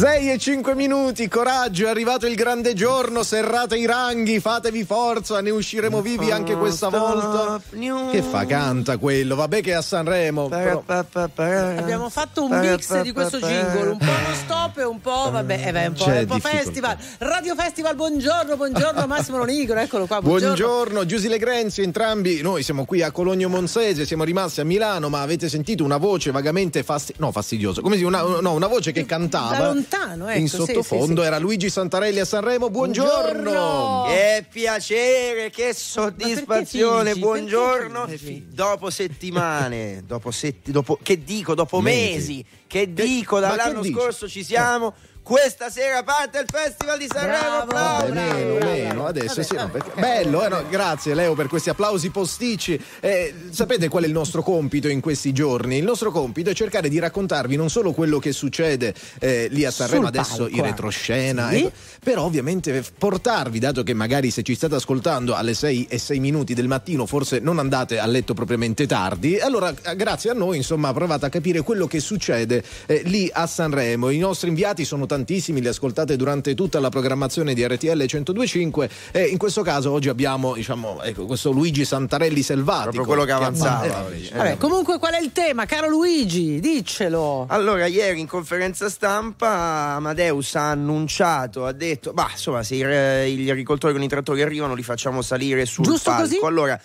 6 e 5 minuti, coraggio, è arrivato il grande giorno, serrate i ranghi, fatevi forza, ne usciremo vivi anche questa volta. Che fa? Canta quello, vabbè che è a Sanremo. Però... Abbiamo fatto un mix di questo jingle, un po' uno stop e un po', vabbè, eh, un po', un po festival. Radio Festival, buongiorno, buongiorno Massimo Lonigro, eccolo qua. Buongiorno, buongiorno Giusile Grenzi, entrambi noi siamo qui a Cologno Monsese, siamo rimasti a Milano, ma avete sentito una voce vagamente fasti- no, fastidiosa, come si una, no, una voce che cantava lontano, ecco, in sottofondo sì, sì, era Luigi Santarelli a Sanremo. Buongiorno! buongiorno. Che piacere, che soddisfazione. Buongiorno. Dopo settimane, dopo, setti, dopo che dico, dopo mesi, mesi che dico, dall'anno scorso ci siamo. Questa sera parte il Festival di Sanremo. Bravo, bravo, meno, meno. Adesso vabbè, sì, no, perché... bello, eh, no, grazie Leo per questi applausi posticci. Eh, sapete qual è il nostro compito in questi giorni? Il nostro compito è cercare di raccontarvi non solo quello che succede eh, lì a Sanremo, Sul adesso palco, in retroscena, sì? ecco, però ovviamente portarvi, dato che magari se ci state ascoltando alle 6 e 6 minuti del mattino, forse non andate a letto propriamente tardi, allora eh, grazie a noi insomma provate a capire quello che succede eh, lì a Sanremo. I nostri inviati sono tantissimi, li ascoltate durante tutta la programmazione di RTL 1025 e in questo caso oggi abbiamo diciamo, ecco, questo Luigi Santarelli selvatico. Proprio quello che avanzava. Che eh, Vabbè, comunque qual è il tema, caro Luigi? Diccelo. Allora, ieri in conferenza stampa Amadeus ha annunciato, ha detto, bah, insomma, se i, gli agricoltori con i trattori arrivano li facciamo salire sul Giusto palco. Così? Allora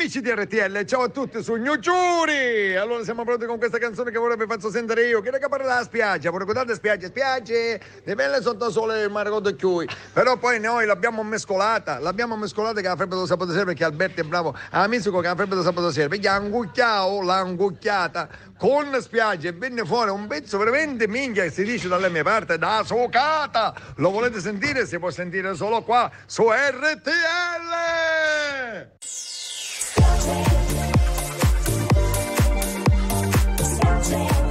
Amici di RTL, ciao a tutti su New Giuri! Allora siamo pronti con questa canzone che vorrebbe farci sentire io. Che che parla della spiaggia, vorrei guardare spiagge, spiagge, le belle sotto sole il mare con chiui. Però poi noi l'abbiamo mescolata, l'abbiamo mescolata che la febbre dello sabato sera perché Alberto è bravo, a musico che la febbre dello sabato sera, perché angucchiao l'ha angucchiata con spiaggia e venne fuori un pezzo veramente minchia si dice dalle mie parti da socata. Lo volete sentire? Si può sentire solo qua su RTL! Scout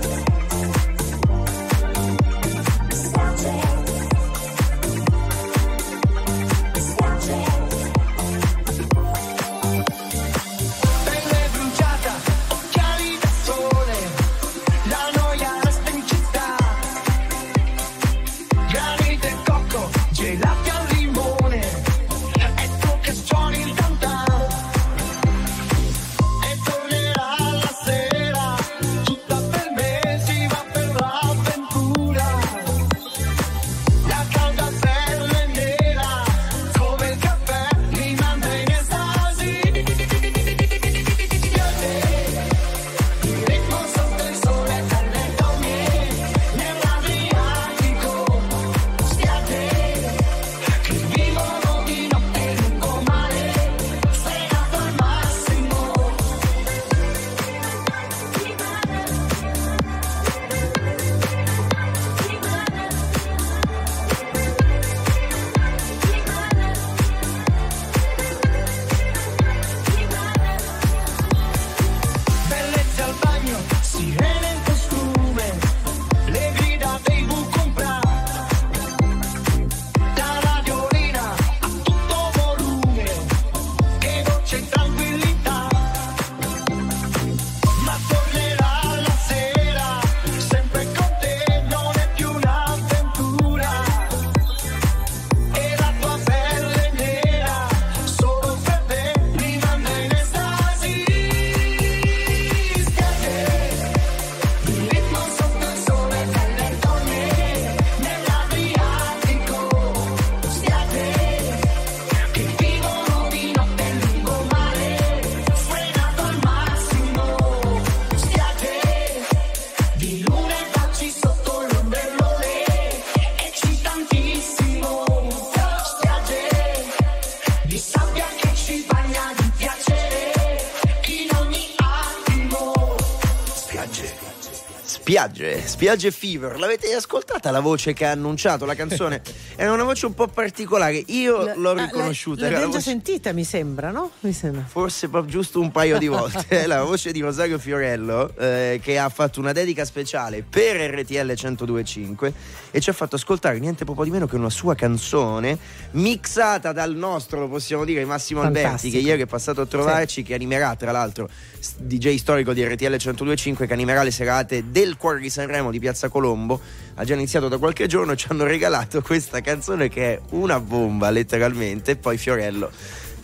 Spiagge, Spiagge Fever, l'avete ascoltata la voce che ha annunciato la canzone? Era una voce un po' particolare, io L- l'ho ah, riconosciuta. L'abbiamo già voce... sentita mi sembra, no? Mi sembra. Forse proprio giusto un paio di volte. È la voce di Rosario Fiorello eh, che ha fatto una dedica speciale per RTL 1025 e ci ha fatto ascoltare niente po' di meno che una sua canzone mixata dal nostro, lo possiamo dire, Massimo Fantastico. Alberti che ieri è passato a trovarci, sì. che animerà tra l'altro DJ storico di RTL 1025 che animerà le serate del Cuore di Sanremo di Piazza Colombo. Ha già iniziato da qualche giorno ci hanno regalato questa canzone che è una bomba letteralmente. E poi Fiorello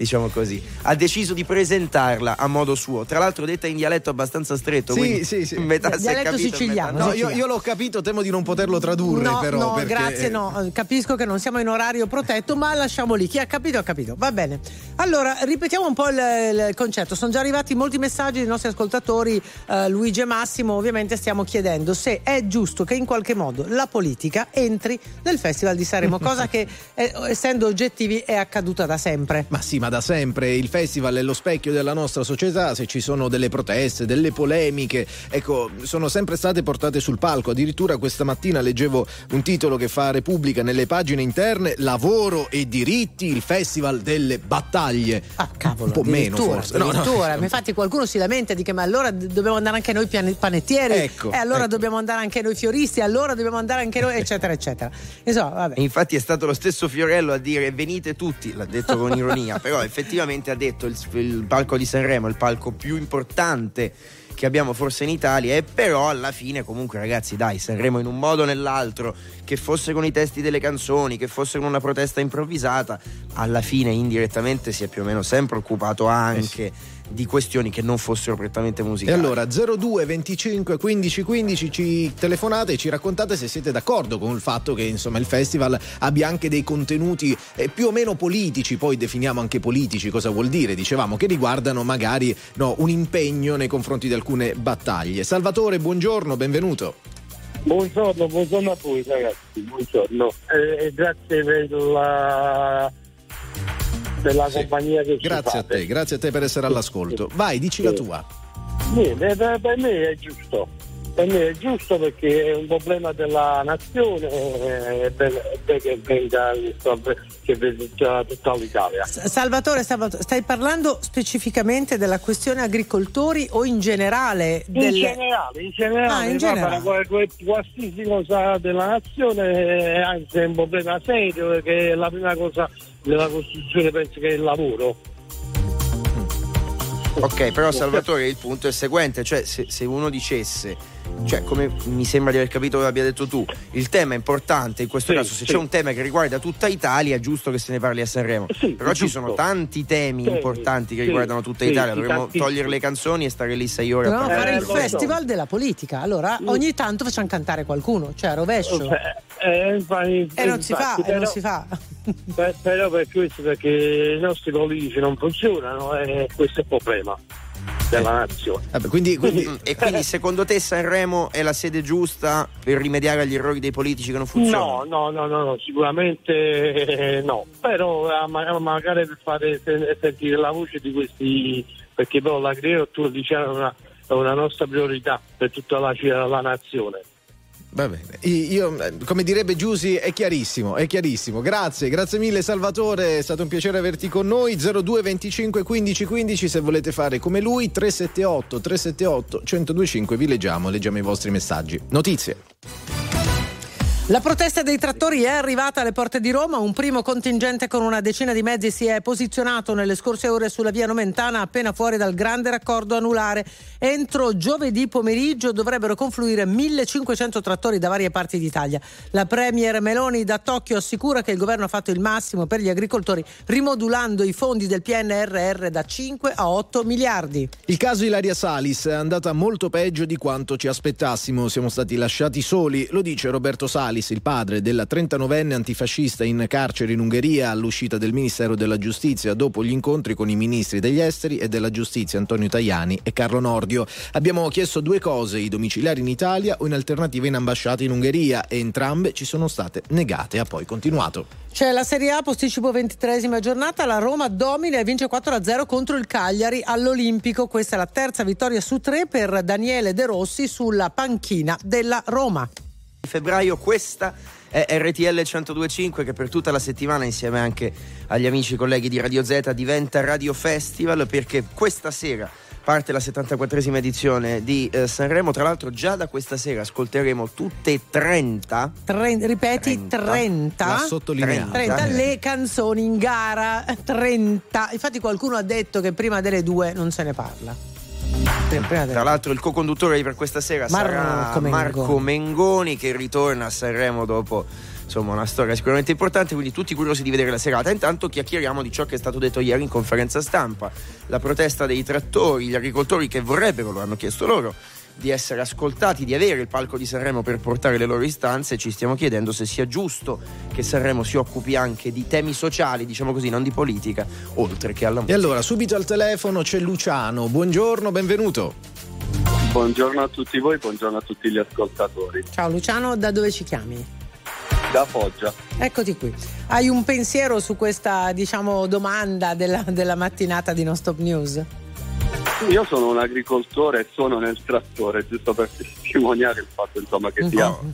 diciamo così, ha deciso di presentarla a modo suo. Tra l'altro detta in dialetto abbastanza stretto, sì, sì, sì. metà D- dialetto capito, siciliano. No, io, io, l'ho capito, temo di non poterlo tradurre no, però. No, perché... grazie, no, capisco che non siamo in orario protetto, ma lasciamo lì. Chi ha capito ha capito. Va bene. Allora, ripetiamo un po' il, il concetto. Sono già arrivati molti messaggi dei nostri ascoltatori, uh, Luigi e Massimo, ovviamente stiamo chiedendo se è giusto che in qualche modo la politica entri nel Festival di Sanremo, cosa che eh, essendo oggettivi è accaduta da sempre. Ma sì, ma da sempre il festival è lo specchio della nostra società, se ci sono delle proteste, delle polemiche, ecco, sono sempre state portate sul palco. Addirittura questa mattina leggevo un titolo che fa Repubblica nelle pagine interne, Lavoro e diritti, il festival delle battaglie. Ah, cavolo, un po' meno forse. No, no. infatti qualcuno si lamenta di che ma allora dobbiamo andare anche noi panettieri ecco, e allora ecco. dobbiamo andare anche noi fioristi, allora dobbiamo andare anche noi eccetera eccetera. Insomma, Infatti è stato lo stesso Fiorello a dire venite tutti, l'ha detto con ironia, però effettivamente effettivamente ha detto il, il palco di Sanremo è il palco più importante che abbiamo forse in Italia e però alla fine comunque ragazzi dai Sanremo in un modo o nell'altro che fosse con i testi delle canzoni che fosse con una protesta improvvisata alla fine indirettamente si è più o meno sempre occupato anche eh sì di questioni che non fossero prettamente musicali. E allora 02 25 15 15 ci telefonate e ci raccontate se siete d'accordo con il fatto che insomma il festival abbia anche dei contenuti eh, più o meno politici, poi definiamo anche politici cosa vuol dire, dicevamo che riguardano magari no, un impegno nei confronti di alcune battaglie. Salvatore, buongiorno, benvenuto. Buongiorno, buongiorno a voi ragazzi, buongiorno. Eh, grazie per la della sì. compagnia che Grazie a te, grazie a te per essere all'ascolto. Vai, dici sì. la tua. Niente, per, me è giusto è giusto perché è un problema della nazione e che venga che venga tutta l'Italia. Salvatore, stai parlando specificamente della questione agricoltori o in generale? In generale, in generale, ah, in generale. qualsiasi cosa della nazione anzi è un problema serio perché la prima cosa della Costituzione penso che è il lavoro. Ok, però Salvatore il punto è il seguente, cioè se, se uno dicesse cioè come mi sembra di aver capito che abbia detto tu, il tema è importante in questo sì, caso, se sì. c'è un tema che riguarda tutta Italia è giusto che se ne parli a Sanremo, sì, però ci sono tanti temi importanti che riguardano tutta Italia, dovremmo togliere le canzoni e stare lì sei ore Dobbiamo a fare il festival so. della politica, allora ogni tanto facciamo cantare qualcuno, cioè a rovescio. Eh, infatti, e non si fa, però, non si fa. però per questo perché i nostri politici non funzionano e questo è il problema della nazione. Vabbè, quindi, quindi, e quindi secondo te Sanremo è la sede giusta per rimediare agli errori dei politici che non funzionano? No, no, no, no, sicuramente eh, no, però eh, magari per fare sentire la voce di questi, perché poi l'agricoltura diciamo, è una, è una nostra priorità per tutta la, la nazione. Va bene, io, come direbbe Giusy, è chiarissimo, è chiarissimo. Grazie, grazie mille Salvatore, è stato un piacere averti con noi. 02 25 15 15 se volete fare come lui, 378 378 1025, vi leggiamo, leggiamo i vostri messaggi. Notizie. La protesta dei trattori è arrivata alle porte di Roma. Un primo contingente con una decina di mezzi si è posizionato nelle scorse ore sulla via Nomentana, appena fuori dal grande raccordo anulare. Entro giovedì pomeriggio dovrebbero confluire 1500 trattori da varie parti d'Italia. La Premier Meloni da Tokyo assicura che il governo ha fatto il massimo per gli agricoltori, rimodulando i fondi del PNRR da 5 a 8 miliardi. Il caso Ilaria Salis è andata molto peggio di quanto ci aspettassimo. Siamo stati lasciati soli, lo dice Roberto Salis Saris, il padre della 39enne antifascista in carcere in Ungheria all'uscita del Ministero della Giustizia dopo gli incontri con i ministri degli esteri e della giustizia Antonio Tajani e Carlo Nordio. Abbiamo chiesto due cose, i domiciliari in Italia o in alternativa in ambasciata in Ungheria e entrambe ci sono state negate. Ha poi continuato. C'è la Serie A, posticipo ventitresima giornata, la Roma domina e vince 4-0 contro il Cagliari all'Olimpico. Questa è la terza vittoria su tre per Daniele De Rossi sulla panchina della Roma. Febbraio questa è RTL 1025 che per tutta la settimana insieme anche agli amici e colleghi di Radio Z diventa Radio Festival perché questa sera parte la 74esima edizione di eh, Sanremo. Tra l'altro, già da questa sera ascolteremo tutte e 30. Tre, ripeti, 30. 30 La sottolineata. 30 le canzoni in gara. 30. Infatti, qualcuno ha detto che prima delle due non se ne parla. Tra l'altro il co-conduttore per questa sera Marco sarà Mengoni. Marco Mengoni che ritorna a Sanremo dopo insomma una storia sicuramente importante, quindi tutti curiosi di vedere la serata. Intanto chiacchieriamo di ciò che è stato detto ieri in conferenza stampa, la protesta dei trattori, gli agricoltori che vorrebbero, lo hanno chiesto loro, di essere ascoltati, di avere il palco di Sanremo per portare le loro istanze. Ci stiamo chiedendo se sia giusto che Sanremo si occupi anche di temi sociali, diciamo così, non di politica, oltre che alla E musica. allora, subito al telefono c'è Luciano. Buongiorno, benvenuto. Buongiorno a tutti voi, buongiorno a tutti gli ascoltatori. Ciao Luciano, da dove ci chiami? Da Foggia. Eccoti qui. Hai un pensiero su questa, diciamo, domanda della, della mattinata di Non Stop News? Io sono un agricoltore e sono nel trattore, giusto per testimoniare il fatto insomma, che sia... Mhm.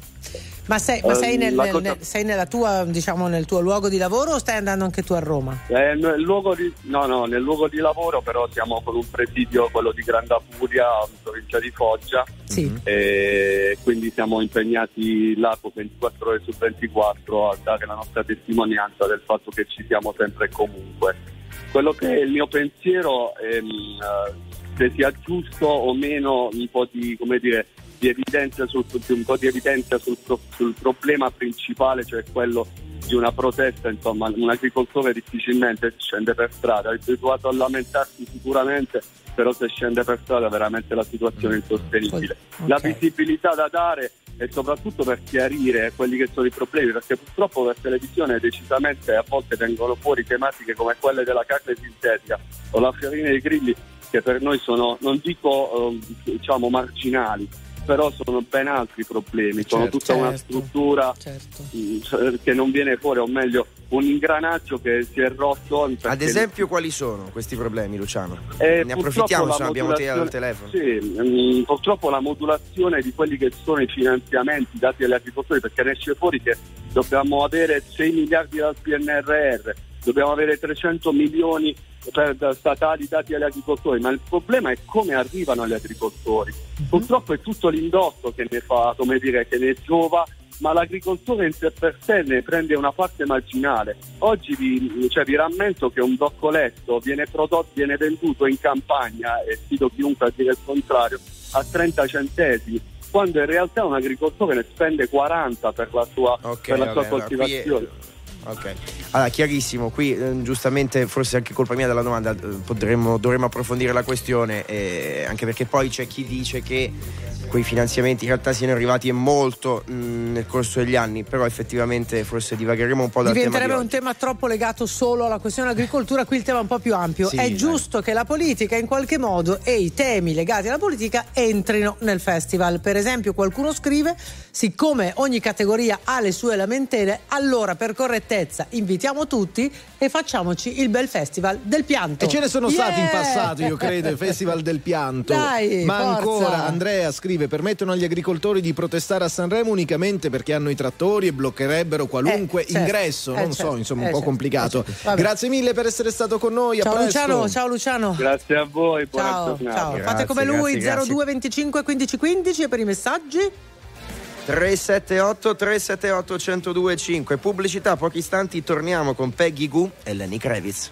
Ma sei, ma sei nel, la nel- cosa- nel- sei nella tua, diciamo, nel tuo luogo di lavoro o stai andando anche tu a Roma? Eh, nel luogo di, no, no, nel luogo di lavoro però siamo con un presidio, quello di Granda Furia, in provincia di Foggia, Sì. e quindi siamo impegnati là con 24 ore su 24 a dare la nostra testimonianza del fatto che ci siamo sempre e comunque. Quello che è il mio pensiero è mm, eh, se sia giusto o meno un po' di, come dire, di evidenza sul, un po' di evidenza sul, sul problema principale, cioè quello di una protesta, insomma, un agricoltore difficilmente scende per strada, è abituato a lamentarsi sicuramente, però se scende per strada veramente la situazione è insostenibile. Ok. La visibilità da dare e soprattutto per chiarire quelli che sono i problemi, perché purtroppo per televisione decisamente a volte vengono fuori tematiche come quelle della carne sintetica o la fiorina dei grilli che per noi sono, non dico ehm, diciamo marginali, però sono ben altri problemi, sono Certo. tutta una Certo. struttura Certo. mh, che non viene fuori, o meglio un ingranaggio che si è rotto. Ad esempio, quali sono questi problemi, Luciano? eh, ne approfittiamo, se abbiamo te al telefono. Sì, mm, purtroppo la modulazione di quelli che sono i finanziamenti dati agli agricoltori, perché ne esce fuori che dobbiamo avere 6 miliardi dal PNRR, dobbiamo avere 300 milioni per- statali dati agli agricoltori, ma il problema è come arrivano agli agricoltori. Purtroppo è tutto l'indotto che ne fa, come dire, che ne giova ma l'agricoltore in sé per sé ne prende una parte marginale. Oggi vi, cioè, vi rammento che un broccoletto viene prodotto, viene venduto in campagna, e sfido chiunque a dire il contrario, a 30 centesimi, quando in realtà un agricoltore ne spende 40 per la sua, Ok, per la sua vabbè, coltivazione. Ok, allora chiarissimo, qui eh, giustamente forse anche colpa mia della domanda, eh, potremmo, dovremmo approfondire la questione, eh, anche perché poi c'è chi dice che quei finanziamenti in realtà siano arrivati molto mh, nel corso degli anni, però effettivamente forse divagheremo un po' dal tema di Diventerebbe un tema troppo legato solo alla questione agricoltura, qui il tema è un po' più ampio. Sì, è dai. giusto che la politica in qualche modo e i temi legati alla politica entrino nel festival. Per esempio qualcuno scrive, siccome ogni categoria ha le sue lamentele, allora per correttezza invitiamo tutti e facciamoci il bel festival del pianto. E ce ne sono stati in Yeah! passato, io credo, il Festival del Pianto. Dai, Ma forza. ancora, Andrea scrive: permettono agli agricoltori di protestare a Sanremo unicamente perché hanno i trattori e bloccherebbero qualunque Eh, certo, ingresso. eh, non certo, so, insomma, eh, un po' certo, complicato. eh, certo. Grazie mille per essere stato con noi. a Ciao presto. Luciano, ciao Luciano. Grazie a voi, Ciao, ciao. Grazie, Fate come lui grazie, grazie. 02 25 15 15 e per i messaggi 378 378 1025 pubblicità, pochi istanti torniamo con Peggy Goo e Lenny Kravitz.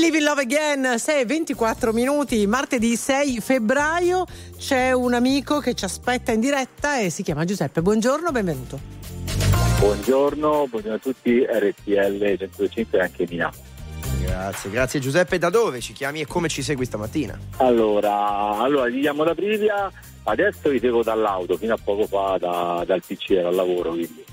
Believe in Love Again, 6 24 minuti, martedì 6 febbraio. C'è un amico che ci aspetta in diretta e si chiama Giuseppe. Buongiorno, benvenuto. Buongiorno, buongiorno a tutti, RTL 105 e anche Milano. Grazie, grazie Giuseppe. Da dove ci chiami e come ci segui stamattina? Allora, allora ti chiamo da Privia, adesso vi seguo dall'auto, fino a poco fa da, dal PC al lavoro. Quindi.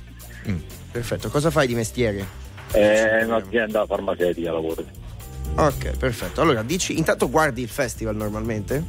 Mm, perfetto, cosa fai di mestiere? È un'azienda farmaceutica lavoro. Ok, perfetto. Allora, dici, intanto guardi il festival normalmente?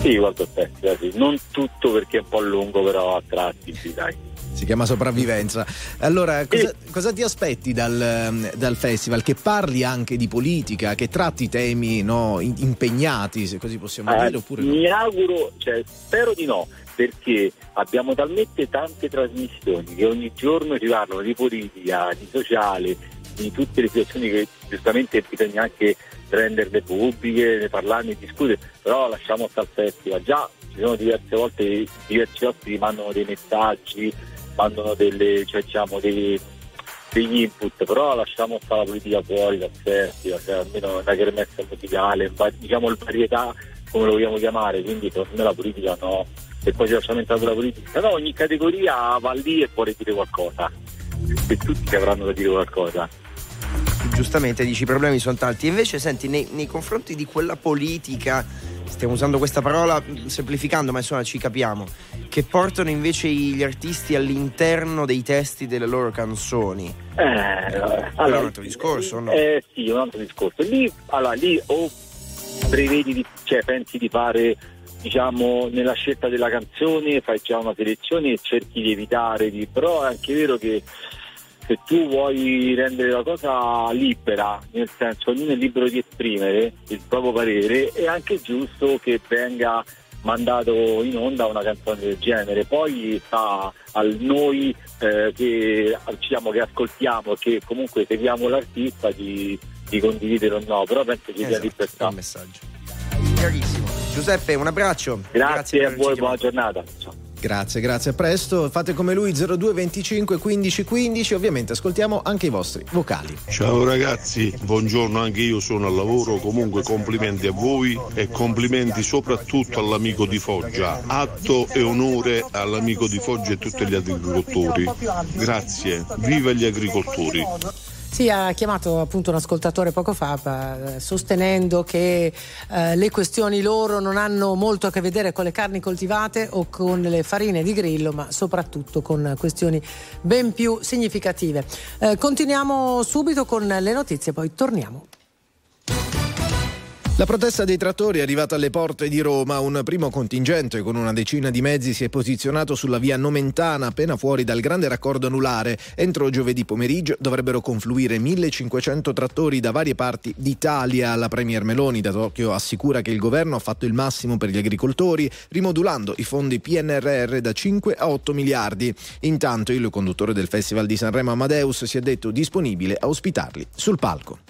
Sì, guardo il festival, sì. Non tutto perché è un po' lungo, però a tratti, sì, dai. Si chiama sopravvivenza. Allora, cosa, cosa ti aspetti dal, dal, festival? Che parli anche di politica, che tratti temi no, impegnati, se così possiamo eh, dire, oppure no? Mi auguro, cioè, spero di no, perché abbiamo talmente tante trasmissioni che ogni giorno ci parlano di politica, di sociale, di tutte le situazioni che giustamente bisogna anche renderle pubbliche, ne parlarne, discutere, però lasciamo stare il. Già ci sono diverse volte diversi ospiti mandano dei messaggi, mandano delle, cioè, diciamo, dei, degli input, però lasciamo stare la politica fuori dal festival, cioè, almeno una kermessa musicale, diciamo il varietà come lo vogliamo chiamare, quindi secondo me la politica no, e poi ci lasciamo entrare la politica, no, ogni categoria va lì e vuole dire qualcosa, e tutti avranno da dire qualcosa giustamente dici i problemi sono tanti. Invece, senti, nei, nei, confronti di quella politica, stiamo usando questa parola semplificando, ma insomma ci capiamo, che portano invece gli artisti all'interno dei testi delle loro canzoni. Eh, allora, è un altro discorso, no? Eh sì, è un altro discorso. Lì, allora, lì o prevedi, di, cioè pensi di fare diciamo nella scelta della canzone fai già una selezione e cerchi di evitare di, però è anche vero che se tu vuoi rendere la cosa libera, nel senso ognuno è libero di esprimere il proprio parere, è anche giusto che venga mandato in onda una canzone del genere. Poi sta a noi eh, che, diciamo, che ascoltiamo, che comunque seguiamo l'artista di, di condividere o no, però penso che sia esatto, libertà. Un messaggio. Chiarissimo. Giuseppe, un abbraccio. Grazie, Grazie a voi, buona giornata. Ciao. Grazie, grazie, a presto. Fate come lui 02 25 15 15. Ovviamente ascoltiamo anche i vostri vocali. Ciao ragazzi, buongiorno, anche io sono al lavoro. Comunque complimenti a voi e complimenti soprattutto all'amico di Foggia. Atto e onore all'amico di Foggia e tutti gli agricoltori. Grazie, viva gli agricoltori. Sì, ha chiamato appunto un ascoltatore poco fa eh, sostenendo che eh, le questioni loro non hanno molto a che vedere con le carni coltivate o con le farine di grillo, ma soprattutto con questioni ben più significative. Eh, continuiamo subito con le notizie, poi torniamo. La protesta dei trattori è arrivata alle porte di Roma. Un primo contingente con una decina di mezzi si è posizionato sulla via Nomentana, appena fuori dal grande raccordo anulare. Entro giovedì pomeriggio dovrebbero confluire 1500 trattori da varie parti d'Italia. La Premier Meloni da Tokyo assicura che il governo ha fatto il massimo per gli agricoltori, rimodulando i fondi PNRR da 5 a 8 miliardi. Intanto il conduttore del Festival di Sanremo Amadeus si è detto disponibile a ospitarli sul palco.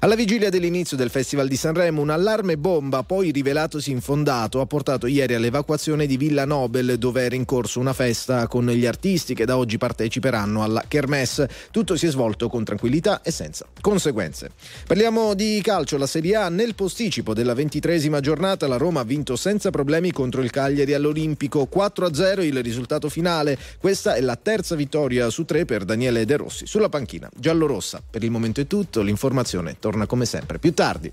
Alla vigilia dell'inizio del Festival di Sanremo, un allarme bomba, poi rivelatosi infondato, ha portato ieri all'evacuazione di Villa Nobel, dove era in corso una festa con gli artisti che da oggi parteciperanno alla Kermesse. Tutto si è svolto con tranquillità e senza conseguenze. Parliamo di calcio, la Serie A nel posticipo della ventitresima giornata la Roma ha vinto senza problemi contro il Cagliari all'Olimpico 4-0 il risultato finale. Questa è la terza vittoria su tre per Daniele De Rossi sulla panchina giallorossa. Per il momento è tutto, l'informazione torna come sempre più tardi.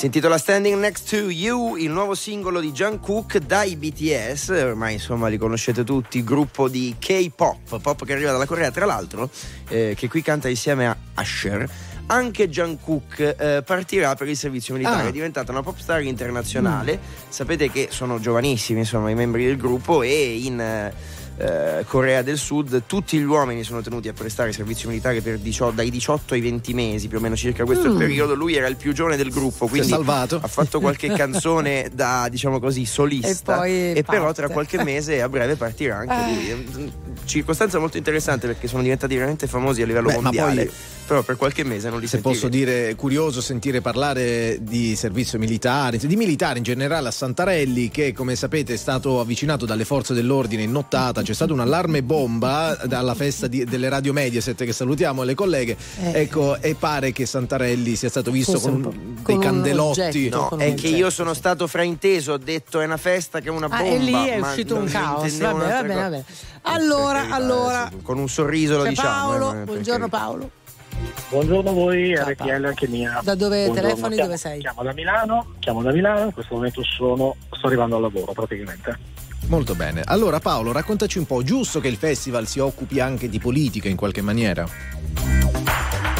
Si intitola Standing Next to You, il nuovo singolo di Jungkook dai BTS, ormai insomma li conoscete tutti, gruppo di K-pop, pop che arriva dalla Corea, tra l'altro, eh, che qui canta insieme a Usher. Anche Jungkook eh, partirà per il servizio militare, Ah. è diventata una pop star internazionale. Sapete che sono giovanissimi, insomma, i membri del gruppo e in eh, eh, Corea del Sud tutti gli uomini sono tenuti a prestare servizio militare per 18 dai 18 ai 20 mesi, più o meno circa questo Mm. periodo. Lui era il più giovane del gruppo, quindi ha fatto qualche canzone da diciamo così solista E poi però tra qualche mese a breve partirà anche Eh. lui. Circostanza molto interessante perché sono diventati veramente famosi a livello Beh, ma mondiale. poi- però per qualche mese non li Se posso dire, è curioso sentire parlare di servizio militare, di militari in generale a Santarelli, che come sapete è stato avvicinato dalle forze dell'ordine in nottata. C'è stato un allarme bomba alla festa di- delle radio Mediaset, che salutiamo le colleghe. Eh. Ecco, e pare che Santarelli sia stato visto Forse con con dei candelotti. oggetto, No, con è che io sono stato frainteso, ho detto è una festa che è una Ah, bomba. e lì è ma uscito un caos. Vabbè, va bene, va bene. Allora, carità, allora. adesso, con un sorriso lo C'è diciamo. Paolo, eh, buongiorno carità. Paolo. Buongiorno a voi, Ciao, RTL Paolo. anche mia. Da dove Buongiorno. telefoni, Chiamo- dove sei? Chiamo da Milano, chiamo da Milano, in questo momento sono, sto arrivando al lavoro praticamente. Molto bene. Allora Paolo, raccontaci un po', giusto che il festival si occupi anche di politica in qualche maniera?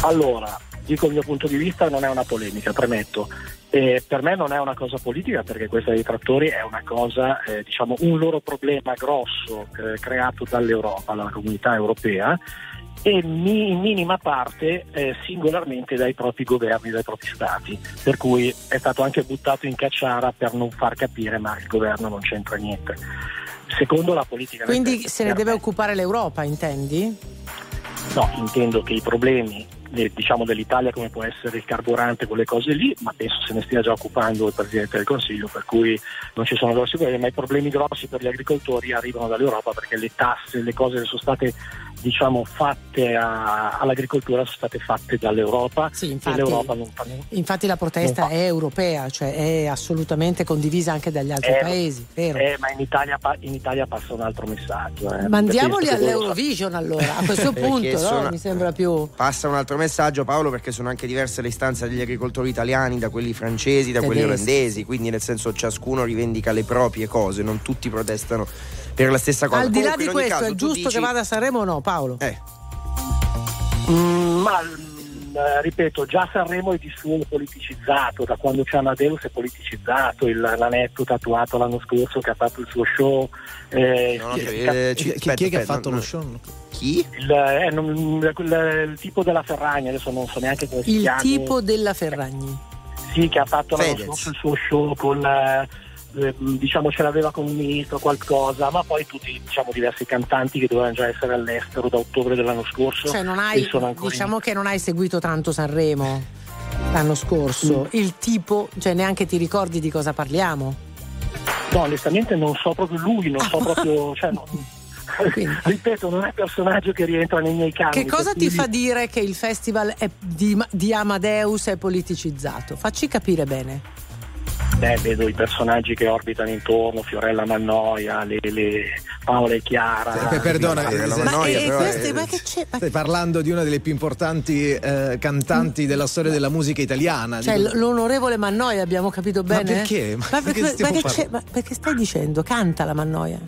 Allora, dico il mio punto di vista, non è una polemica, premetto. Eh, per me non è una cosa politica perché questa dei trattori è una cosa, eh, diciamo, un loro problema grosso eh, creato dall'Europa, dalla comunità europea e in minima parte eh, singolarmente dai propri governi, dai propri stati, per cui è stato anche buttato in cacciara per non far capire ma il governo non c'entra niente. Secondo la politica... Quindi se ne deve occupare l'Europa, intendi? No, intendo che i problemi eh, diciamo dell'Italia come può essere il carburante, quelle cose lì, ma penso se ne stia già occupando il Presidente del Consiglio, per cui non ci sono grossi problemi, ma i problemi grossi per gli agricoltori arrivano dall'Europa perché le tasse, le cose che sono state diciamo fatte a- all'agricoltura sono state fatte dall'Europa Sì, e infatti, l'Europa non fa infatti la protesta è europea, cioè è assolutamente condivisa anche dagli altri Eh, paesi, vero? Eh, ma in Italia, in Italia passa un altro messaggio. eh. Mandiamoli all'Eurovision allora, a questo punto no? sono- mi sembra più... Passa un altro messaggio Paolo perché sono anche diverse le istanze degli agricoltori italiani da quelli francesi, da quelli Tedeschi. olandesi, quindi nel senso ciascuno rivendica le proprie cose, non tutti protestano per la stessa cosa. Al di là Comunque, di questo, caso, è giusto dici- che vada a Sanremo o no, Paolo? Eh, Mm, ma mm, eh, ripeto, già Sanremo è di suo politicizzato, da quando c'è Amadeus è politicizzato, il, l'anetto tatuato l'anno scorso che ha fatto il suo show. eh, No, no, il- eh, Chi, aspetta, è che ha fatto no, lo no. show? Chi? il, eh, non- quel- il tipo della Ferragni, adesso non so neanche come si Il chiama. tipo della Ferragni. Sì, che ha fatto l'anno Fedez. scorso il suo show con, eh, diciamo ce l'aveva con un ministro qualcosa, ma poi tutti diciamo, diversi cantanti che dovevano già essere all'estero da ottobre dell'anno scorso. Cioè non hai, diciamo in... che non hai seguito tanto Sanremo l'anno scorso, mm. il tipo, cioè neanche ti ricordi di cosa parliamo? No, onestamente non so proprio lui, non so proprio. Cioè, no, ripeto, non è personaggio che rientra nei miei canoni. Che cosa ti fa dire che il festival di, di Amadeus è politicizzato? Facci capire bene. Beh, vedo i personaggi che orbitano intorno, Fiorella Mannoia, le, le Paola e Chiara. Eh, perdona, eh, ma, Mannoia, eh, queste, è, ma che c'è? Stai parlando di una delle più importanti eh, cantanti della storia della musica italiana. Cioè, dico... l'onorevole Mannoia, abbiamo capito bene? Ma perché? Ma, ma, perché, perché, ma perché stai dicendo? Canta la Mannoia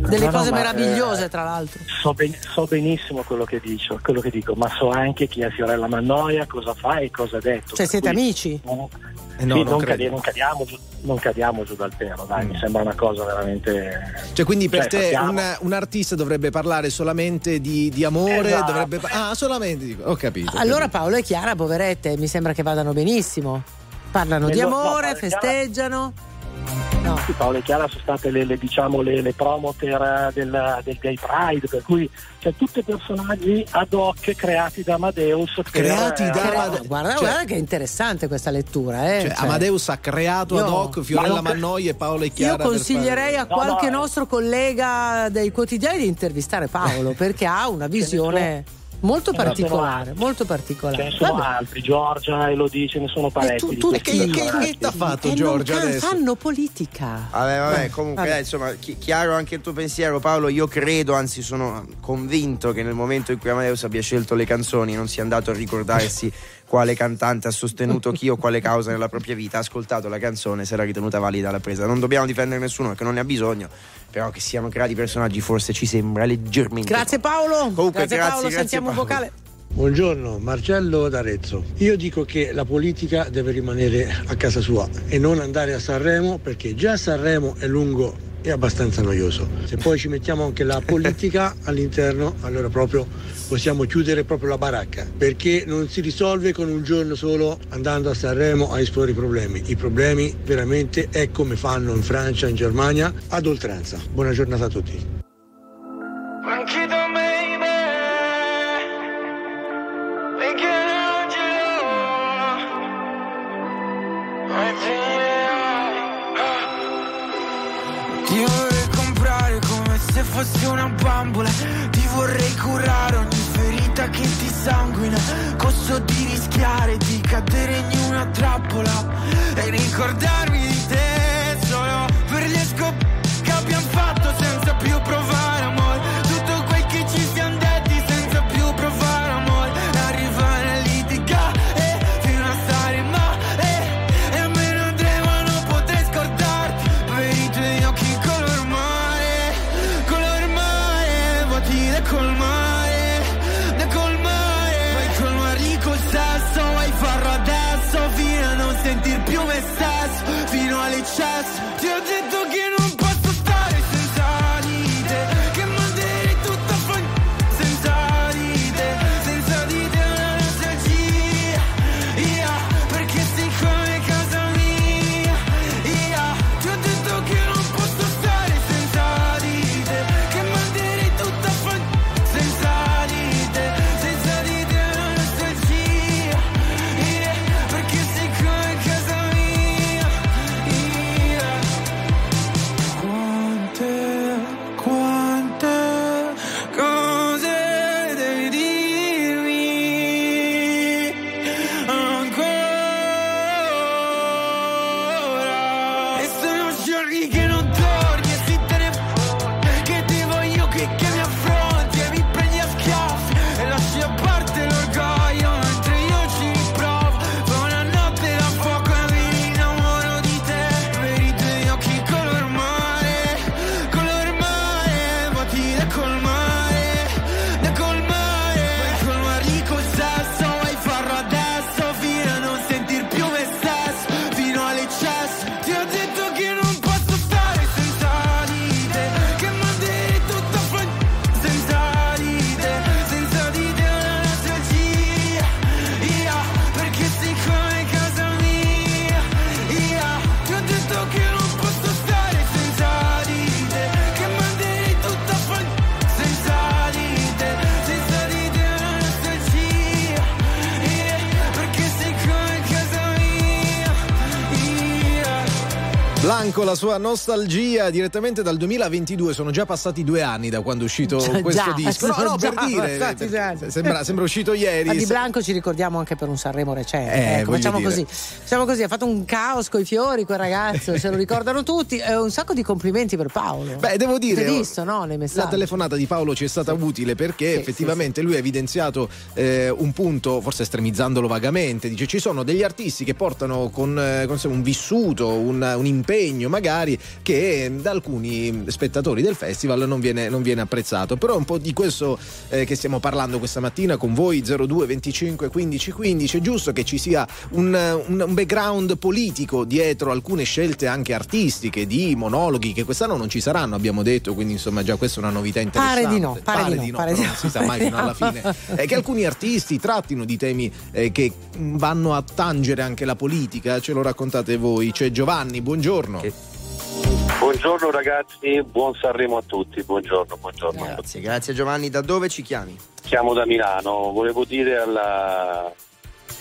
delle no, cose no, meravigliose, eh, tra l'altro. So, ben, so, benissimo quello che, dico, quello che dico, ma so anche chi è Fiorella Mannoia, cosa fa e cosa ha detto. Cioè, siete cui, amici? No, eh no, sì, non, non, cadi- non, cadiamo giù, non, cadiamo giù, dal pero, dai, mm. mi sembra una cosa veramente. Cioè, quindi per cioè, te un, un, artista dovrebbe parlare solamente di, di amore? Esatto. Dovrebbe... Ah, solamente di... Ho capito. Allora, capito. Paolo e Chiara, poverette, mi sembra che vadano benissimo. Parlano Quello, di amore, festeggiano. Chiara No. Sì, Paolo e Chiara sono state le, le, diciamo, le, le promoter del, del, Gay Pride, per cui cioè, tutti personaggi ad hoc creati da Amadeus. Creati per, da eh, Amadeus. Guarda, cioè, guarda, che interessante questa lettura. Eh? Cioè, cioè, Amadeus ha creato io, ad hoc Fiorella Mannoi e Paolo e Chiara. Io consiglierei a qualche no, no, nostro collega dei quotidiani di intervistare Paolo perché ha una visione molto particolare, molto particolare. Ce ne sono Vabbè. altri, Giorgia, Elodie, ce ne sono parecchi. Tu, tu, che, che, che ha fatto e Giorgia can, adesso? Fanno politica. Vabbè, vabbè, comunque vabbè. Eh, insomma, chi, chiaro anche il tuo pensiero Paolo, io credo, anzi sono convinto che nel momento in cui Amadeus abbia scelto le canzoni non sia andato a ricordarsi quale cantante ha sostenuto chi o quale causa nella propria vita, ha ascoltato la canzone, se l'ha ritenuta valida la presa. Non dobbiamo difendere nessuno perché non ne ha bisogno, però che siano creati personaggi forse ci sembra leggermente. Grazie Paolo. Comunque, grazie, grazie Paolo, grazie sentiamo Paolo. un vocale. Buongiorno, Marcello d'Arezzo. Io dico che la politica deve rimanere a casa sua e non andare a Sanremo perché già Sanremo è lungo e abbastanza noioso. Se poi ci mettiamo anche la politica all'interno, allora proprio possiamo chiudere proprio la baracca perché non si risolve con un giorno solo andando a Sanremo a esporre i problemi. I problemi veramente è come fanno in Francia, in Germania, ad oltranza. Buona giornata a tutti. La sua nostalgia direttamente dal 2022. Sono già passati due anni da quando è uscito Già, questo già, disco. No, no, per già dire. passati due anni. Sembra, sembra uscito ieri. Ma di Blanco ci ricordiamo anche per un Sanremo recente. Eh, ecco, facciamo dire. così. Facciamo così, ha fatto un caos con i fiori, quel ragazzo, se lo ricordano tutti. Eh, un sacco di complimenti per Paolo. Beh, devo dire, Hai visto, no? Nei messaggi. La telefonata di Paolo ci è stata utile perché effettivamente lui ha evidenziato eh, un punto, forse estremizzandolo vagamente, dice ci sono degli artisti che portano con, eh, con sé un vissuto, un, un impegno magari che da alcuni spettatori del festival non viene, non viene apprezzato. Però è un po' di questo eh, che stiamo parlando questa mattina con voi 02 25 15 15, è giusto che ci sia un, un- un background politico dietro alcune scelte anche artistiche di monologhi che quest'anno non ci saranno, abbiamo detto, quindi insomma già questa è una novità interessante. Pare di no, pare di no, pare di non no. si sa mai fino alla fine. Eh, che alcuni artisti trattino di temi eh, che vanno a tangere anche la politica, ce lo raccontate voi. C'è Giovanni, buongiorno. Buongiorno ragazzi, buon Sanremo a tutti, buongiorno, buongiorno. Grazie, grazie Giovanni. Da dove ci chiami? Chiamo da Milano, volevo dire al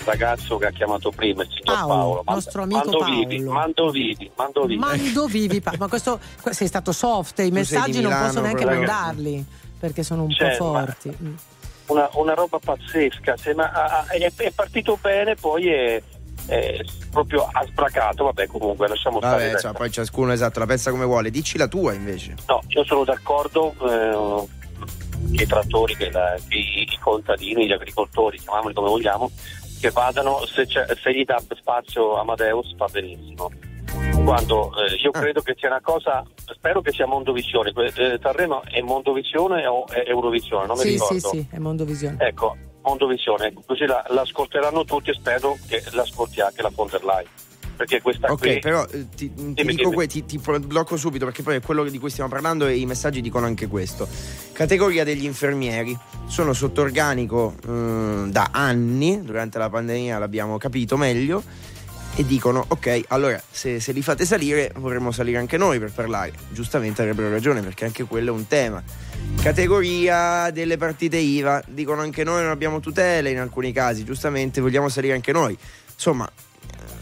ragazzo che ha chiamato prima, il signor Paolo, Paolo, mando- nostro amico mando Paolo. vivi, mando vivi, mando vivi. Mando vivi, pa- ma questo que- sei stato soft, i messaggi di non Milano, posso neanche ragazzi. mandarli perché sono un Cioè, po' ma- forti. Mm. una, una roba pazzesca, se- ma, ah, ah, è, è partito bene, poi è, è proprio ha sbracato, vabbè comunque lasciamo Vabbè, stare. cioè, poi ciascuno esatto la pensa come vuole. Dici la tua invece. No, io sono d'accordo eh, che i trattori, che, la- che i, i contadini, gli agricoltori, chiamiamoli come vogliamo, che vadano, se, c'è- se gli dà spazio Amadeus va benissimo. Quando eh, io credo che sia una cosa, spero che sia Mondovisione, eh, Sanremo è Mondovisione o è Eurovisione, non mi Sì, ricordo. sì, sì, è Mondovisione. Ecco, Mondovisione, così la, l'ascolteranno tutti e spero che l'ascolti anche la von der Leyen. Perché questa Ok, qui... però eh, ti, ti Dimmi, dico dimmi. ti, ti blocco subito perché poi è quello di cui stiamo parlando e i messaggi dicono anche questo. Categoria degli infermieri sono sotto organico eh, da anni, durante la pandemia l'abbiamo capito meglio e dicono ok, allora se, se li fate salire vorremmo salire anche noi per parlare. Giustamente avrebbero ragione perché anche quello è un tema. Categoria delle partite IVA, dicono anche noi non abbiamo tutele in alcuni casi, giustamente vogliamo salire anche noi. Insomma,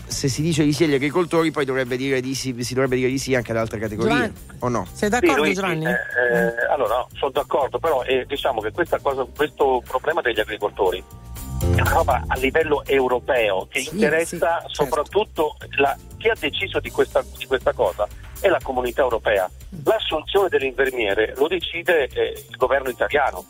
se si dice di sì agli agricoltori, poi dovrebbe dire di sì, si dovrebbe dire di sì anche ad altre categorie, Giovanni, o no? Sei Sì, d'accordo Luigi, Giovanni? eh, eh, allora, no, sono d'accordo, però eh, diciamo che questa cosa, questo problema degli agricoltori è una roba a livello europeo che Sì, interessa sì, soprattutto la- chi ha deciso di questa, di questa cosa è la comunità europea. L'assunzione dell'infermiere lo decide eh, il governo italiano.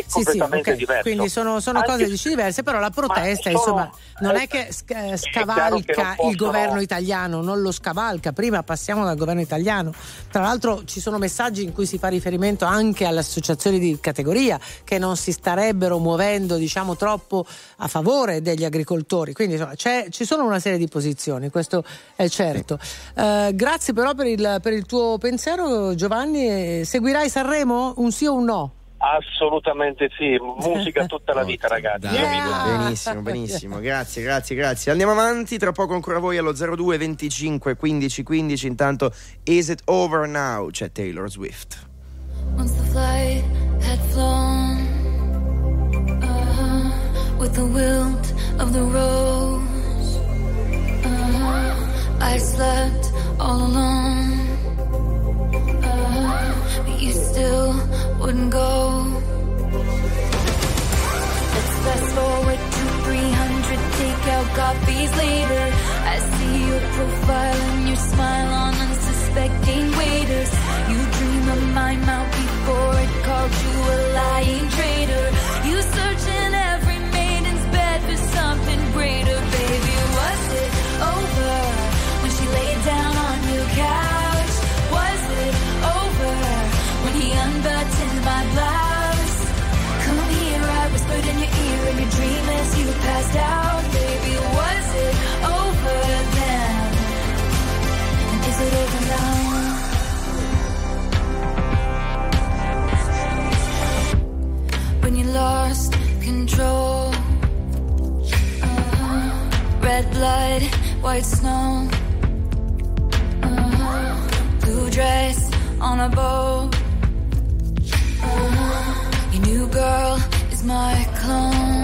È Sì, sì, completamente ok. diverso. Quindi sono, sono Anche cose se- dici diverse, però la protesta, sono- insomma, non è che eh, sc- eh, che scavalca possono- il governo italiano, non lo scavalca. Prima passiamo dal governo italiano. Tra l'altro ci sono messaggi in cui si fa riferimento anche alle associazioni di categoria che non si starebbero muovendo, diciamo, troppo a favore degli agricoltori. Quindi insomma, c'è- ci sono una serie di posizioni, questo è certo. Eh, grazie però per il, per il tuo pensiero, Giovanni. Eh, Seguirai Sanremo? Un sì o un no? Assolutamente sì, musica tutta la vita ragazzi. Io vi- Benissimo, benissimo, grazie, grazie, grazie. Andiamo avanti, tra poco ancora voi allo 02 25 15 15. Intanto, Is It Over Now? C'è Taylor Swift. Once the flight had flown uh-huh, with the wilt of the rose, uh-huh, I slept all alone. Still wouldn't go. Let's fast forward to 300 takeout coffees later. I see your profile and your smile on unsuspecting waiters. You dream of my mouth before it called you a lying traitor. Out. Baby, was it over then? And is it over now? When you lost control, uh-huh. red blood, white snow, uh-huh. blue dress on a boat. Uh-huh. Your new girl is my clone.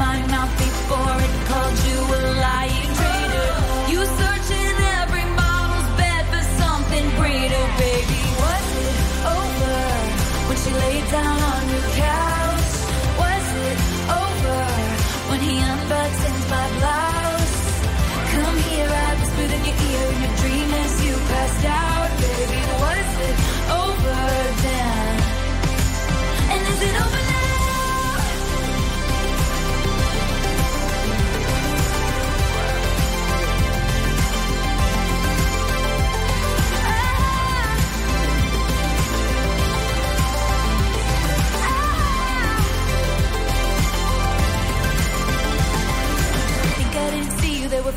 my mouth before it called you a lying traitor. You search in every model's bed for something greater, baby. Was it over when she laid down on your couch? Was it over when he unbuttons my blouse? Come here, I whispered in your ear in your dream as you passed out,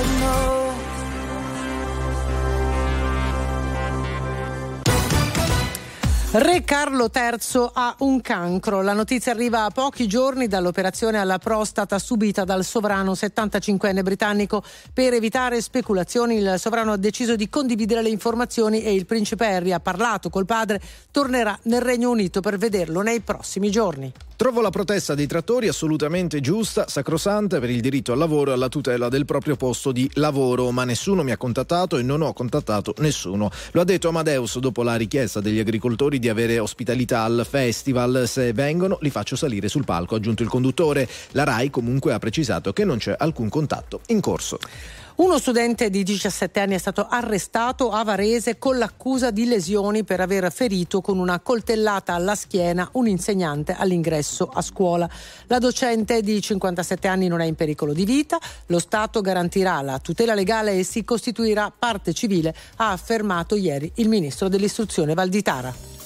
But no. Re Carlo III ha un cancro. La notizia arriva a pochi giorni dall'operazione alla prostata subita dal sovrano 75enne britannico. Per evitare speculazioni, il sovrano ha deciso di condividere le informazioni e il principe Harry ha parlato col padre. Tornerà nel Regno Unito per vederlo nei prossimi giorni. Trovo la protesta dei trattori assolutamente giusta, sacrosanta per il diritto al lavoro e alla tutela del proprio posto di lavoro, ma nessuno mi ha contattato e non ho contattato nessuno. Lo ha detto Amadeus dopo la richiesta degli agricoltori di avere ospitalità al festival. Se vengono li faccio salire sul palco, ha aggiunto il conduttore. La RAI comunque ha precisato che non c'è alcun contatto in corso. Uno studente di 17 anni è stato arrestato a Varese con l'accusa di lesioni per aver ferito con una coltellata alla schiena un insegnante all'ingresso a scuola. La docente di 57 anni non è in pericolo di vita, lo Stato garantirà la tutela legale e si costituirà parte civile, ha affermato ieri il ministro dell'istruzione Valditara.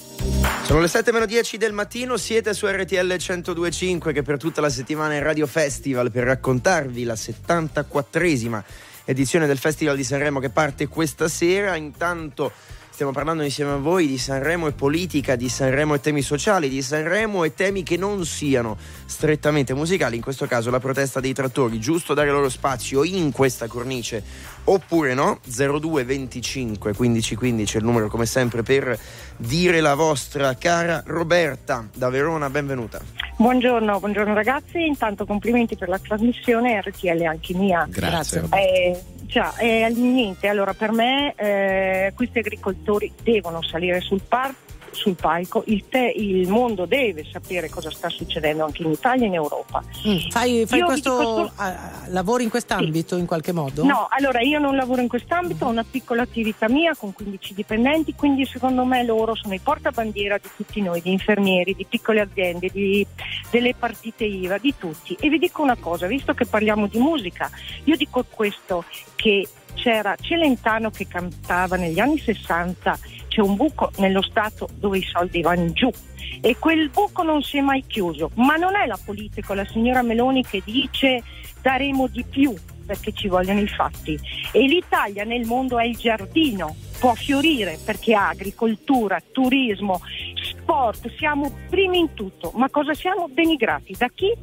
Sono le 7 meno 10 del mattino, siete su RTL 1025 che per tutta la settimana è Radio Festival per raccontarvi la 74esima edizione del Festival di Sanremo che parte questa sera. Intanto stiamo parlando insieme a voi di Sanremo e politica, di Sanremo e temi sociali, di Sanremo e temi che non siano strettamente musicali, in questo caso la protesta dei trattori, giusto dare loro spazio in questa cornice oppure no? 02 25 15 15 è il numero come sempre per dire la vostra cara Roberta da Verona, benvenuta. Buongiorno, buongiorno ragazzi, intanto complimenti per la trasmissione RTL anche mia. Grazie. Eh, già, eh, niente, allora per me eh, questi agricoltori devono salire sul parco sul palco, il, te, il, mondo deve sapere cosa sta succedendo anche in Italia e in Europa. Mm. Fai, fai questo, questo... Uh, lavori in quest'ambito sì. in qualche modo? No, allora io non lavoro in quest'ambito, ho una piccola attività mia con 15 dipendenti, quindi secondo me loro sono i portabandiera di tutti noi, di infermieri, di piccole aziende, di, delle partite IVA, di tutti. E vi dico una cosa, visto che parliamo di musica, io dico questo che c'era Celentano che cantava negli anni 60 c'è un buco nello Stato dove i soldi vanno giù e quel buco non si è mai chiuso. Ma non è la politica, la signora Meloni che dice daremo di più perché ci vogliono i fatti. E l'Italia nel mondo è il giardino, può fiorire perché ha agricoltura, turismo, sport, siamo primi in tutto. Ma cosa siamo? Denigrati. Da chi?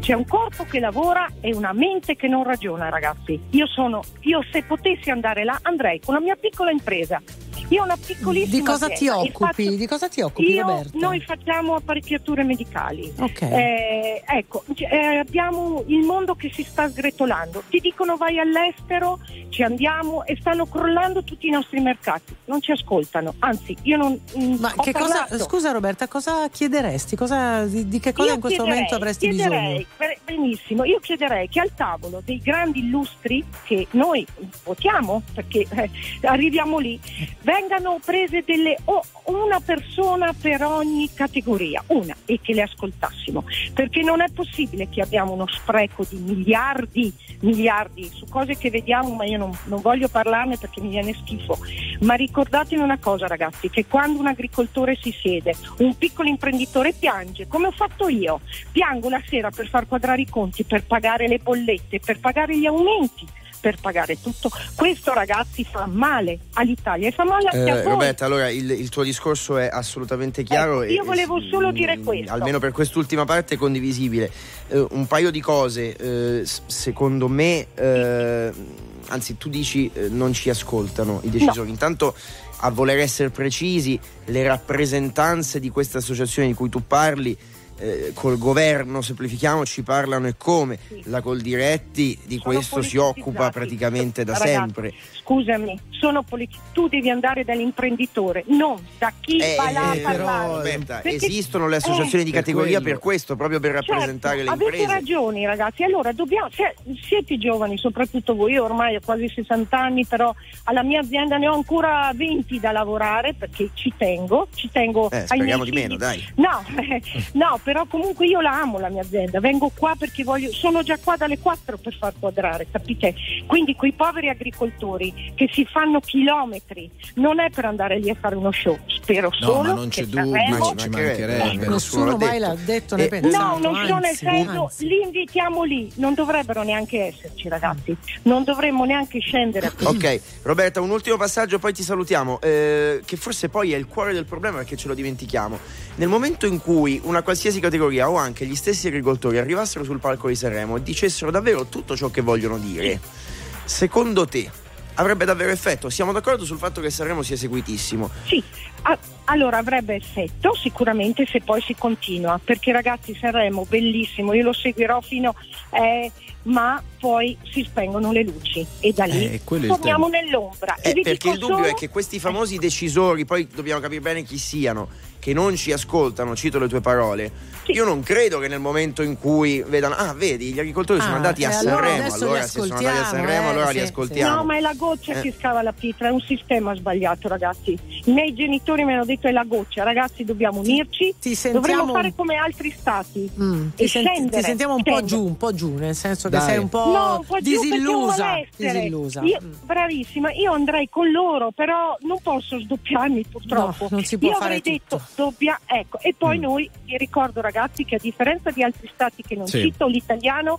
C'è un corpo che lavora e una mente che non ragiona, ragazzi. Io sono, io se potessi andare là andrei con la mia piccola impresa Io ho una piccolissima Di cosa ti occupi? faccio- Di cosa ti occupi, Io- Roberta? Noi facciamo apparecchiature medicali. Ok. Eh, ecco, eh, abbiamo il mondo che si sta sgretolando. Ti dicono vai all'estero, ci andiamo e stanno crollando tutti i nostri mercati. Non ci ascoltano. Anzi, io non. mm, Ma che cosa, scusa Roberta, cosa chiederesti? Cosa- di, di che cosa Io in questo chiederei- momento avresti chiederei, bisogno? be- Benissimo, io chiederei che al tavolo dei grandi illustri che noi votiamo, perché eh, arriviamo lì, vengano prese delle o una persona per ogni categoria, una, e che le ascoltassimo, perché non è possibile che abbiamo uno spreco di miliardi, miliardi su cose che vediamo, ma io non, non voglio parlarne perché mi viene schifo. Ma ricordatevi una cosa ragazzi, che quando un agricoltore si siede, un piccolo imprenditore piange, come ho fatto io, piango la sera per far quadrare i conti, per pagare le bollette, per pagare gli aumenti, per pagare tutto. Questo ragazzi fa male all'Italia e fa male anche a Eh, voi. Roberta, allora il, il tuo discorso è assolutamente chiaro. Ecco, io e- volevo solo mm, dire questo. Almeno per quest'ultima parte è condivisibile. Eh, un paio di cose, eh, secondo me, eh, anzi tu dici eh, non ci ascoltano i decisori. Intanto a voler essere precisi, le rappresentanze di queste associazioni di cui tu parli eh, col governo, semplifichiamo, ci parlano e come. La Coldiretti di Sono questo si occupa praticamente da Ragazzi, sempre. Scusami, sono politi- tu devi andare dall'imprenditore, non da chi Eh, va là a eh, parlare. Roberta, Perché- esistono le associazioni eh, di Per categoria quello. per questo, proprio per rappresentare Certo, le avete imprese. ragioni ragazzi, allora dobbiamo, se- siete giovani, soprattutto voi, io ormai ho quasi 60 anni, però alla mia azienda ne ho ancora 20 da lavorare perché ci tengo, ci tengo Eh, ai speriamo miei di meno, dai. No, no, però comunque io la amo la mia azienda, vengo qua perché voglio, sono già qua dalle 4 per far quadrare, capite? Quindi quei poveri agricoltori che si fanno chilometri, non è per andare lì a fare uno show, spero No, solo ma non c'è che dubbio, Sanremo- ci mancherebbe. Nessuno mai l'ha detto né Eh, pensato. No, non sono nel senso, anzi. li invitiamo lì, non dovrebbero neanche esserci ragazzi, non dovremmo neanche scendere Ok, Roberta, un ultimo passaggio, poi ti salutiamo. eh, che forse poi è il cuore del problema perché ce lo dimentichiamo. Nel momento in cui una qualsiasi categoria o anche gli stessi agricoltori arrivassero sul palco di Sanremo e dicessero davvero tutto ciò che vogliono dire, secondo te avrebbe davvero effetto? Siamo d'accordo sul fatto che Sanremo sia seguitissimo. Sì, a- allora avrebbe effetto sicuramente se poi si continua, perché ragazzi Sanremo bellissimo, io lo seguirò fino eh, ma poi si spengono le luci e da lì Eh, torniamo nell'ombra. Eh, perché il dubbio solo- è che questi famosi decisori, poi dobbiamo capire bene chi siano, che non ci ascoltano, cito le tue parole. Io non credo che nel momento in cui vedano, ah, vedi, gli agricoltori sono Ah, andati a allora Sanremo, allora li se sono andati a ascoltiamo, Sanremo, eh, allora sì, li ascoltiamo. No, ma è la goccia Eh. che scava la pietra, è un sistema sbagliato, ragazzi. I miei genitori mi hanno detto è la goccia, ragazzi, dobbiamo unirci, sentiamo- dovremmo fare come altri stati Mm, ti, senti- scendere. ti sentiamo un po' scendere. giù, un po' giù, nel senso che Dai. sei un po', No, un po' disillusa. disillusa. Io- bravissima, io andrei con loro, però non posso sdoppiarmi purtroppo. No, non si può io fare avrei detto doppia, ecco, e poi noi vi ricordo ragazzi che a differenza di altri stati che non Sì. cito, l'italiano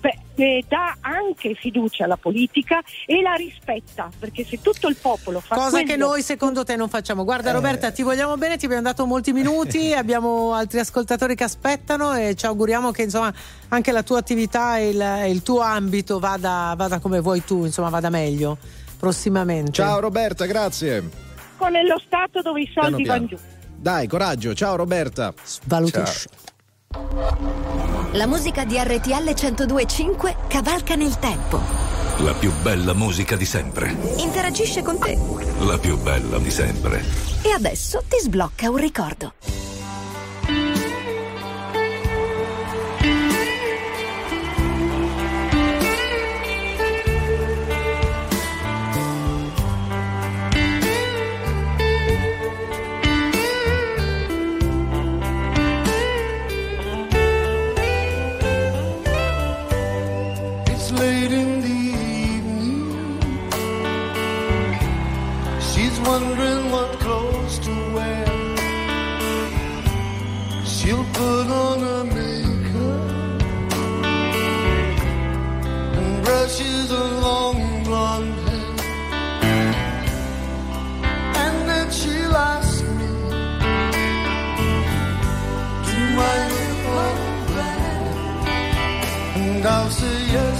beh, eh, dà anche fiducia alla politica e la rispetta, perché se tutto il popolo fa Cosa quello che noi secondo te non facciamo. Guarda Eh. Roberta, ti vogliamo bene, ti abbiamo dato molti minuti, abbiamo altri ascoltatori che aspettano e ci auguriamo che insomma anche la tua attività e il, il tuo ambito vada, vada come vuoi tu, insomma vada meglio prossimamente. Ciao Roberta, grazie. con nello stato dove i soldi Piano, vanno giù. Dai, coraggio. Ciao Roberta. Valutisci. La musica di RTL 1025 cavalca nel tempo. La più bella musica di sempre. Interagisce con te. La più bella di sempre. E adesso ti sblocca un ricordo. 誓言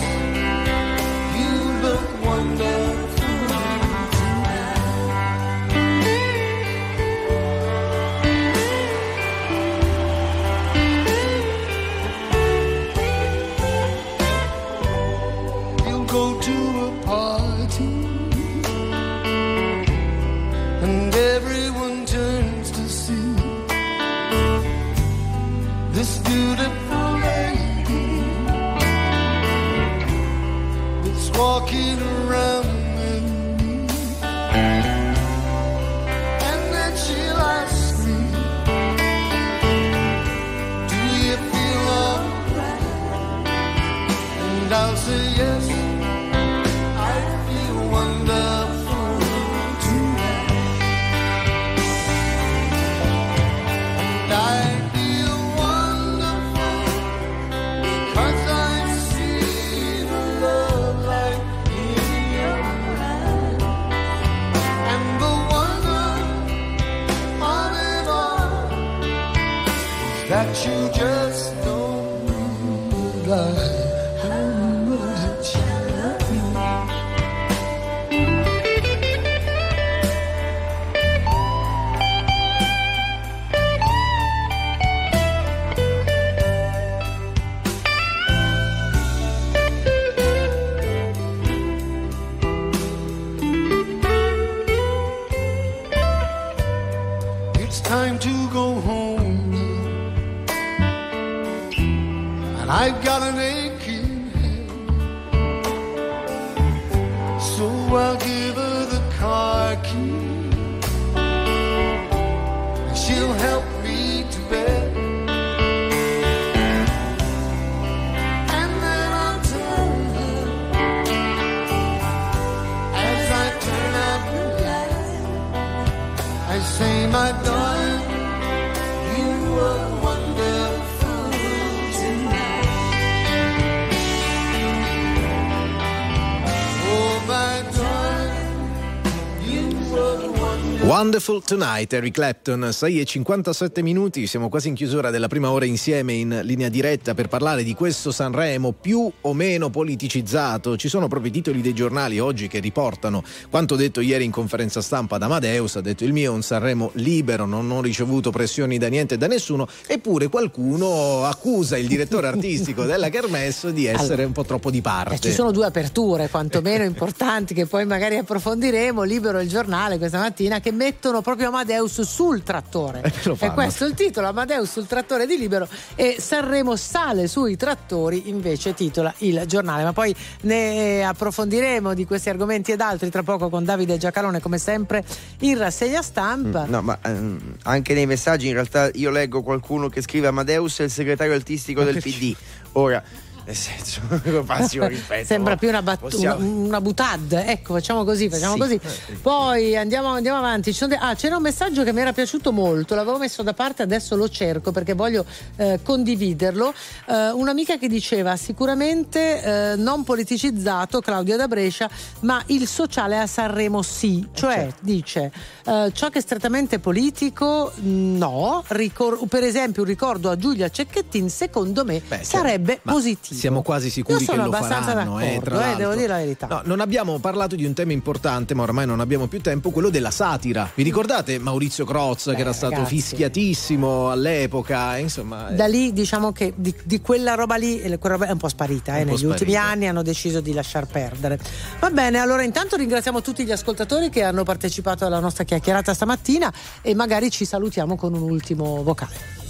wonderful. Tonight, Eric Clapton, 6 e 57 minuti, siamo quasi in chiusura della prima ora insieme in linea diretta per parlare di questo Sanremo più o meno politicizzato. Ci sono proprio i titoli dei giornali oggi che riportano quanto detto ieri in conferenza stampa da Amadeus, ha detto il mio è un Sanremo libero, non ho ricevuto pressioni da niente e da nessuno, eppure qualcuno accusa il direttore artistico della Kermesse di essere Allora, un po' troppo di parte. Eh, ci sono due aperture quantomeno importanti che poi magari approfondiremo. Libero il giornale questa mattina che mettono proprio Amadeus sul trattore. e fanno. questo è il titolo: Amadeus sul trattore di Libero e Sanremo sale sui trattori, invece titola il giornale. Ma poi ne approfondiremo di questi argomenti ed altri tra poco con Davide Giacalone, come sempre, in rassegna stampa. No, ma ehm, anche nei messaggi in realtà io leggo qualcuno che scrive Amadeus è il segretario artistico del PD. Ora, nel senso, massimo rispetto. Sembra più una, battuta, Possiamo- una, butad, ecco, facciamo così, facciamo Sì. così. Poi andiamo, andiamo avanti. De- ah, c'era un messaggio che mi era piaciuto molto, l'avevo messo da parte, adesso lo cerco perché voglio eh, condividerlo. Eh, un'amica che diceva sicuramente eh, non politicizzato, Claudia da Brescia, ma il sociale a Sanremo sì. Cioè, certo. dice, eh, ciò che è strettamente politico no. Ricor- per esempio un ricordo a Giulia Cecchettin, secondo me sarebbe Ma positivo. Siamo quasi sicuri che lo faranno, eh, eh, devo dire la verità. No, non abbiamo parlato di un tema importante, ma ormai non abbiamo più tempo, quello della satira. Vi ricordate Maurizio Crozza che era stato ragazzi. fischiatissimo all'epoca, insomma, eh, Da lì diciamo che di, di quella roba lì eh, quella roba è un po' sparita. eh, Un po' negli ultimi sparita. anni hanno deciso di lasciar perdere. Va bene, allora intanto ringraziamo tutti gli ascoltatori che hanno partecipato alla nostra chiacchierata stamattina e magari ci salutiamo con un ultimo vocale.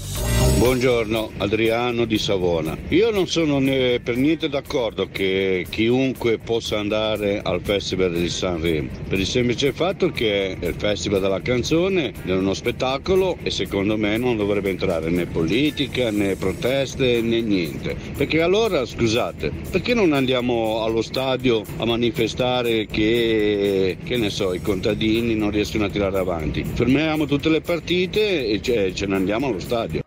Buongiorno, Adriano di Savona. Io non sono per niente d'accordo che chiunque possa andare al Festival di Sanremo, per il semplice fatto che è il Festival della canzone, è uno spettacolo e secondo me non dovrebbe entrare né politica né proteste né niente. Perché allora, scusate, perché non andiamo allo stadio a manifestare che, che ne so, i contadini non riescono a tirare avanti? Fermiamo tutte le partite e ce- ce ne andiamo allo stadio.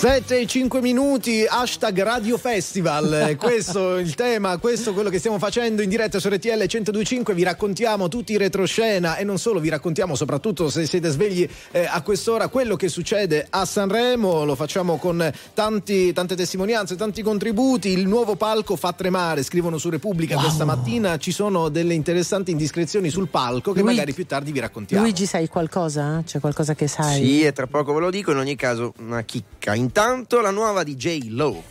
7 e 5 minuti, hashtag Radio Festival. Questo il tema, questo quello che stiamo facendo in diretta su RTL 1025. Vi raccontiamo tutti i retroscena e non solo, vi raccontiamo soprattutto se siete svegli eh, a quest'ora quello che succede a Sanremo. Lo facciamo con tanti, tante testimonianze, tanti contributi. Il nuovo palco fa tremare, scrivono su Repubblica questa mattina. Ci sono delle interessanti indiscrezioni sul palco che Luigi- magari più tardi vi raccontiamo. Luigi, sai qualcosa? C'è qualcosa che sai? Sì, e tra poco ve lo dico, in ogni caso una chicca. Intanto la nuova di J. Lo.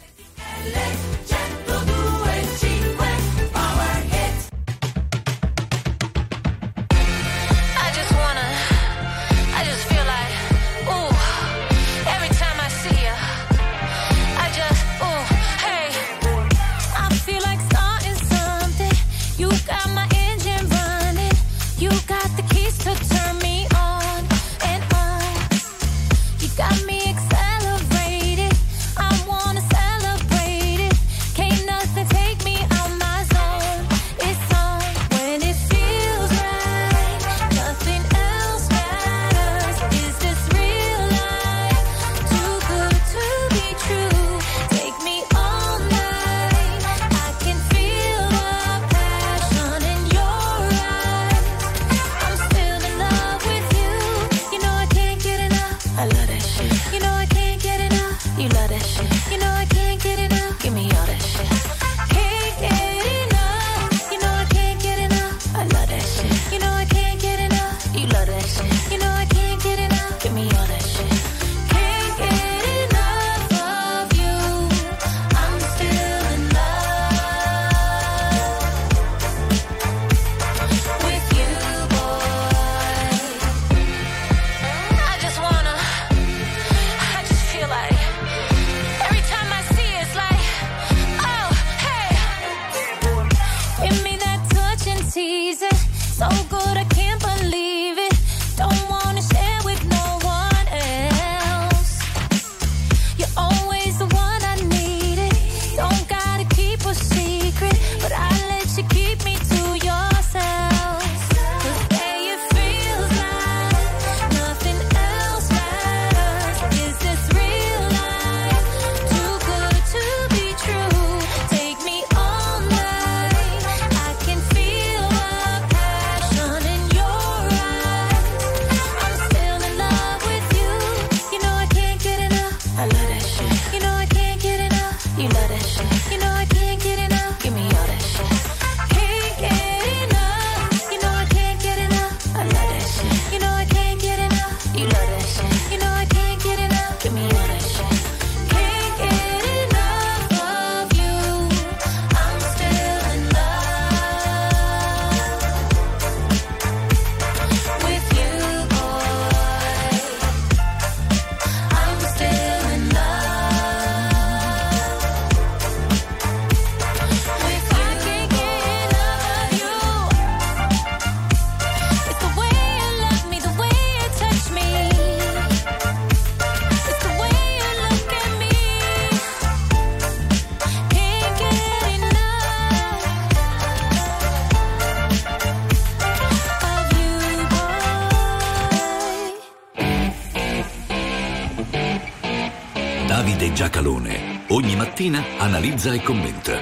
Giacalone ogni mattina analizza e commenta.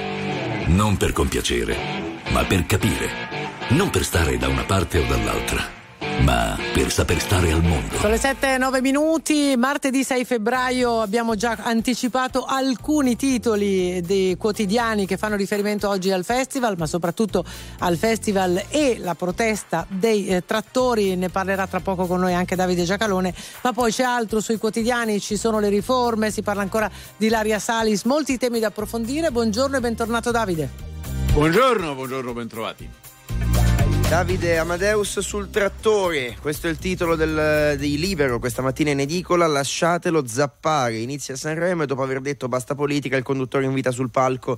Non per compiacere, ma per capire. Non per stare da una parte o dall'altra ma per saper stare al mondo. Sono le 7 e 9 minuti, martedì 6 febbraio abbiamo già anticipato alcuni titoli dei quotidiani che fanno riferimento oggi al festival, ma soprattutto al festival e la protesta dei eh, trattori, ne parlerà tra poco con noi anche Davide Giacalone, ma poi c'è altro sui quotidiani, ci sono le riforme, si parla ancora di Laria Salis, molti temi da approfondire. Buongiorno e bentornato Davide. Buongiorno, buongiorno, bentrovati. Davide Amadeus sul trattore, questo è il titolo del, di Libero questa mattina in edicola, lasciatelo zappare, inizia Sanremo e dopo aver detto basta politica il conduttore invita sul palco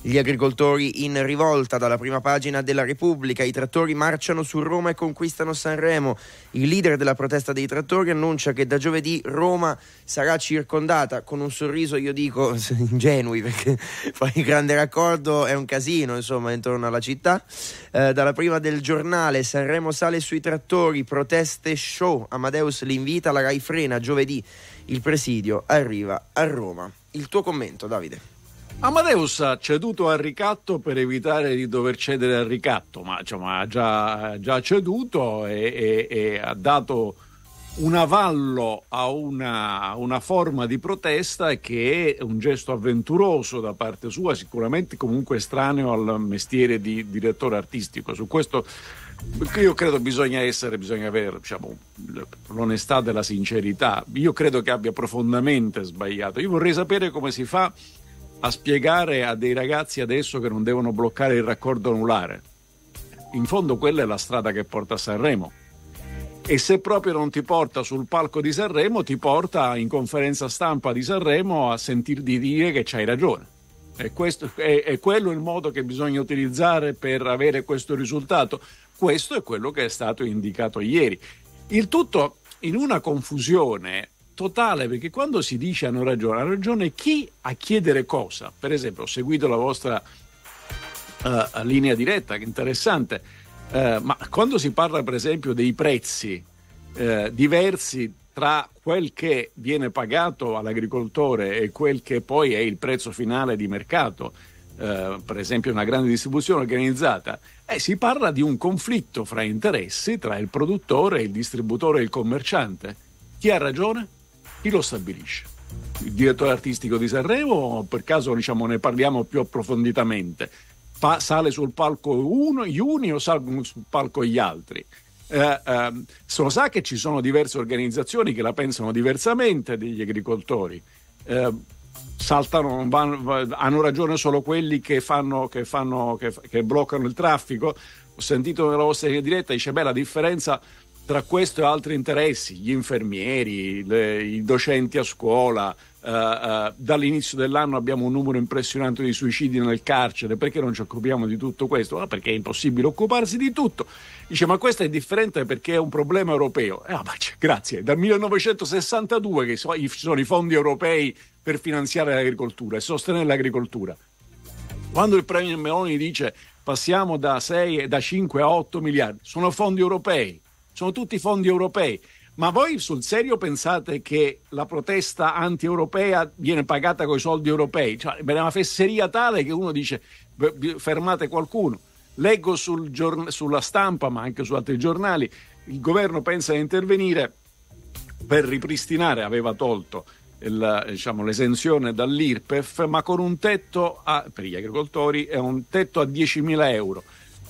gli agricoltori in rivolta dalla prima pagina della Repubblica, i trattori marciano su Roma e conquistano Sanremo. Il leader della protesta dei trattori annuncia che da giovedì Roma sarà circondata con un sorriso, io dico ingenui, perché poi il grande raccordo è un casino, insomma, intorno alla città. Eh, dalla prima del giornale Sanremo sale sui trattori, proteste show. Amadeus l'invita, la Rai frena giovedì. Il presidio arriva a Roma. Il tuo commento, Davide. Amadeus ha ceduto al ricatto per evitare di dover cedere al ricatto, ma insomma, ha già, già ceduto e, e, e, ha dato un avallo a una, una, forma di protesta che è un gesto avventuroso da parte sua, sicuramente comunque estraneo al mestiere di direttore artistico. Su questo io credo bisogna essere, bisogna avere diciamo, l'onestà della sincerità. Io credo che abbia profondamente sbagliato. Io vorrei sapere come si fa a spiegare a dei ragazzi adesso che non devono bloccare il raccordo anulare. In fondo quella è la strada che porta a Sanremo. E se proprio non ti porta sul palco di Sanremo, ti porta in conferenza stampa di Sanremo a sentirti dire che c'hai ragione. E questo è, è quello il modo che bisogna utilizzare per avere questo risultato. Questo è quello che è stato indicato ieri. Il tutto in una confusione totale perché quando si dice hanno ragione, ha ragione chi a chiedere cosa. Per esempio, ho seguito la vostra uh, linea diretta, che interessante, uh, ma quando si parla per esempio dei prezzi uh, diversi tra quel che viene pagato all'agricoltore e quel che poi è il prezzo finale di mercato, per esempio una grande distribuzione organizzata, eh, si parla di un conflitto fra interessi tra il produttore, il distributore e il commerciante. Chi ha ragione? Chi lo stabilisce? Il direttore artistico di Sanremo o per caso diciamo, ne parliamo più approfonditamente? Fa, sale sul palco uno, gli uni o salgono sul palco gli altri? Eh, eh, se lo sa che ci sono diverse organizzazioni che la pensano diversamente degli agricoltori. Eh, saltano, vanno, hanno ragione solo quelli che, fanno, che, fanno, che, che bloccano il traffico. Ho sentito nella vostra diretta, dice beh la differenza tra questo e altri interessi, gli infermieri, le, i docenti a scuola. Uh, uh, dall'inizio dell'anno abbiamo un numero impressionante di suicidi nel carcere. Perché non ci occupiamo di tutto questo? Ah, perché è impossibile occuparsi di tutto. Dice, ma questo è differente perché è un problema europeo. Eh, ma grazie, dal 1962 che so, ci sono i fondi europei per finanziare l'agricoltura e sostenere l'agricoltura. Quando il Premier Meloni dice passiamo da, 6, da 5 a 8 miliardi, sono fondi europei sono tutti fondi europei. Ma voi sul serio pensate che la protesta anti-europea viene pagata con i soldi europei? Cioè, è una fesseria tale che uno dice fermate qualcuno. Leggo sul giorn- sulla stampa, ma anche su altri giornali, il governo pensa di intervenire per ripristinare, aveva tolto il, diciamo, l'esenzione dall'IRPEF, ma con un tetto a, per gli agricoltori è un tetto a 10.000 euro.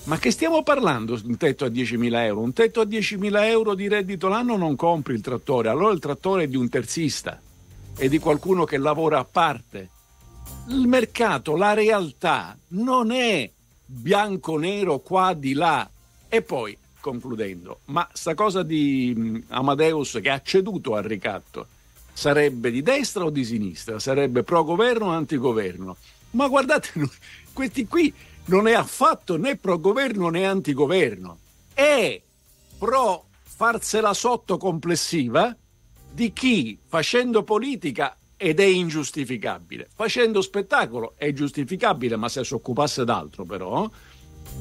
Ma che stiamo parlando un tetto a 10.000 euro? Un tetto a 10.000 euro di reddito l'anno non compri il trattore, allora il trattore è di un terzista, è di qualcuno che lavora a parte. Il mercato, la realtà non è bianco-nero qua di là. E poi, concludendo, ma sta cosa di Amadeus che ha ceduto al ricatto sarebbe di destra o di sinistra? Sarebbe pro governo o antigoverno? Ma guardate, questi qui non è affatto né pro governo né antigoverno, è pro farsela sotto complessiva di chi facendo politica ed è ingiustificabile, facendo spettacolo è giustificabile, ma se si occupasse d'altro però,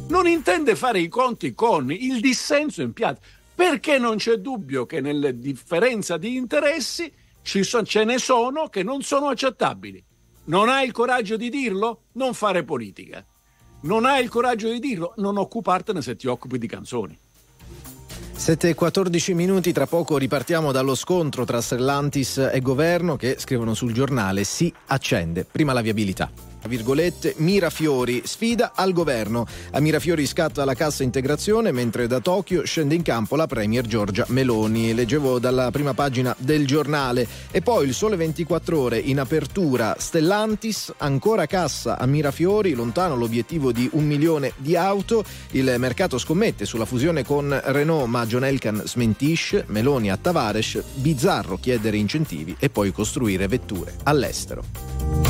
non intende fare i conti con il dissenso in piazza, perché non c'è dubbio che nelle differenze di interessi so, ce ne sono che non sono accettabili. Non hai il coraggio di dirlo? Non fare politica. Non hai il coraggio di dirlo? Non occupartene se ti occupi di canzoni. 7 e 14 minuti, tra poco ripartiamo dallo scontro tra Stellantis e governo che scrivono sul giornale si accende. Prima la viabilità virgolette, Mirafiori sfida al governo. A Mirafiori scatta la cassa integrazione mentre da Tokyo scende in campo la premier Giorgia Meloni. Leggevo dalla prima pagina del giornale. E poi il sole 24 ore in apertura Stellantis, ancora cassa a Mirafiori, lontano l'obiettivo di un milione di auto. Il mercato scommette sulla fusione con Renault ma John Elkan smentisce, Meloni a Tavares, bizzarro chiedere incentivi e poi costruire vetture all'estero.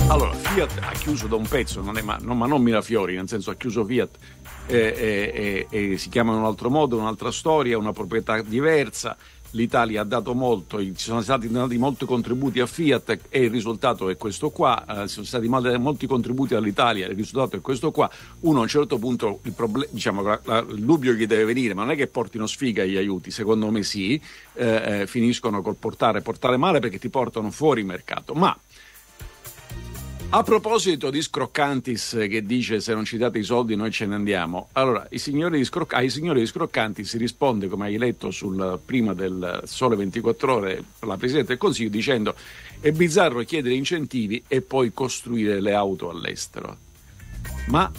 Allora, Fiat ha chiuso da un pezzo, non è, ma, non, ma non Mirafiori, nel senso ha chiuso Fiat e, e, e si chiama in un altro modo, un'altra storia, una proprietà diversa. L'Italia ha dato molto, ci sono stati dati molti contributi a Fiat e il risultato è questo qua, eh, sono stati molti contributi all'Italia e il risultato è questo qua. Uno a un certo punto il, problem- diciamo, la, la, il dubbio gli deve venire, ma non è che portino sfiga gli aiuti, secondo me sì, eh, eh, finiscono col portare, portare male perché ti portano fuori mercato. Ma a proposito di Scroccantis che dice se non ci date i soldi noi ce ne andiamo, allora signori Scroc- ai signori di Scroccantis si risponde come hai letto sul, prima del Sole 24 Ore la Presidente del Consiglio dicendo è bizzarro chiedere incentivi e poi costruire le auto all'estero. Ma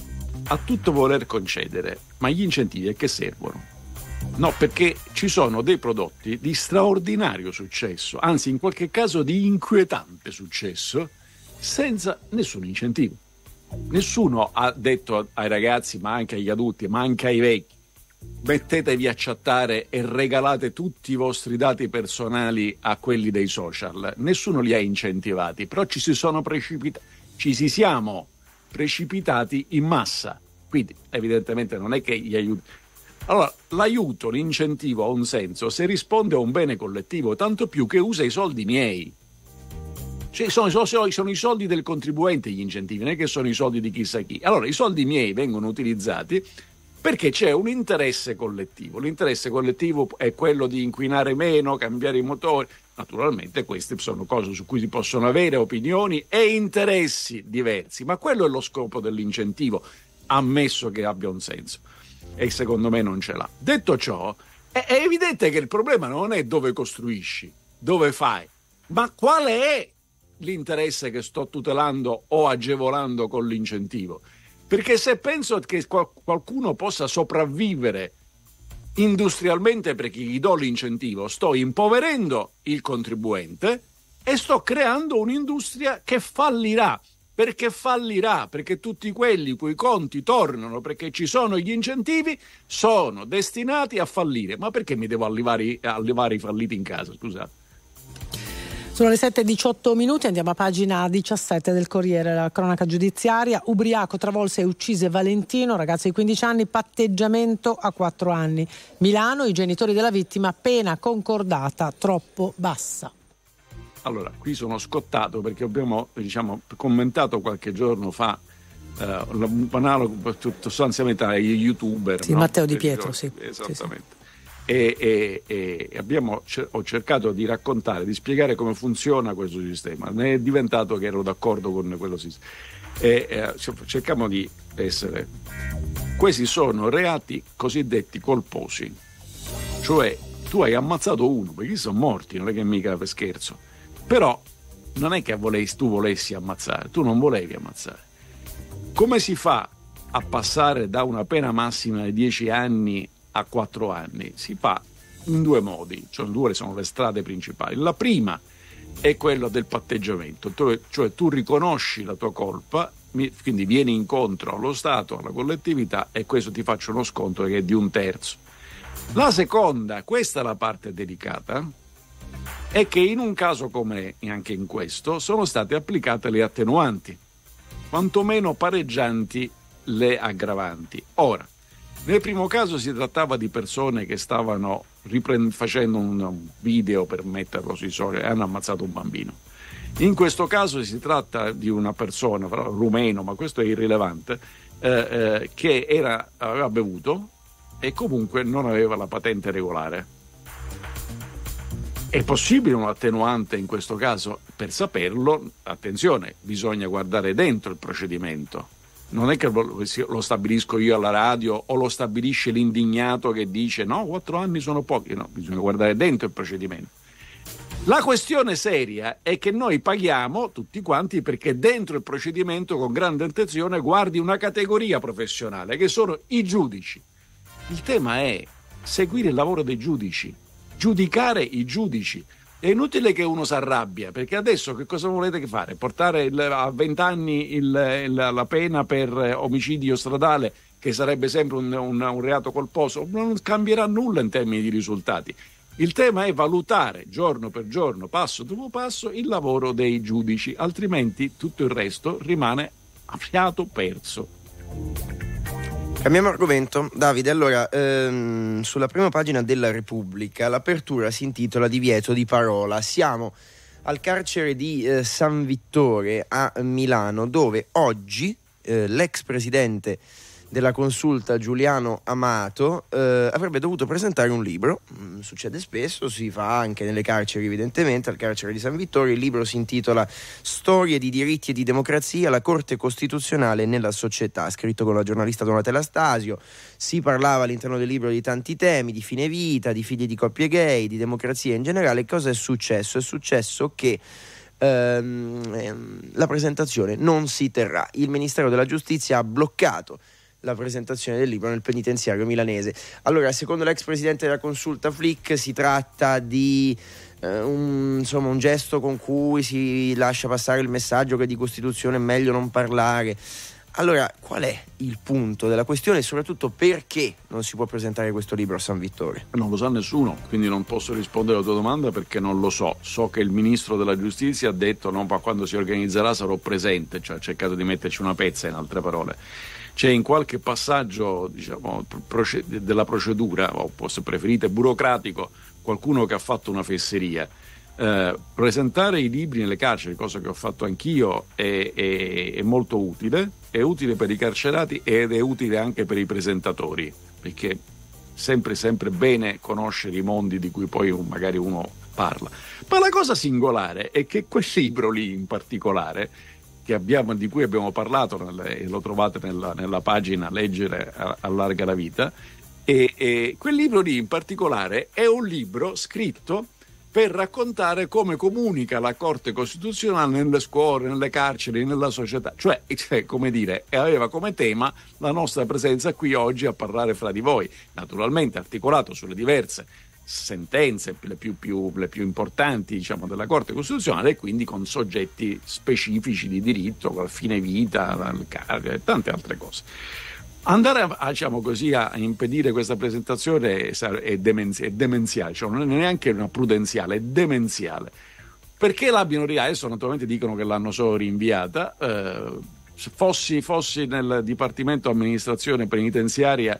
a tutto voler concedere, ma gli incentivi a che servono? No, perché ci sono dei prodotti di straordinario successo, anzi in qualche caso di inquietante successo, senza nessun incentivo. Nessuno ha detto ai ragazzi, ma anche agli adulti, ma anche ai vecchi, mettetevi a chattare e regalate tutti i vostri dati personali a quelli dei social. Nessuno li ha incentivati, però ci si sono precipitati, ci si siamo precipitati in massa. Quindi evidentemente non è che gli aiuti. Allora, l'aiuto, l'incentivo ha un senso se risponde a un bene collettivo, tanto più che usa i soldi miei. Cioè, sono, sono, sono, i soldi del contribuente gli incentivi, non è che sono i soldi di chissà chi. Allora, i soldi miei vengono utilizzati perché c'è un interesse collettivo. L'interesse collettivo è quello di inquinare meno, cambiare i motori. Naturalmente queste sono cose su cui si possono avere opinioni e interessi diversi, ma quello è lo scopo dell'incentivo, ammesso che abbia un senso. E secondo me non ce l'ha. Detto ciò, è, è evidente che il problema non è dove costruisci, dove fai, ma quale è l'interesse che sto tutelando o agevolando con l'incentivo. Perché se penso che qualcuno possa sopravvivere industrialmente perché gli do l'incentivo, sto impoverendo il contribuente e sto creando un'industria che fallirà. Perché fallirà? Perché tutti quelli cui conti tornano perché ci sono gli incentivi sono destinati a fallire. Ma perché mi devo allevare, i falliti in casa? Scusate. Sono le 7.18 minuti, andiamo a pagina 17 del Corriere, la cronaca giudiziaria. Ubriaco travolse e uccise Valentino, ragazzo di 15 anni, patteggiamento a 4 anni. Milano, i genitori della vittima, pena concordata troppo bassa. Allora, qui sono scottato perché abbiamo diciamo, commentato qualche giorno fa uh, un analogo sostanzialmente agli youtuber. Sì, no? Matteo Di Pietro, sì. Esattamente. Sì, sì e, e, e abbiamo, ho cercato di raccontare, di spiegare come funziona questo sistema. Ne è diventato che ero d'accordo con quello sistema. E, eh, cerchiamo di essere. Questi sono reati cosiddetti colposi, cioè tu hai ammazzato uno, perché sono morti, non è che mica per scherzo. Però non è che volessi, tu volessi ammazzare, tu non volevi ammazzare. Come si fa a passare da una pena massima di 10 anni a quattro anni si fa in due modi, cioè due sono le strade principali. La prima è quella del patteggiamento, cioè tu riconosci la tua colpa, quindi vieni incontro allo Stato, alla collettività e questo ti faccio uno sconto che è di un terzo. La seconda, questa è la parte delicata, è che in un caso come anche in questo sono state applicate le attenuanti, quantomeno pareggianti le aggravanti. Ora, nel primo caso si trattava di persone che stavano riprend- facendo un video per metterlo sui social e hanno ammazzato un bambino. In questo caso si tratta di una persona, rumeno, ma questo è irrilevante, eh, eh, che era, aveva bevuto e comunque non aveva la patente regolare. È possibile un attenuante in questo caso? Per saperlo, attenzione, bisogna guardare dentro il procedimento. Non è che lo stabilisco io alla radio o lo stabilisce l'indignato che dice no, quattro anni sono pochi. No, bisogna guardare dentro il procedimento. La questione seria è che noi paghiamo tutti quanti perché dentro il procedimento con grande attenzione guardi una categoria professionale che sono i giudici. Il tema è seguire il lavoro dei giudici giudicare i giudici. È inutile che uno si arrabbia, perché adesso che cosa volete fare? Portare il, a 20 anni il, il, la pena per omicidio stradale, che sarebbe sempre un, un, un reato colposo? Non cambierà nulla in termini di risultati. Il tema è valutare giorno per giorno, passo dopo passo, il lavoro dei giudici, altrimenti tutto il resto rimane a fiato perso. Cambiamo argomento, Davide. Allora, ehm, sulla prima pagina della Repubblica l'apertura si intitola Divieto di parola. Siamo al carcere di eh, San Vittore a Milano, dove oggi eh, l'ex presidente della consulta Giuliano Amato eh, avrebbe dovuto presentare un libro, mm, succede spesso, si fa anche nelle carceri evidentemente, al carcere di San Vittorio, il libro si intitola Storie di diritti e di democrazia, la Corte Costituzionale nella società, scritto con la giornalista Donatella Stasio, si parlava all'interno del libro di tanti temi, di fine vita, di figli di coppie gay, di democrazia in generale, cosa è successo? È successo che ehm, ehm la presentazione non si terrà, il Ministero della Giustizia ha bloccato la presentazione del libro nel penitenziario milanese. Allora, secondo l'ex presidente della consulta Flick, si tratta di eh, un, insomma, un gesto con cui si lascia passare il messaggio che di Costituzione è meglio non parlare. Allora, qual è il punto della questione e soprattutto perché non si può presentare questo libro a San Vittorio? Non lo sa nessuno, quindi non posso rispondere alla tua domanda perché non lo so. So che il ministro della giustizia ha detto no, quando si organizzerà sarò presente, cioè ha cercato di metterci una pezza in altre parole c'è in qualche passaggio diciamo, della procedura, o se preferite burocratico, qualcuno che ha fatto una fesseria. Eh, presentare i libri nelle carceri, cosa che ho fatto anch'io, è, è, è, molto utile, è utile per i carcerati ed è utile anche per i presentatori, perché sempre sempre bene conoscere i mondi di cui poi magari uno parla. Ma la cosa singolare è che quel libro lì in particolare abbiamo, di cui abbiamo parlato e lo trovate nella, nella pagina Leggere allarga la vita. E, e quel libro lì in particolare è un libro scritto per raccontare come comunica la Corte Costituzionale nelle scuole, nelle carceri, nella società. Cioè, cioè, come dire, aveva come tema la nostra presenza qui oggi a parlare fra di voi, naturalmente articolato sulle diverse sentenze, le più, più, le più importanti diciamo, della Corte Costituzionale, e quindi con soggetti specifici di diritto, con fine vita e tante altre cose. Andare a, diciamo così, a impedire questa presentazione è, demenzi- è demenziale, cioè non è neanche una prudenziale, è demenziale. Perché l'abbiano rinviata? Adesso naturalmente dicono che l'hanno solo rinviata. Eh, fossi, fossi nel Dipartimento Amministrazione Penitenziaria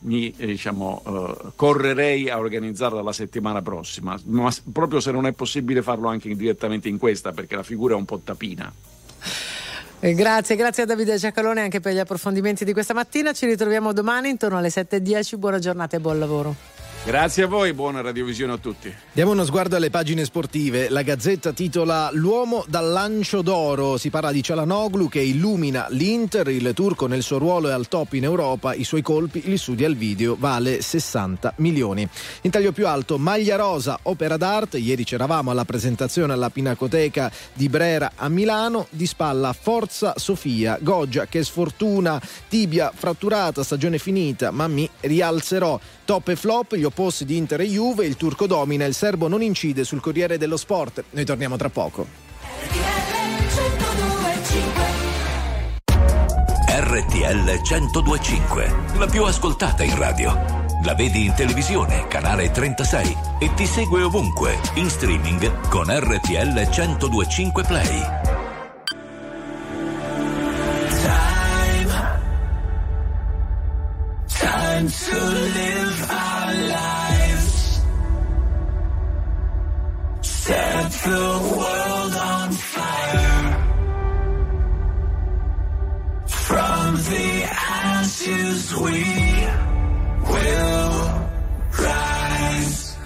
mi eh, diciamo, uh, correrei a organizzarla la settimana prossima, ma proprio se non è possibile farlo anche direttamente in questa, perché la figura è un po' tapina. Eh, grazie, grazie a Davide Giacalone anche per gli approfondimenti di questa mattina. Ci ritroviamo domani intorno alle 7.10. Buona giornata e buon lavoro. Grazie a voi, buona radiovisione a tutti. Diamo uno sguardo alle pagine sportive. La Gazzetta titola L'uomo dal lancio d'oro. Si parla di Cialanoglu che illumina l'Inter, il turco nel suo ruolo è al top in Europa, i suoi colpi li studi al video, vale 60 milioni. In taglio più alto, maglia rosa, opera d'arte. Ieri c'eravamo alla presentazione alla Pinacoteca di Brera a Milano. Di spalla Forza Sofia, Goggia che sfortuna, tibia fratturata, stagione finita, ma mi rialzerò. Top e flop, gli opposti di Inter e Juve, il turco domina, il serbo non incide sul Corriere dello Sport. Noi torniamo tra poco. RTL 1025, la più ascoltata in radio. La vedi in televisione, canale 36 e ti segue ovunque, in streaming con RTL 1025 Play. Time, time to live Set the world on fire. From the ashes we will rise.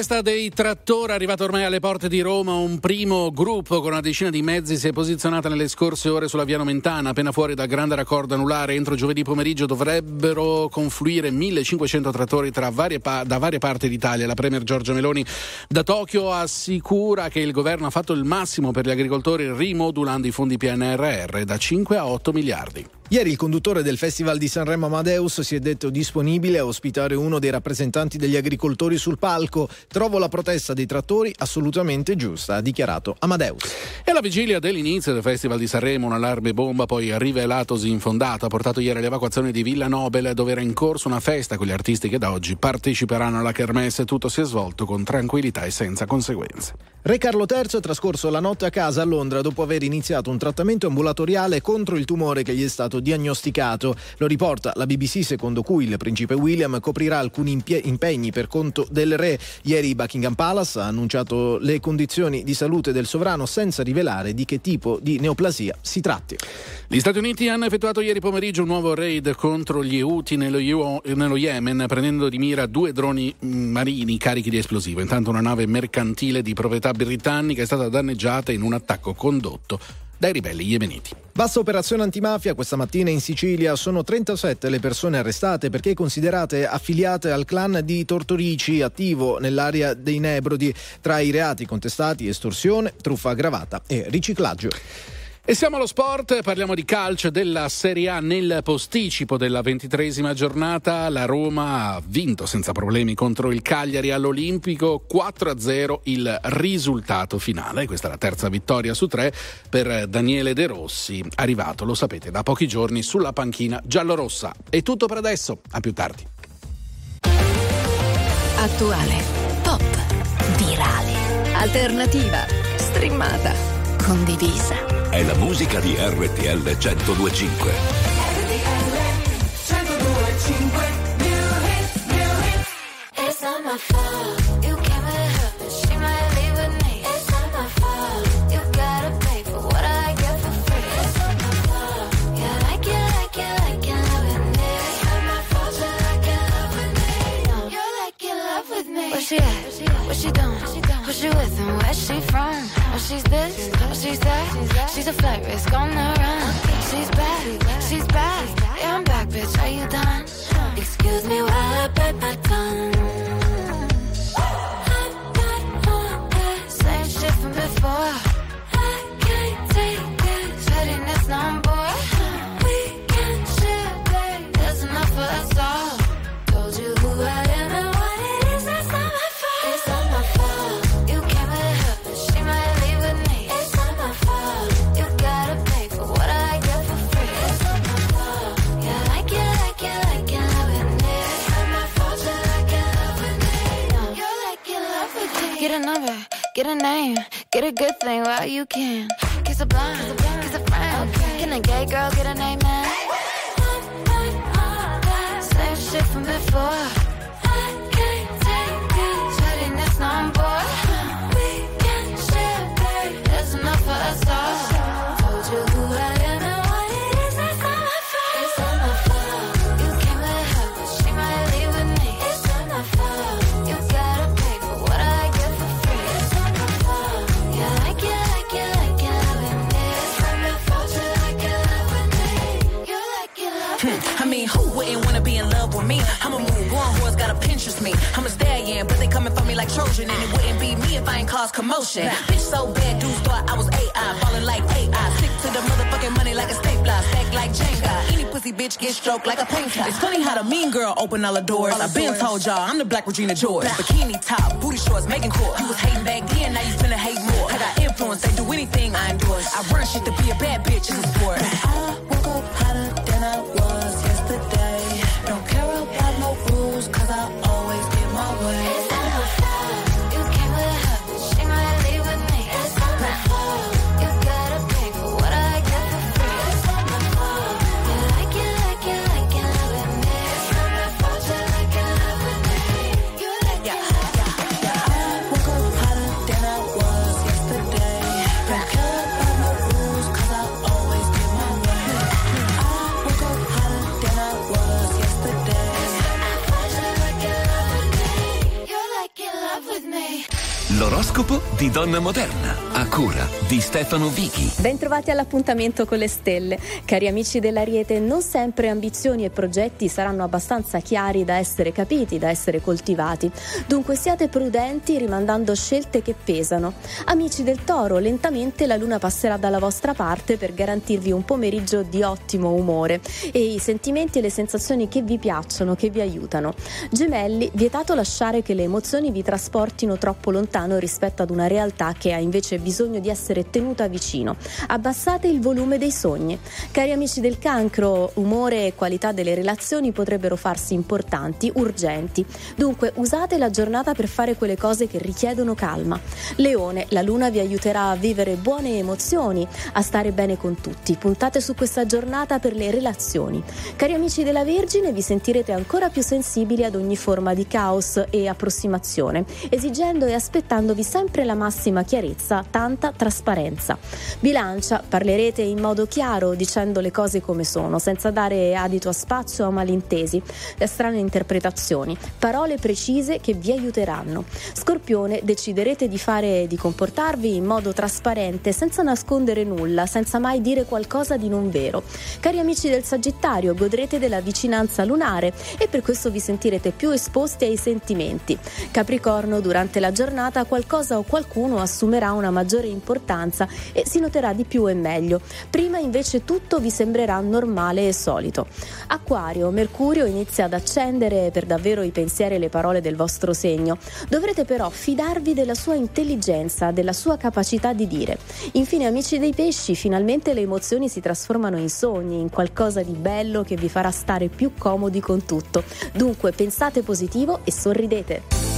Protesta dei trattori, arrivato ormai alle porte di Roma, un primo gruppo con una decina di mezzi si è posizionata nelle scorse ore sulla via Nomentana, appena fuori dal grande raccordo anulare. Entro giovedì pomeriggio dovrebbero confluire 1500 trattori varie pa- da varie parti d'Italia. La Premier Giorgia Meloni da Tokyo assicura che il governo ha fatto il massimo per gli agricoltori rimodulando i fondi PNRR da 5 a 8 miliardi. Ieri il conduttore del Festival di Sanremo Amadeus si è detto disponibile a ospitare uno dei rappresentanti degli agricoltori sul palco. Trovo la protesta dei trattori assolutamente giusta, ha dichiarato Amadeus. E alla vigilia dell'inizio del Festival di Sanremo, un allarme bomba poi rivelatosi infondato ha portato ieri all'evacuazione di Villa Nobel dove era in corso una festa con gli artisti che da oggi parteciperanno alla kermesse. Tutto si è svolto con tranquillità e senza conseguenze. Re Carlo III è trascorso la notte a casa a Londra dopo aver iniziato un trattamento ambulatoriale contro il tumore che gli è stato diagnosticato. Lo riporta la BBC secondo cui il principe William coprirà alcuni impie- impegni per conto del re. Ieri Buckingham Palace ha annunciato le condizioni di salute del sovrano senza rivelare di che tipo di neoplasia si tratti. Gli Stati Uniti hanno effettuato ieri pomeriggio un nuovo raid contro gli Houthi nello, nello Yemen prendendo di mira due droni mm, marini carichi di esplosivo. Intanto una nave mercantile di proprietà britannica è stata danneggiata in un attacco condotto dai ribelli yemeniti. Bassa operazione antimafia questa mattina in Sicilia. Sono 37 le persone arrestate perché considerate affiliate al clan di Tortorici attivo nell'area dei Nebrodi. Tra i reati contestati estorsione, truffa aggravata e riciclaggio. E siamo allo sport, parliamo di calcio della Serie A nel posticipo della ventitresima giornata. La Roma ha vinto senza problemi contro il Cagliari all'Olimpico 4-0 il risultato finale. Questa è la terza vittoria su tre per Daniele De Rossi, arrivato, lo sapete, da pochi giorni sulla panchina giallorossa. È tutto per adesso, a più tardi. Attuale, pop, virale, alternativa, streamata, condivisa è la musica di RTL 1025. It's not my fault, you came at her, she might leave with me. It's not my fault, you gotta pay for what I get for free. It's not my fault, yeah, like it, like it, like it, loving it. It's not my fault, you like it, love with me. You're like in. Where she at? What she doing? Who she with and where she from? Oh, she's this, oh, she's that. She's a flight risk on the run. She's back, she's back. Yeah, I'm back, bitch. Are you done? Excuse me while I bite my tongue. A number, get a name, get a good thing while you can. Kiss a blind, kiss a friend. Can a gay girl get a name, man? Same shit from before. It's funny how the mean girl open all the doors. I've been told y'all I'm the black Regina George. Bikini top, booty shorts, making court. You was hating back then, now you finna hate more. I got influence, they do anything I endorse. I run shit to be a bad bitch in the sport. I uh-huh. woke up hotter di Donna Moderna, a cura di Stefano Vichi. Bentrovati all'appuntamento con le stelle. Cari amici dell'Ariete, non sempre ambizioni e progetti saranno abbastanza chiari da essere capiti, da essere coltivati. Dunque siate prudenti rimandando scelte che pesano. Amici del Toro, lentamente la luna passerà dalla vostra parte per garantirvi un pomeriggio di ottimo umore e i sentimenti e le sensazioni che vi piacciono, che vi aiutano. Gemelli, vietato lasciare che le emozioni vi trasportino troppo lontano rispetto ad una realtà che ha invece bisogno di essere tenuta vicino. Abbassate il volume dei sogni. Cari amici del cancro, umore e qualità delle relazioni potrebbero farsi importanti, urgenti. Dunque usate la giornata per fare quelle cose che richiedono calma. Leone, la luna vi aiuterà a vivere buone emozioni, a stare bene con tutti. Puntate su questa giornata per le relazioni. Cari amici della Vergine, vi sentirete ancora più sensibili ad ogni forma di caos e approssimazione, esigendo e aspettandovi sempre la massima chiarezza, tanta trasparenza. Bilancia, parlerete in modo chiaro, dicendo le cose come sono, senza dare adito a spazio o a malintesi, e strane interpretazioni, parole precise che vi aiuteranno. Scorpione, deciderete di fare di comportarvi in modo trasparente, senza nascondere nulla, senza mai dire qualcosa di non vero. Cari amici del Sagittario, godrete della vicinanza lunare e per questo vi sentirete più esposti ai sentimenti. Capricorno, durante la giornata qualcosa o qualcuno assumerà una maggiore importanza e si noterà di più e meglio. Prima invece tutto vi sembrerà normale e solito. Acquario, Mercurio inizia ad accendere per davvero i pensieri e le parole del vostro segno. Dovrete però fidarvi della sua intelligenza, della sua capacità di dire. Infine, amici dei pesci, finalmente le emozioni si trasformano in sogni, in qualcosa di bello che vi farà stare più comodi con tutto. Dunque pensate positivo e sorridete.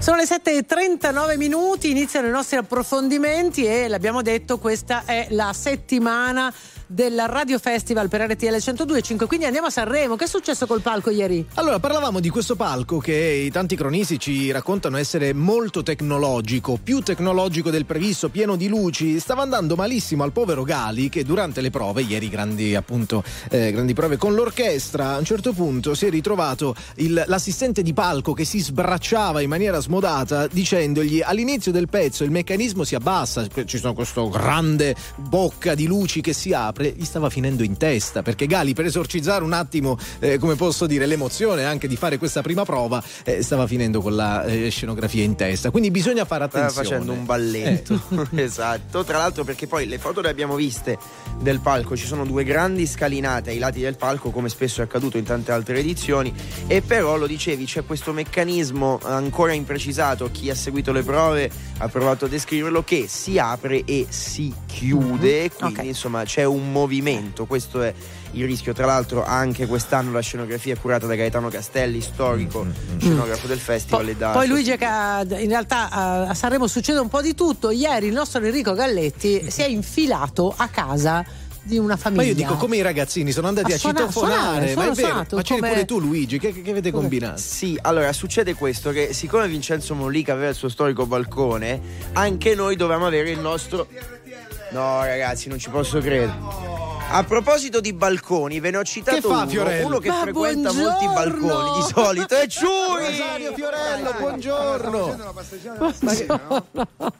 Sono le 7.39 minuti, iniziano i nostri approfondimenti e l'abbiamo detto, questa è la settimana del Radio Festival per RTL 102.5. Quindi andiamo a Sanremo. Che è successo col palco ieri? Allora, parlavamo di questo palco che i tanti cronisti ci raccontano essere molto tecnologico, più tecnologico del previsto, pieno di luci. Stava andando malissimo al povero Gali che durante le prove, ieri grandi appunto eh, grandi prove con l'orchestra, a un certo punto si è ritrovato il, l'assistente di palco che si sbracciava in maniera smodata dicendogli all'inizio del pezzo il meccanismo si abbassa, ci sono questo grande bocca di luci che si apre, gli stava finendo in testa perché Gali per esorcizzare un attimo, eh, come posso dire, l'emozione anche di fare questa prima prova, eh, stava finendo con la eh, scenografia in testa. Quindi bisogna fare attenzione. Stava facendo un balletto. esatto. Tra l'altro perché poi le foto le abbiamo viste del palco, ci sono due grandi scalinate ai lati del palco come spesso è accaduto in tante altre edizioni e però lo dicevi c'è questo meccanismo ancora imprecisato, chi ha seguito le prove ha provato a descriverlo che si apre e si chiude, quindi okay. insomma c'è un movimento, questo è il rischio. Tra l'altro, anche quest'anno la scenografia è curata da Gaetano Castelli, storico mm. scenografo del festival. Po- da poi lui dice che in realtà a Sanremo succede un po' di tutto. Ieri il nostro Enrico Galletti si è infilato a casa di una famiglia. Ma io dico come i ragazzini sono andati a, a citofonare, suonare, ma è vero, ma c'eri come... pure tu Luigi, che, che avete combinato? Sì, allora succede questo che siccome Vincenzo Mollica aveva il suo storico balcone, anche noi dovevamo avere il nostro No, ragazzi, non ci posso credere. A proposito di balconi, ve ne ho citato fa, uno, uno che Ma frequenta buongiorno. molti balconi di solito. È Ciuri! Rosario Fiorello, buongiorno! Ma, che, no?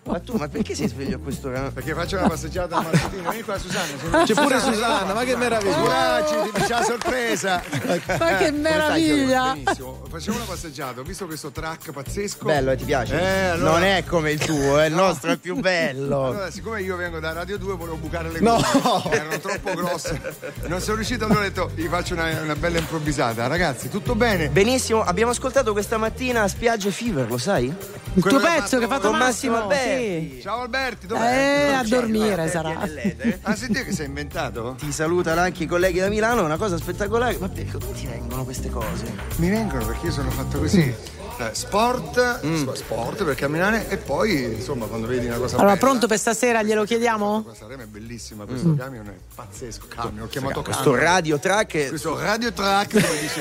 ma tu, ma perché sei sveglio a questo orario? Perché faccio una passeggiata al mattino. Vieni qua, Susanna. C'è pure Susanna, ma che meraviglia! Curaci, ti c'è la sorpresa! Ma che meraviglia! Benissimo, facciamo una passeggiata. Ho visto questo track pazzesco. Bello, eh, ti piace? Eh, allora... Non è come il tuo, eh, il nostro è più bello. Allora, siccome io vengo da Radio 2, volevo bucare le no. erano troppo grosse. Non sono riuscito, allora ho detto, gli faccio una, una, bella improvvisata. Ragazzi, tutto bene? Benissimo, abbiamo ascoltato questa mattina Spiagge Fever, lo sai? Il tuo pezzo che ha fatto Massimo, Massimo Alberti. Ciao Alberti, dov'è? Eh, a dormire sarà. Ah, senti che sei inventato? Ti salutano anche i colleghi da Milano, una cosa spettacolare. Ma perché come ti vengono queste cose? Mi vengono perché io sono fatto così. Eh, sport, mm. sport per camminare e poi insomma quando vedi una cosa allora bella, pronto per stasera glielo chiediamo? questa Rema è bellissima questo mm. camion è pazzesco camion, ho chiamato questo camion. radio track questo radio track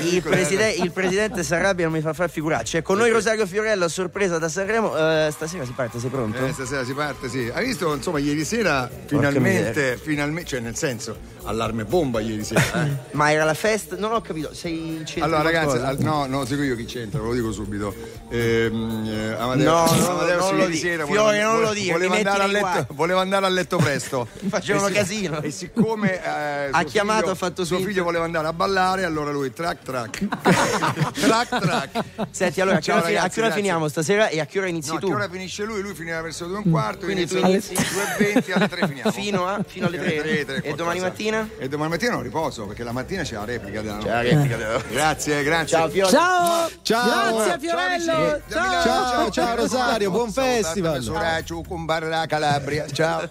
il, preside- il, presidente Sarabia non mi fa far figuracci è con noi Rosario Fiorello a sorpresa da Sanremo uh, stasera si parte sei pronto? Eh, stasera si parte sì hai visto insomma ieri sera finalmente finalmente cioè nel senso allarme bomba ieri sera eh? ma era la festa non ho capito sei in centro allora ragazzi al- no no seguo io chi c'entra ve lo dico subito eh, ehm, Amadeo, no, Amadeo non, lo sera, Fiore, non lo dire. Voleva andare, a letto, voleva andare a letto presto. Facevano e casino. E siccome eh, ha chiamato, figlio, ha fatto suo figlio voleva andare a ballare, allora lui track track. track track. Senti, allora Ciao, a, che ora, a che ora finiamo stasera e a che ora inizi no, tu? A che ora finisce lui? Lui finirà verso le 2 e un quarto, Quindi tu inizi alle 2 e 20 alle 3 finiamo. Fino, a, fino alle 3. 3, 3 e domani mattina? E domani mattina non riposo perché la mattina c'è la replica della C'è la replica Grazie, grazie. Ciao Fiore. Ciao. Ciao. Grazie Fiorello. Ciao. Ciao, ciao Rosario, buon festival. Soraccio con Barra Calabria. Ciao.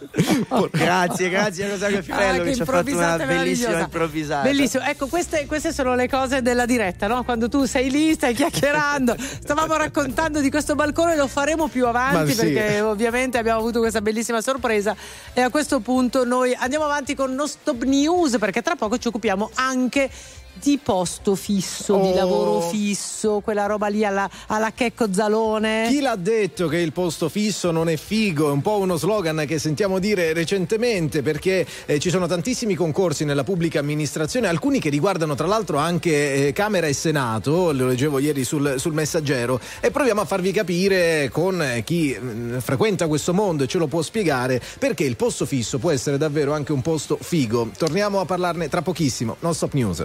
grazie, grazie Rosario Fiorello ah, che, che ci ha fatto una bellissima improvvisata. Bellissimo. Ecco, queste, queste, sono le cose della diretta, no? Quando tu sei lì, stai chiacchierando. Stavamo raccontando di questo balcone, lo faremo più avanti sì. perché ovviamente abbiamo avuto questa bellissima sorpresa. E a questo punto noi andiamo avanti con No Stop News perché tra poco ci occupiamo anche di posto fisso, oh. di lavoro fisso, quella roba lì alla, alla Checco Zalone. Chi l'ha detto che il posto fisso non è figo? È un po' uno slogan che sentiamo dire recentemente perché eh, ci sono tantissimi concorsi nella pubblica amministrazione, alcuni che riguardano tra l'altro anche eh, Camera e Senato, lo leggevo ieri sul, sul, messaggero, e proviamo a farvi capire con chi mh, mm, frequenta questo mondo e ce lo può spiegare perché il posto fisso può essere davvero anche un posto figo. Torniamo a parlarne tra pochissimo. Non stop news.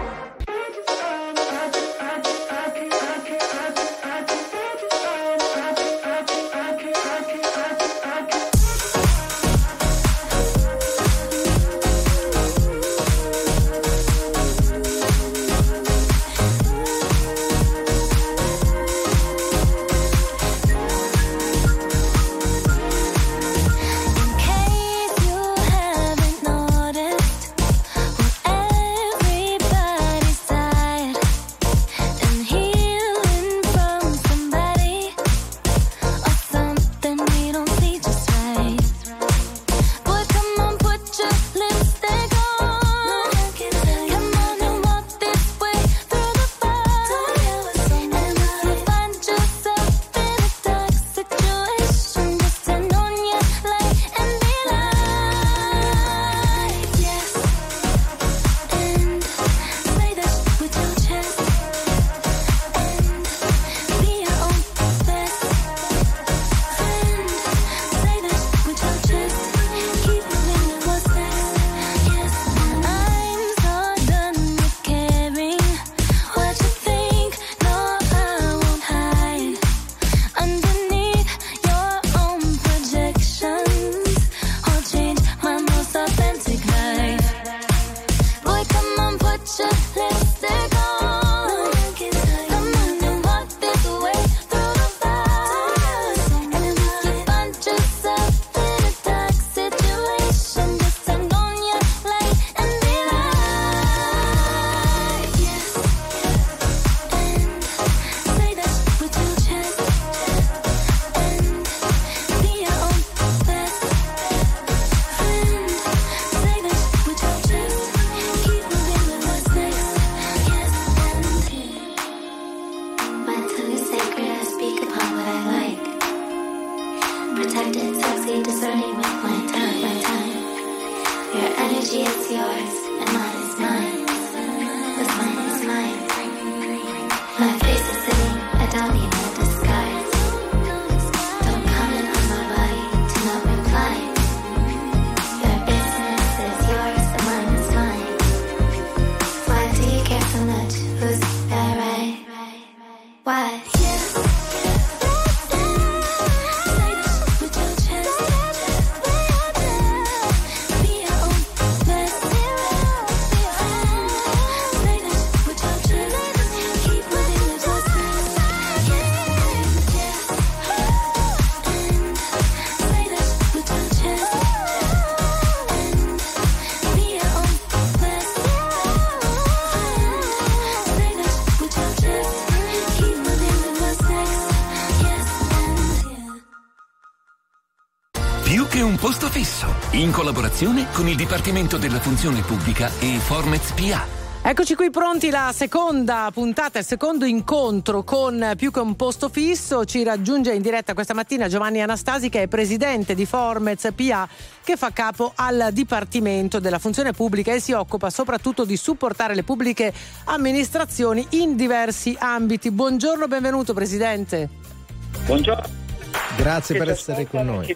Collaborazione con il Dipartimento della Funzione Pubblica e Formez PA. Eccoci qui pronti, la seconda puntata, il secondo incontro con più che un posto fisso. Ci raggiunge in diretta questa mattina Giovanni Anastasi che è presidente di Formez PA che fa capo al Dipartimento della Funzione Pubblica e si occupa soprattutto di supportare le pubbliche amministrazioni in diversi ambiti. Buongiorno, benvenuto Presidente. Buongiorno. Grazie per essere con noi.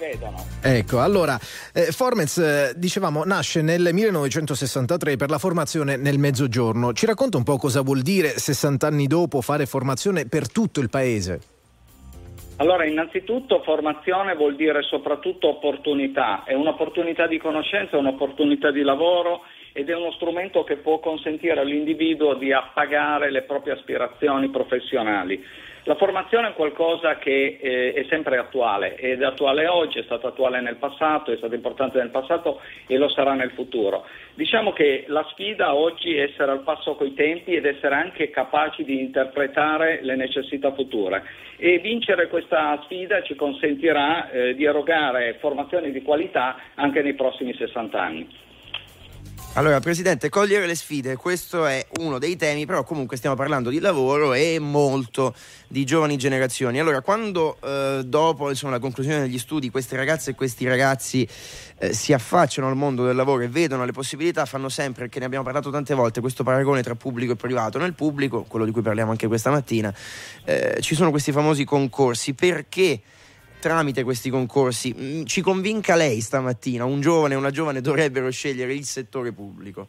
Ecco, allora, eh, Formez, eh, dicevamo, nasce nel 1963 per la formazione nel Mezzogiorno. Ci racconta un po' cosa vuol dire 60 anni dopo fare formazione per tutto il paese? Allora, innanzitutto formazione vuol dire soprattutto opportunità, è un'opportunità di conoscenza, è un'opportunità di lavoro ed è uno strumento che può consentire all'individuo di appagare le proprie aspirazioni professionali. La formazione è qualcosa che eh, è sempre attuale ed è attuale oggi, è stato attuale nel passato, è stato importante nel passato e lo sarà nel futuro. Diciamo che la sfida oggi è essere al passo coi tempi ed essere anche capaci di interpretare le necessità future e vincere questa sfida ci consentirà eh, di erogare formazioni di qualità anche nei prossimi 60 anni. Allora, Presidente, cogliere le sfide, questo è uno dei temi, però comunque stiamo parlando di lavoro e molto di giovani generazioni. Allora, quando eh, dopo insomma, la conclusione degli studi queste ragazze e questi ragazzi eh, si affacciano al mondo del lavoro e vedono le possibilità, fanno sempre, perché ne abbiamo parlato tante volte, questo paragone tra pubblico e privato. Nel pubblico, quello di cui parliamo anche questa mattina, eh, ci sono questi famosi concorsi. Perché? Tramite questi concorsi. Mm, ci convinca lei stamattina, un giovane e una giovane dovrebbero scegliere il settore pubblico?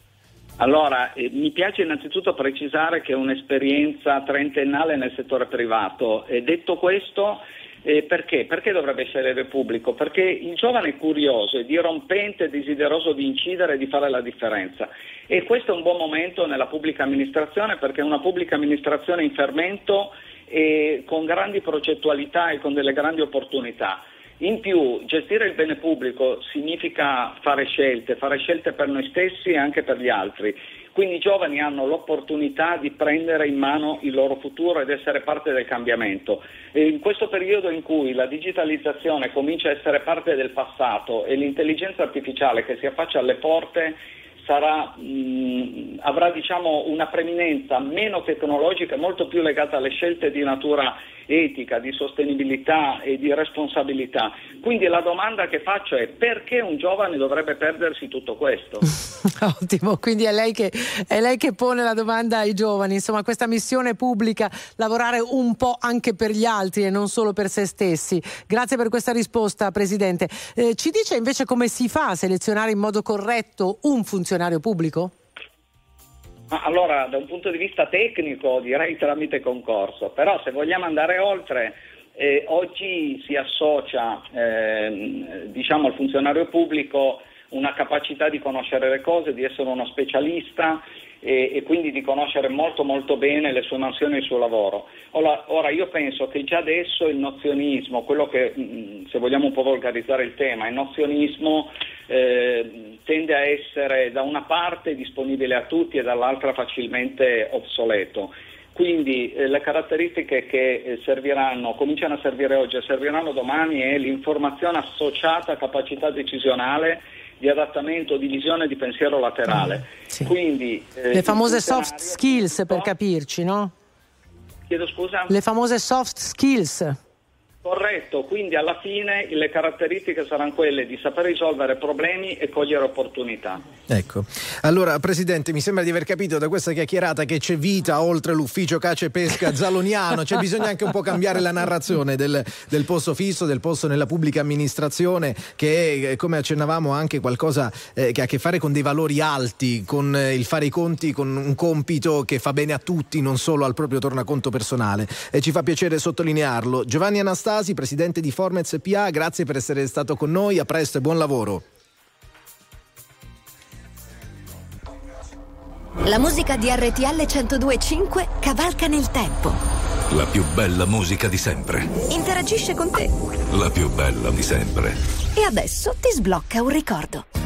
Allora, eh, mi piace innanzitutto precisare che è un'esperienza trentennale nel settore privato. E detto questo, eh, perché? Perché dovrebbe scegliere il pubblico? Perché il giovane è curioso, è dirompente, è desideroso di incidere e di fare la differenza. E questo è un buon momento nella pubblica amministrazione perché una pubblica amministrazione in fermento e con grandi progettualità e con delle grandi opportunità. In più, gestire il bene pubblico significa fare scelte, fare scelte per noi stessi e anche per gli altri. Quindi i giovani hanno l'opportunità di prendere in mano il loro futuro ed essere parte del cambiamento. E in questo periodo in cui la digitalizzazione comincia a essere parte del passato e l'intelligenza artificiale che si affaccia alle porte sarà, mh, avrà diciamo, una preminenza meno tecnologica e molto più legata alle scelte di natura etica, di sostenibilità e di responsabilità. Quindi la domanda che faccio è perché un giovane dovrebbe perdersi tutto questo? Ottimo, quindi è lei, che, è lei, che, pone la domanda ai giovani, insomma questa missione pubblica, lavorare un po' anche per gli altri e non solo per se stessi. Grazie per questa risposta Presidente. Eh, ci dice invece come si fa a selezionare in modo corretto un funzionario pubblico? Allora, da un punto di vista tecnico direi tramite concorso, però se vogliamo andare oltre, eh, oggi si associa eh, diciamo, al funzionario pubblico una capacità di conoscere le cose, di essere uno specialista e, e, quindi di conoscere molto molto bene le sue mansioni e il suo lavoro. Ora, ora, io penso che già adesso il nozionismo, quello che mm, se vogliamo un po' volgarizzare il tema, il nozionismo eh, tende a essere da una parte disponibile a tutti e dall'altra facilmente obsoleto. Quindi eh, le caratteristiche che eh, serviranno, cominciano a servire oggi e serviranno domani è l'informazione associata a capacità decisionale di adattamento, di visione di pensiero laterale. Sì. Quindi, eh, Le famose soft skills per capirci, no? Chiedo scusa? Le famose soft skills. Corretto, quindi alla fine le caratteristiche saranno quelle di saper risolvere problemi e cogliere opportunità. Ecco, allora Presidente mi sembra di aver capito da questa chiacchierata che c'è vita oltre l'ufficio cace pesca zaloniano, c'è bisogno anche un po' cambiare la narrazione del, del posto fisso, del posto nella pubblica amministrazione che è come accennavamo anche qualcosa eh, che ha a che fare con dei valori alti, con eh, il fare i conti, con un compito che fa bene a tutti, non solo al proprio tornaconto personale e ci fa piacere sottolinearlo. Giovanni Anastasio Stasi, presidente di Formez PA, grazie per essere stato con noi, a presto e buon lavoro. La musica di RTL 1025 cavalca nel tempo. La più bella musica di sempre. Interagisce con te. La più bella di sempre. E adesso ti sblocca un ricordo.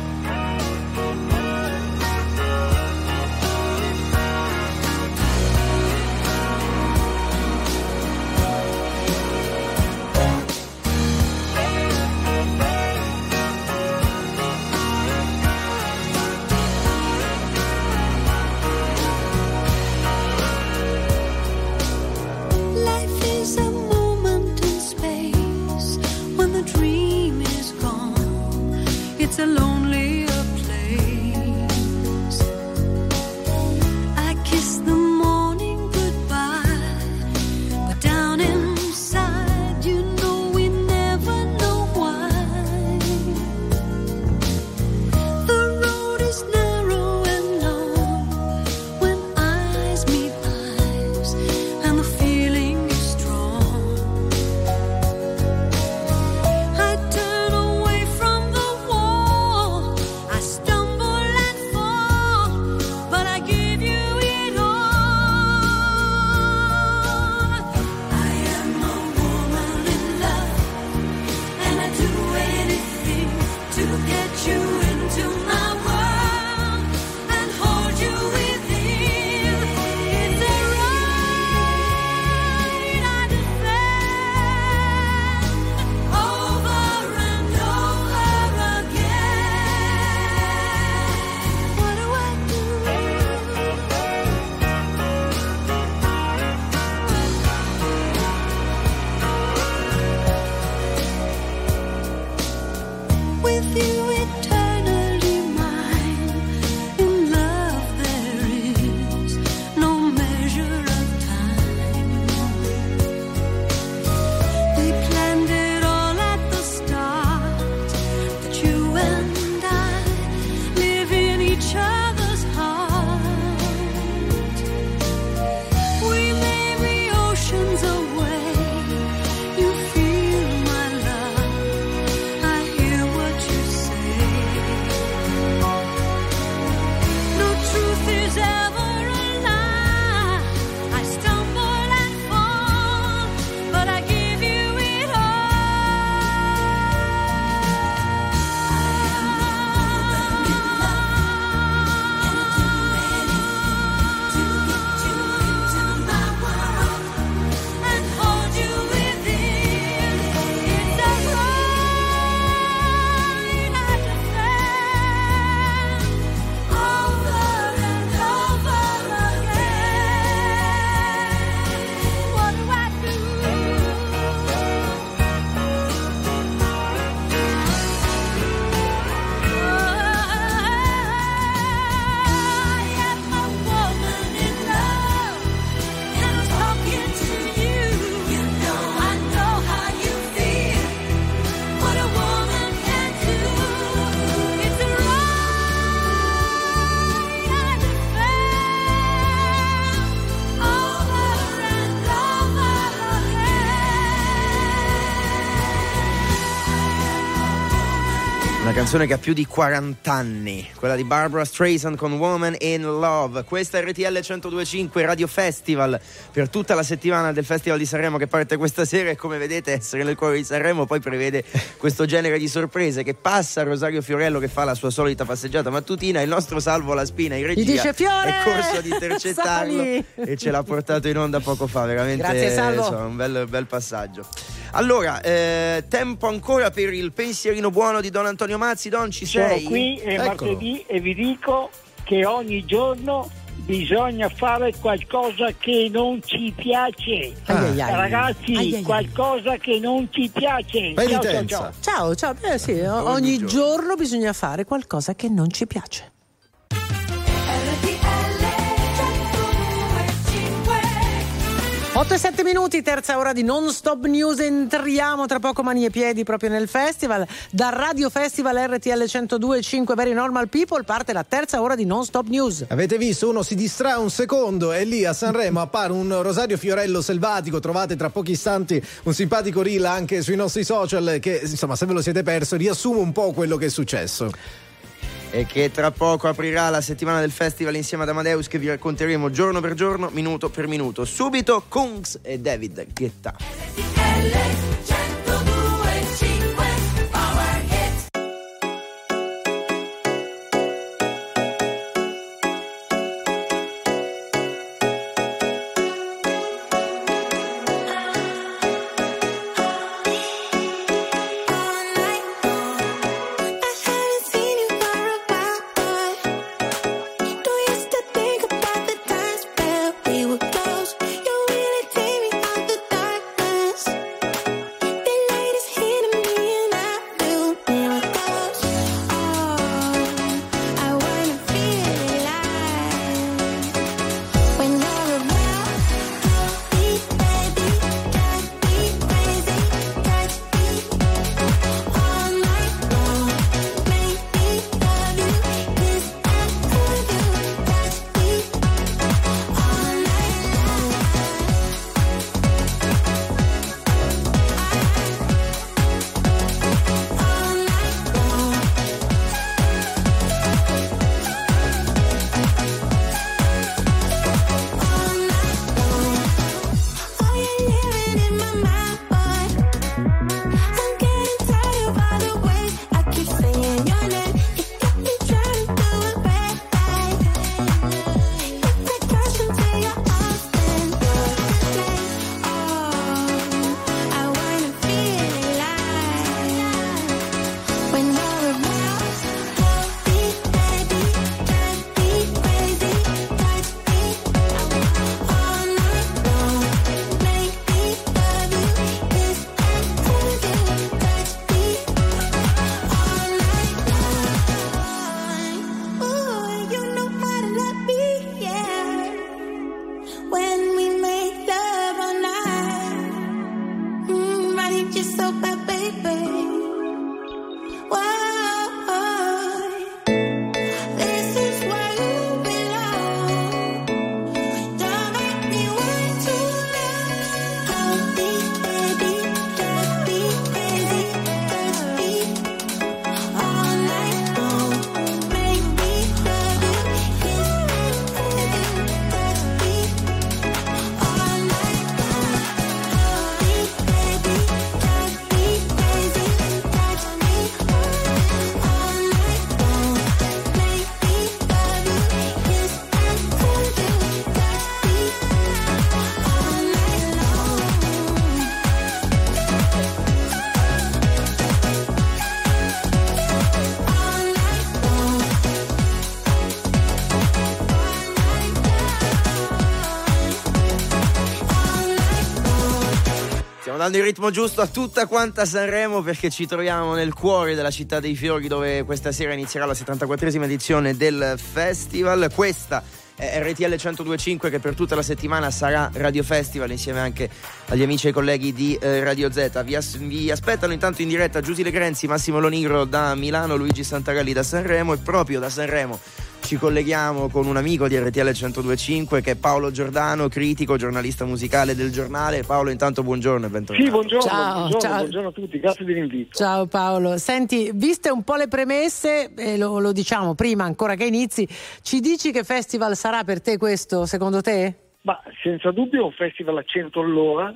Canzone che ha più di 40 anni, quella di Barbara Streisand con Woman in Love. Questa è RTL 1025 Radio Festival per tutta la settimana del Festival di Sanremo che parte questa sera e come vedete essere nel cuore di Sanremo poi prevede questo genere di sorprese che passa Rosario Fiorello che fa la sua solita passeggiata mattutina, il nostro Salvo La Spina in regia Gli dice, "Fiore, è corso ad intercettarlo sali!" e ce l'ha portato in onda poco fa, veramente Grazie, Salvo. insomma, un bel, bel passaggio. Allora, eh, tempo ancora per il pensierino buono di Don Antonio Mazzi. Don, ci Sono sei? qui è Eccolo. martedì e vi dico che ogni giorno bisogna fare qualcosa che non ci piace. Ai. Ragazzi, Ai, ai, ai. qualcosa che non ci piace. Ciao, ciao, ciao. Ciao, ciao. Beh, sì, ogni, giorno bisogna fare qualcosa che non ci piace. 8 e 7 minuti, terza ora di non stop news. Entriamo tra poco mani e piedi proprio nel festival. Dal Radio Festival RTL 102.5 Very Normal People parte la terza ora di non stop news. Avete visto? Uno si distrae un secondo e lì a Sanremo appare un Rosario Fiorello selvatico. Trovate tra pochi istanti un simpatico reel anche sui nostri social che, insomma, se ve lo siete perso, riassume un po' quello che è successo. E che tra poco aprirà la settimana del festival insieme ad Amadeus che vi racconteremo giorno per giorno, minuto per minuto. Subito Kungs e David Guetta. Dando il ritmo giusto a tutta quanta Sanremo perché ci troviamo nel cuore della città dei fiori dove questa sera inizierà la 74esima edizione del festival. Questa è RTL 1025 che per tutta la settimana sarà Radio Festival insieme anche agli amici e colleghi di eh, Radio Z. Vi, as- vi aspettano intanto in diretta Giusy Legrenzi, Massimo Lonigro da Milano, Luigi Santarelli da Sanremo e proprio da Sanremo ci colleghiamo con un amico di RTL 1025 che è Paolo Giordano, critico, giornalista musicale del giornale. Paolo, intanto buongiorno e bentornato. Sì, buongiorno, Ciao, buongiorno, ciao. buongiorno a tutti, grazie dell'invito. Ciao Paolo, senti, viste un po' le premesse, e lo, lo diciamo prima ancora che inizi, ci dici che festival sarà per te questo, secondo te? Ma senza dubbio è un festival a 100 all'ora,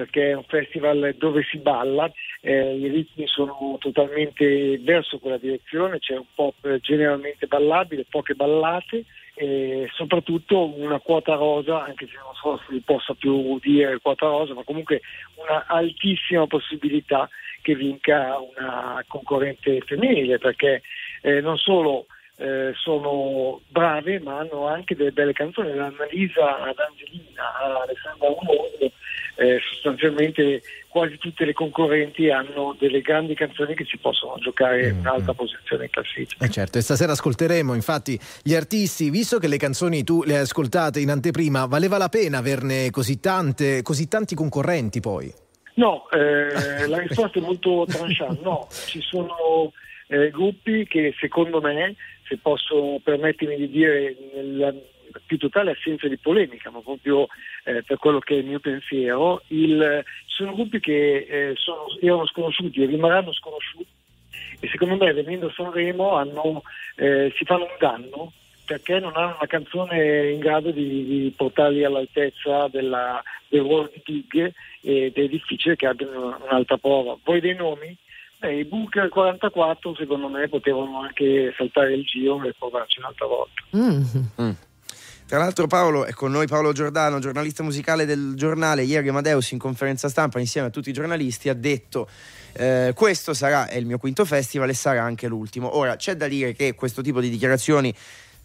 perché è un festival dove si balla, eh, i ritmi sono totalmente verso quella direzione, c'è un pop generalmente ballabile, poche ballate e soprattutto una quota rosa, anche se non so se possa più dire quota rosa, ma comunque una altissima possibilità che vinca una concorrente femminile, perché eh, non solo eh, sono brave ma hanno anche delle belle canzoni, da Annalisa ad Angelina a Alessandra Umondo, eh, sostanzialmente quasi tutte le concorrenti hanno delle grandi canzoni che si possono giocare in un'alta posizione in classifica. Eh certo, e stasera ascolteremo infatti gli artisti, visto che le canzoni tu le hai ascoltate in anteprima, valeva la pena averne così tante, così tanti concorrenti poi? No, eh, la risposta è molto tranchant. No, ci sono eh, gruppi che secondo me, se posso permettermi di dire nella più totale assenza di polemica, ma proprio eh, per quello che è il mio pensiero, il, ci sono gruppi che eh, sono, erano sconosciuti e rimarranno sconosciuti e secondo me venendo a Sanremo hanno, eh, si fanno un danno perché non hanno una canzone in grado di, di portarli all'altezza della, del ruolo di Big ed è difficile che abbiano un'altra prova. Voi dei nomi? Beh, i Booker 44 secondo me potevano anche saltare il giro e provarci un'altra volta. Mm. Tra l'altro Paolo è con noi Paolo Giordano, giornalista musicale del giornale. Ieri Amadeus in conferenza stampa insieme a tutti i giornalisti ha detto eh, questo sarà il mio quinto festival e sarà anche l'ultimo. Ora c'è da dire che questo tipo di dichiarazioni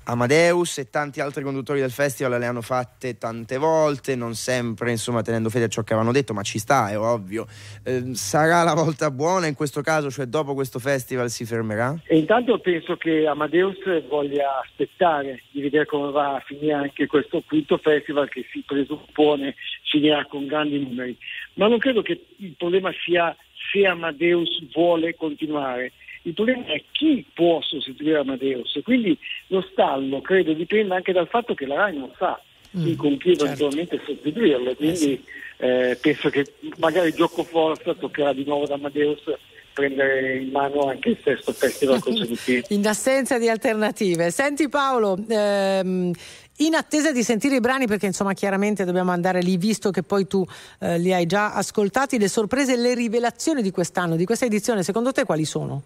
Amadeus e tanti altri conduttori del festival le hanno fatte tante volte, non sempre insomma tenendo fede a ciò che avevano detto, ma ci sta, è ovvio. Eh, sarà la volta buona in questo caso, cioè dopo questo festival si fermerà? E intanto penso che Amadeus voglia aspettare di vedere come va a finire anche questo quinto festival che si presuppone finirà con grandi numeri. Ma non credo che il problema sia se Amadeus vuole continuare. Il problema è chi può sostituire Amadeus. Quindi lo stallo credo dipenda anche dal fatto che la RAI non sa chi con chi eventualmente sostituirlo. Quindi eh, penso che magari gioco forza toccherà di nuovo ad Amadeus prendere in mano anche il sesto festival consecutivo. In assenza di alternative. Senti Paolo, ehm, in attesa di sentire i brani, perché insomma chiaramente dobbiamo andare lì, visto che poi tu eh, li hai già ascoltati, le sorprese e le rivelazioni di quest'anno, di questa edizione, secondo te quali sono?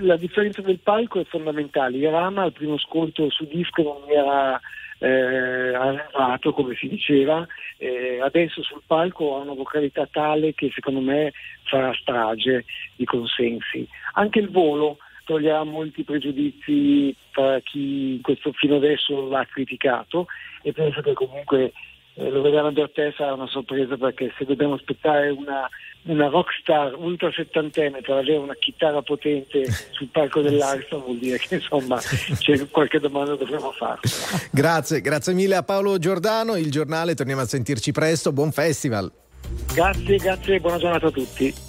La differenza del palco è fondamentale. Irama al primo ascolto su disco non era eh, arrivato, come si diceva, eh, adesso sul palco ha una vocalità tale che secondo me farà strage di consensi. Anche il volo toglierà molti pregiudizi tra chi questo fino adesso l'ha criticato e penso che comunque eh, lo vedranno per te sarà una sorpresa perché se dobbiamo aspettare una, una rockstar ultra settantenne per avere una chitarra potente sul palco dell'Ariston vuol dire che insomma c'è qualche domanda dovremo farcela. Grazie, grazie mille a Paolo Giordano, il giornale, torniamo a sentirci presto, buon festival. Grazie, grazie, buona giornata a tutti.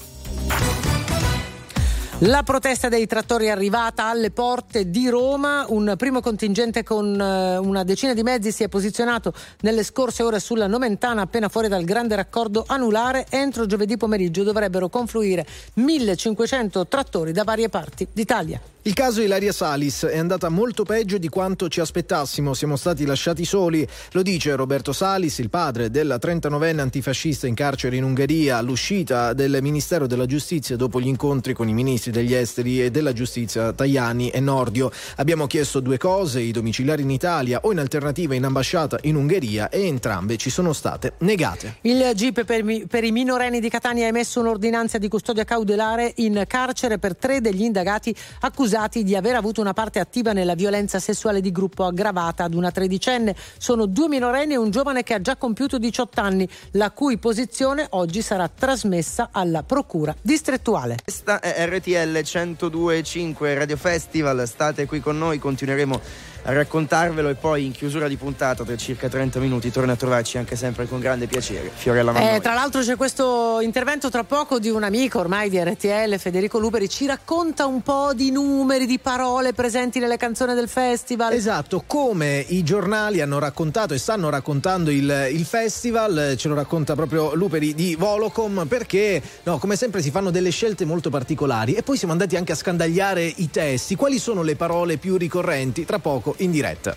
La protesta dei trattori è arrivata alle porte di Roma, un primo contingente con eh, una decina di mezzi si è posizionato nelle scorse ore sulla Nomentana appena fuori dal grande raccordo anulare. Entro giovedì pomeriggio dovrebbero confluire 1500 trattori da varie parti d'Italia. Il caso Ilaria Salis è andata molto peggio di quanto ci aspettassimo, siamo stati lasciati soli, lo dice Roberto Salis, il padre della 39enne antifascista in carcere in Ungheria, all'uscita del Ministero della Giustizia dopo gli incontri con i ministri degli esteri e della giustizia Tajani e Nordio. Abbiamo chiesto due cose, i domiciliari in Italia o in alternativa in ambasciata in Ungheria e entrambe ci sono state negate. Il GIP per, per i minorenni di Catania ha emesso un'ordinanza di custodia cautelare in carcere per tre degli indagati accusati accusati di aver avuto una parte attiva nella violenza sessuale di gruppo aggravata ad una tredicenne. Sono due minorenni e un giovane che ha già compiuto 18 anni, la cui posizione oggi sarà trasmessa alla Procura distrettuale. Questa è RTL 102.5 Radio Festival, state qui con noi, continueremo a raccontarvelo e poi in chiusura di puntata tra circa 30 minuti torna a trovarci anche sempre con grande piacere. Fiorella Mannoi. Eh, tra l'altro c'è questo intervento tra poco di un amico ormai di RTL, Federico Luperi, ci racconta un po' di numeri, di parole presenti nelle canzoni del festival. Esatto, come i giornali hanno raccontato e stanno raccontando il, il festival, ce lo racconta proprio Luperi di Volocom, perché no, come sempre si fanno delle scelte molto particolari e poi siamo andati anche a scandagliare i testi. Quali sono le parole più ricorrenti? Tra poco in diretta.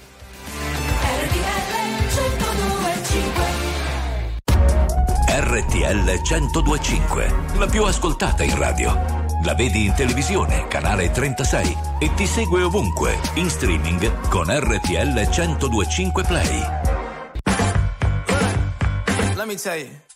RTL 1025, la più ascoltata in radio. La vedi in televisione, canale 36 e ti segue ovunque, in streaming con RTL 1025 Play. Let me tell you.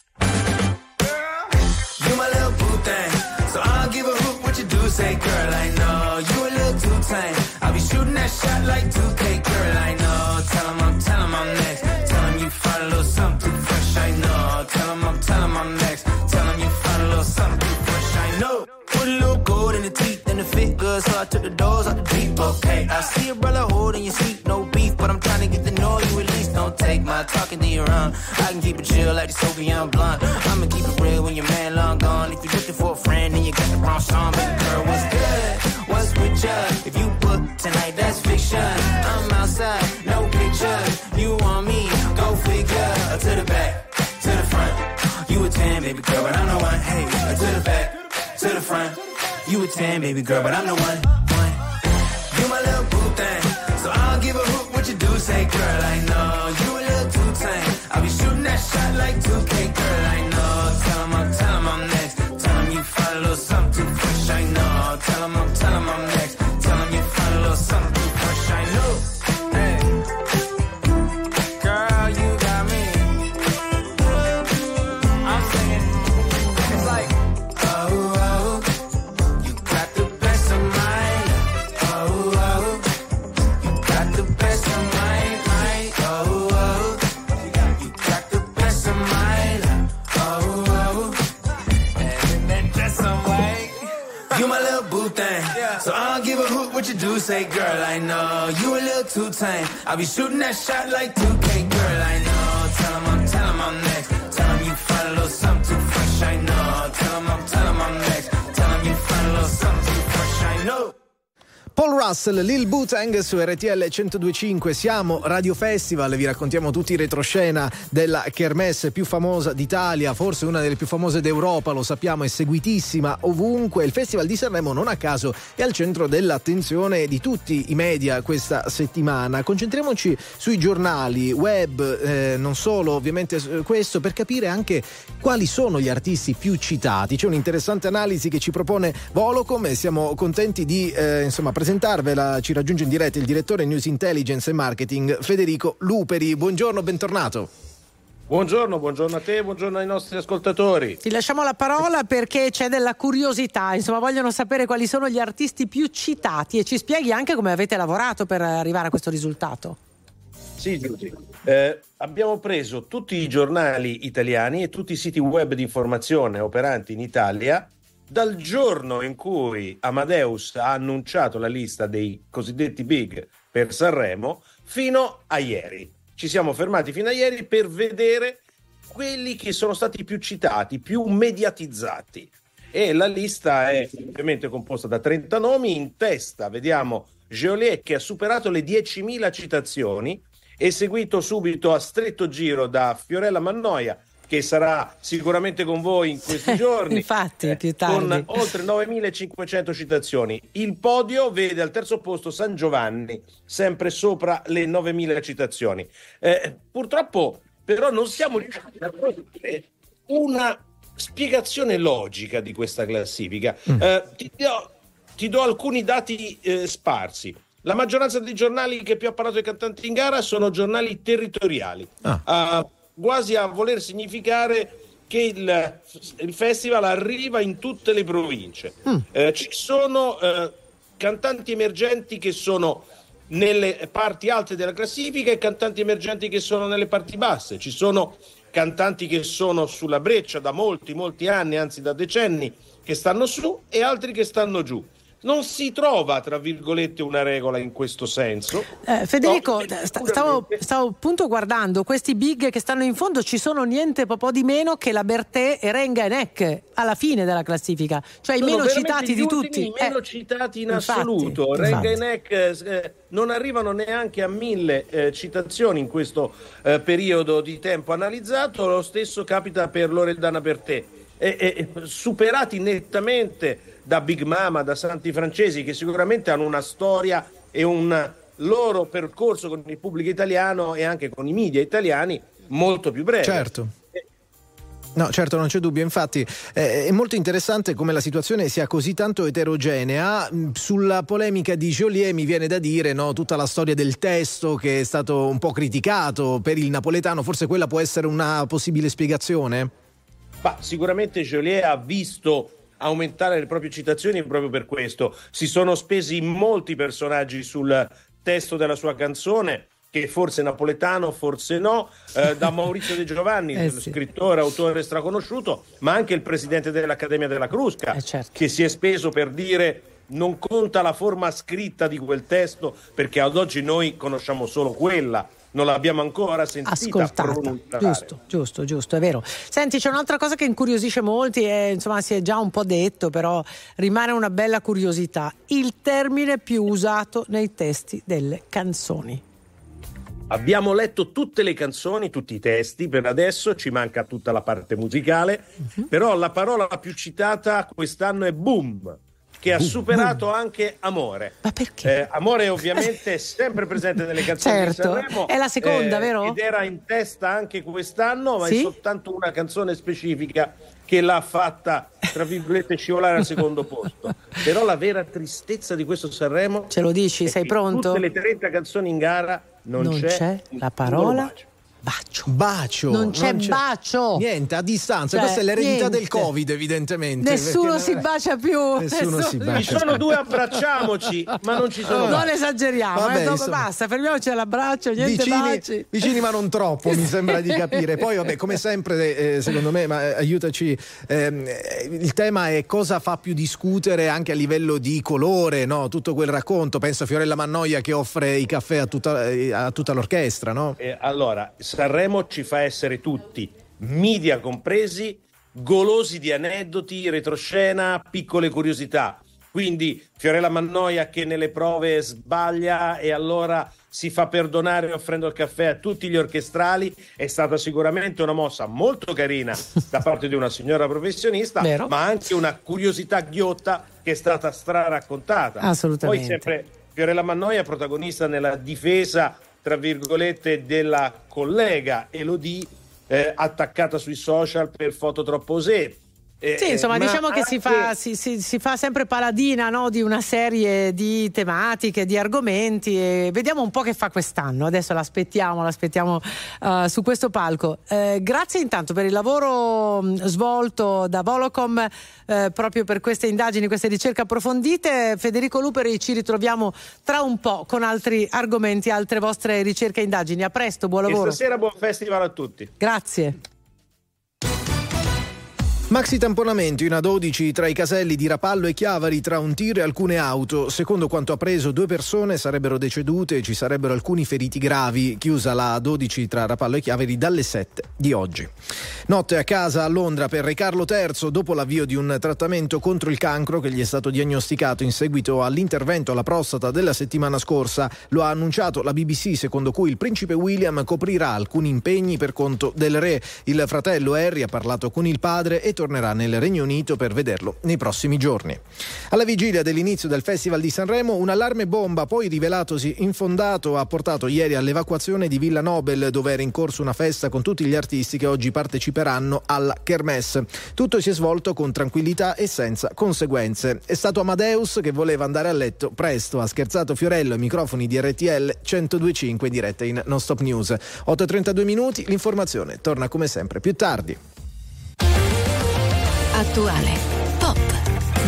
Shooting like 2K, girl. I know. Tell him I'm, tell I'm next. Tell you find a little something fresh. I know. Tell I'm, tell I'm next. Tell you find a little something fresh. I know. Put a little gold in the teeth and the fit good, so I took the doors out the deep. Okay, I see a brother holding your seat, no beef, but I'm trying to get to know you at least. Don't take my talking to your own. I can keep it chill like the Soviet blunt. I'ma keep it real when your man long gone. If you're looking for a friend, then you got the wrong song, baby You a 10, baby girl, but I'm the one. Say, girl. I know you a little too tame. I'll be shooting that shot like 2K, Russell, Lil Bootang su RTL 1025, siamo Radio Festival, vi raccontiamo tutti i retroscena della kermesse più famosa d'Italia, forse una delle più famose d'Europa, lo sappiamo, è seguitissima ovunque. Il Festival di Sanremo non a caso è al centro dell'attenzione di tutti i media questa settimana. Concentriamoci sui giornali, web, eh, non solo ovviamente questo, per capire anche quali sono gli artisti più citati. C'è un'interessante analisi che ci propone Volocom e siamo contenti di eh, insomma presentarvela. Ci raggiunge in diretta il direttore News Intelligence e Marketing Federico Luperi. Buongiorno, bentornato. Buongiorno, buongiorno a te, buongiorno ai nostri ascoltatori. Ti lasciamo la parola perché c'è della curiosità, insomma vogliono sapere quali sono gli artisti più citati e ci spieghi anche come avete lavorato per arrivare a questo risultato. Sì, Giugi. Eh, abbiamo preso tutti i giornali italiani e tutti i siti web di informazione operanti in Italia dal giorno in cui Amadeus ha annunciato la lista dei cosiddetti big per Sanremo fino a ieri. Ci siamo fermati fino a ieri per vedere quelli che sono stati più citati, più mediatizzati. E la lista è ovviamente composta da 30 nomi, in testa vediamo Geolier che ha superato le 10.000 citazioni e seguito subito a stretto giro da Fiorella Mannoia che sarà sicuramente con voi in questi giorni. Infatti, eh, più tardi. Con oltre 9.500 citazioni. Il podio vede al terzo posto San Giovanni, sempre sopra le 9.000 citazioni. Eh, purtroppo, però, non siamo riusciti a trovare una spiegazione logica di questa classifica. Mm. Eh, ti, do, ti do alcuni dati eh, sparsi. La maggioranza dei giornali che più ha parlato dei cantanti in gara sono giornali territoriali, Ah, quasi a voler significare che il, il festival arriva in tutte le province. Eh, ci sono eh, cantanti emergenti che sono nelle parti alte della classifica e cantanti emergenti che sono nelle parti basse. Ci sono cantanti che sono sulla breccia da molti, molti anni, anzi da decenni, che stanno su e altri che stanno giù. Non si trova, tra virgolette, una regola in questo senso. Eh, Federico, No, sta- stavo, stavo appunto guardando questi big che stanno in fondo, ci sono niente po' di meno che la Bertè e Renga e Neck alla fine della classifica, cioè i Sono meno veramente citati di tutti. i meno Eh, citati in infatti, assoluto. infatti. Renga e Neck eh, non arrivano neanche a mille eh, citazioni in questo eh, periodo di tempo analizzato. Lo stesso capita per Loredana Bertè. E- e- superati nettamente da Big Mama, da Santi Francesi, che sicuramente hanno una storia e un loro percorso con il pubblico italiano e anche con i media italiani molto più breve. Certo. No, certo, non c'è dubbio. Infatti eh, è molto interessante come la situazione sia così tanto eterogenea. Mm, Sulla polemica di Joliet mi viene da dire no, tutta la storia del testo che è stato un po' criticato per il napoletano, forse quella può essere una possibile spiegazione? Ma sicuramente Joliet ha visto aumentare le proprie citazioni proprio per questo. Si sono spesi molti personaggi sul testo della sua canzone, che forse è napoletano, forse no, eh, da Maurizio De Giovanni, Eh sì. scrittore, autore straconosciuto, ma anche il presidente dell'Accademia della Crusca, Eh, certo. che si è speso per dire non conta la forma scritta di quel testo, perché ad oggi noi conosciamo solo quella, non l'abbiamo ancora sentita ascoltata. pronunciare. Giusto, giusto, giusto, è vero. Senti, c'è un'altra cosa che incuriosisce molti e insomma si è già un po' detto, però rimane una bella curiosità. Il termine più usato nei testi delle canzoni. Abbiamo letto tutte le canzoni, tutti i testi, per adesso ci manca tutta la parte musicale, Mhm. però la parola più citata quest'anno è boom, che ha superato anche amore. Ma perché? amore ovviamente è sempre presente nelle canzoni Certo, di Sanremo. è la seconda, eh, vero? Ed era in testa anche quest'anno, ma Sì? è soltanto una canzone specifica che l'ha fatta, tra virgolette, scivolare al secondo posto. Però la vera tristezza di questo Sanremo... Ce lo dici, è sei pronto? Tutte le 30 canzoni in gara non, Non c'è, c'è la parola bacio. Bacio. Bacio. Non c'è bacio. Niente, a distanza. Cioè, Questa è l'eredità niente. del Covid, evidentemente. Nessuno si bacia più. Nessuno si bacia. Ci sono due abbracciamoci, ma non ci sono Non esageriamo, Vabbè, eh, dopo insomma. basta, fermiamoci all'abbraccio, niente Vicini, baci. vicini, ma non troppo, mi sembra di capire. Poi, vabbè, come sempre, eh, secondo me, ma eh, aiutaci. ehm, eh, il tema è cosa fa più discutere anche a livello di colore, no? Tutto quel racconto. Penso a Fiorella Mannoia che offre i caffè a tutta, eh, a tutta l'orchestra, no? Eh, allora, Sanremo ci fa essere tutti, media compresi, golosi di aneddoti, retroscena, piccole curiosità. Quindi Fiorella Mannoia che nelle prove sbaglia e allora si fa perdonare offrendo il caffè a tutti gli orchestrali è stata sicuramente una mossa molto carina da parte di una signora professionista, Vero. ma anche una curiosità ghiotta che è stata straraccontata. Assolutamente. Poi sempre Fiorella Mannoia protagonista nella difesa tra virgolette della collega Elodie eh, attaccata sui social per foto troppo osè. Eh, Sì, insomma, eh, ma diciamo che si anche- fa, si, si- si fa sempre paladina no, di una serie di tematiche, di argomenti e vediamo un po' che fa quest'anno. Adesso l'aspettiamo, l'aspettiamo eh, su questo palco. Eh, grazie intanto per il lavoro mh, svolto da Volocom eh, proprio per queste indagini, queste ricerche approfondite. Federico Luperi, ci ritroviamo tra un po' con altri argomenti, altre vostre ricerche e indagini. A presto, buon E lavoro. stasera buon festival a tutti. Grazie. Maxi tamponamento in A12 tra i caselli di Rapallo e Chiavari tra un tir e alcune auto. Secondo quanto appreso, due persone sarebbero decedute e ci sarebbero alcuni feriti gravi. Chiusa la A12 tra Rapallo e Chiavari dalle 7 di oggi. Notte a casa a Londra per Re Carlo III dopo l'avvio di un trattamento contro il cancro che gli è stato diagnosticato in seguito all'intervento alla prostata della settimana scorsa. Lo ha annunciato la BBC secondo cui il principe William coprirà alcuni impegni per conto del re. Il fratello Harry ha parlato con il padre e tornerà nel Regno Unito per vederlo nei prossimi giorni. Alla vigilia dell'inizio del Festival di Sanremo, un allarme bomba poi rivelatosi infondato ha portato ieri all'evacuazione di Villa Nobel dove era in corso una festa con tutti gli artisti che oggi parteciperanno alla Kermesse. Tutto si è svolto con tranquillità e senza conseguenze. È stato Amadeus che voleva andare a letto presto, ha scherzato Fiorello ai microfoni di RTL 1025 diretta in Non Stop News. 8.32 minuti, l'informazione torna come sempre più tardi. Attuale, pop,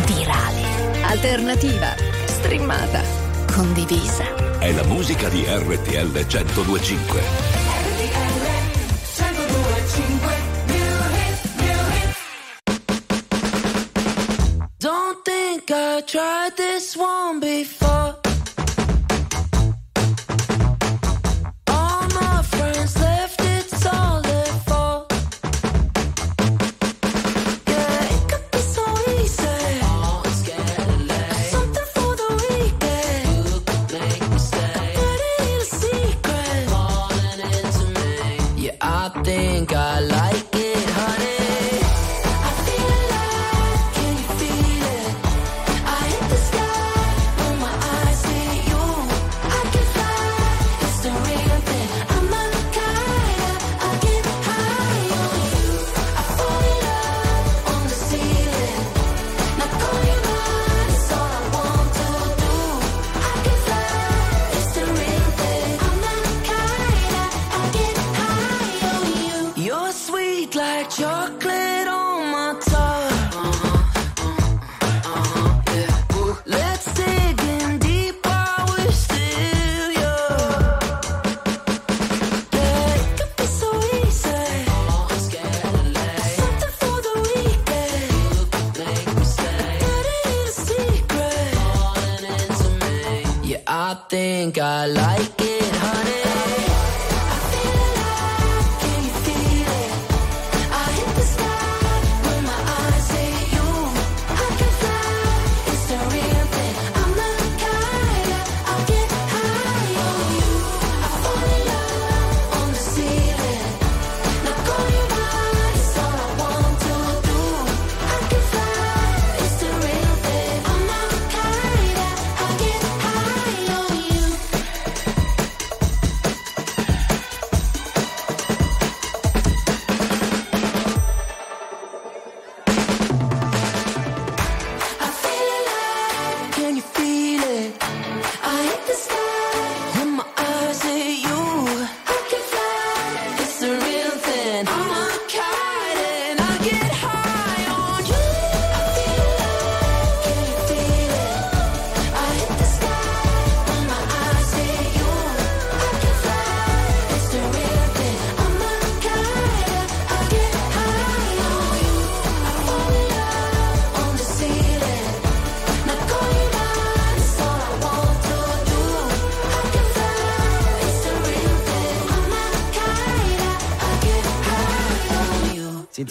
virale, alternativa, streamata, condivisa. È la musica di RTL 1025. Don't think I tried this one before.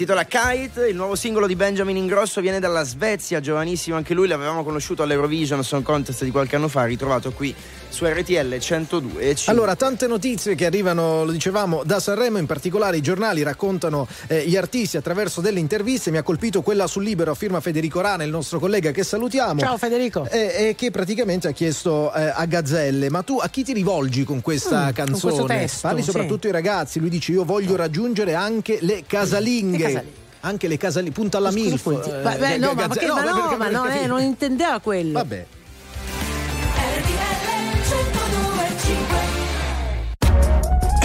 Intitola Kite, il nuovo singolo di Benjamin Ingrosso viene dalla Svezia, giovanissimo anche lui, l'avevamo conosciuto all'Eurovision Song Contest di qualche anno fa, ritrovato qui su RTL 102 e cinque. Allora, tante notizie che arrivano, lo dicevamo, da Sanremo, in particolare i giornali raccontano eh, gli artisti attraverso delle interviste. Mi ha colpito quella sul Libero, firma Federico Rana, il nostro collega che salutiamo. Ciao Federico. E, e che praticamente ha chiesto eh, a Gazzelle: Ma tu a chi ti rivolgi con questa Mm, con canzone? questo testo, Parli sì. soprattutto ai ragazzi. Lui dice: Io voglio raggiungere anche le casalinghe. Le casalinghe. Anche le casalinghe, punta alla MILF. Scusi, eh, ma- beh, no, ma, perché- ma no, ma no, eh, non intendeva quello. Vabbè.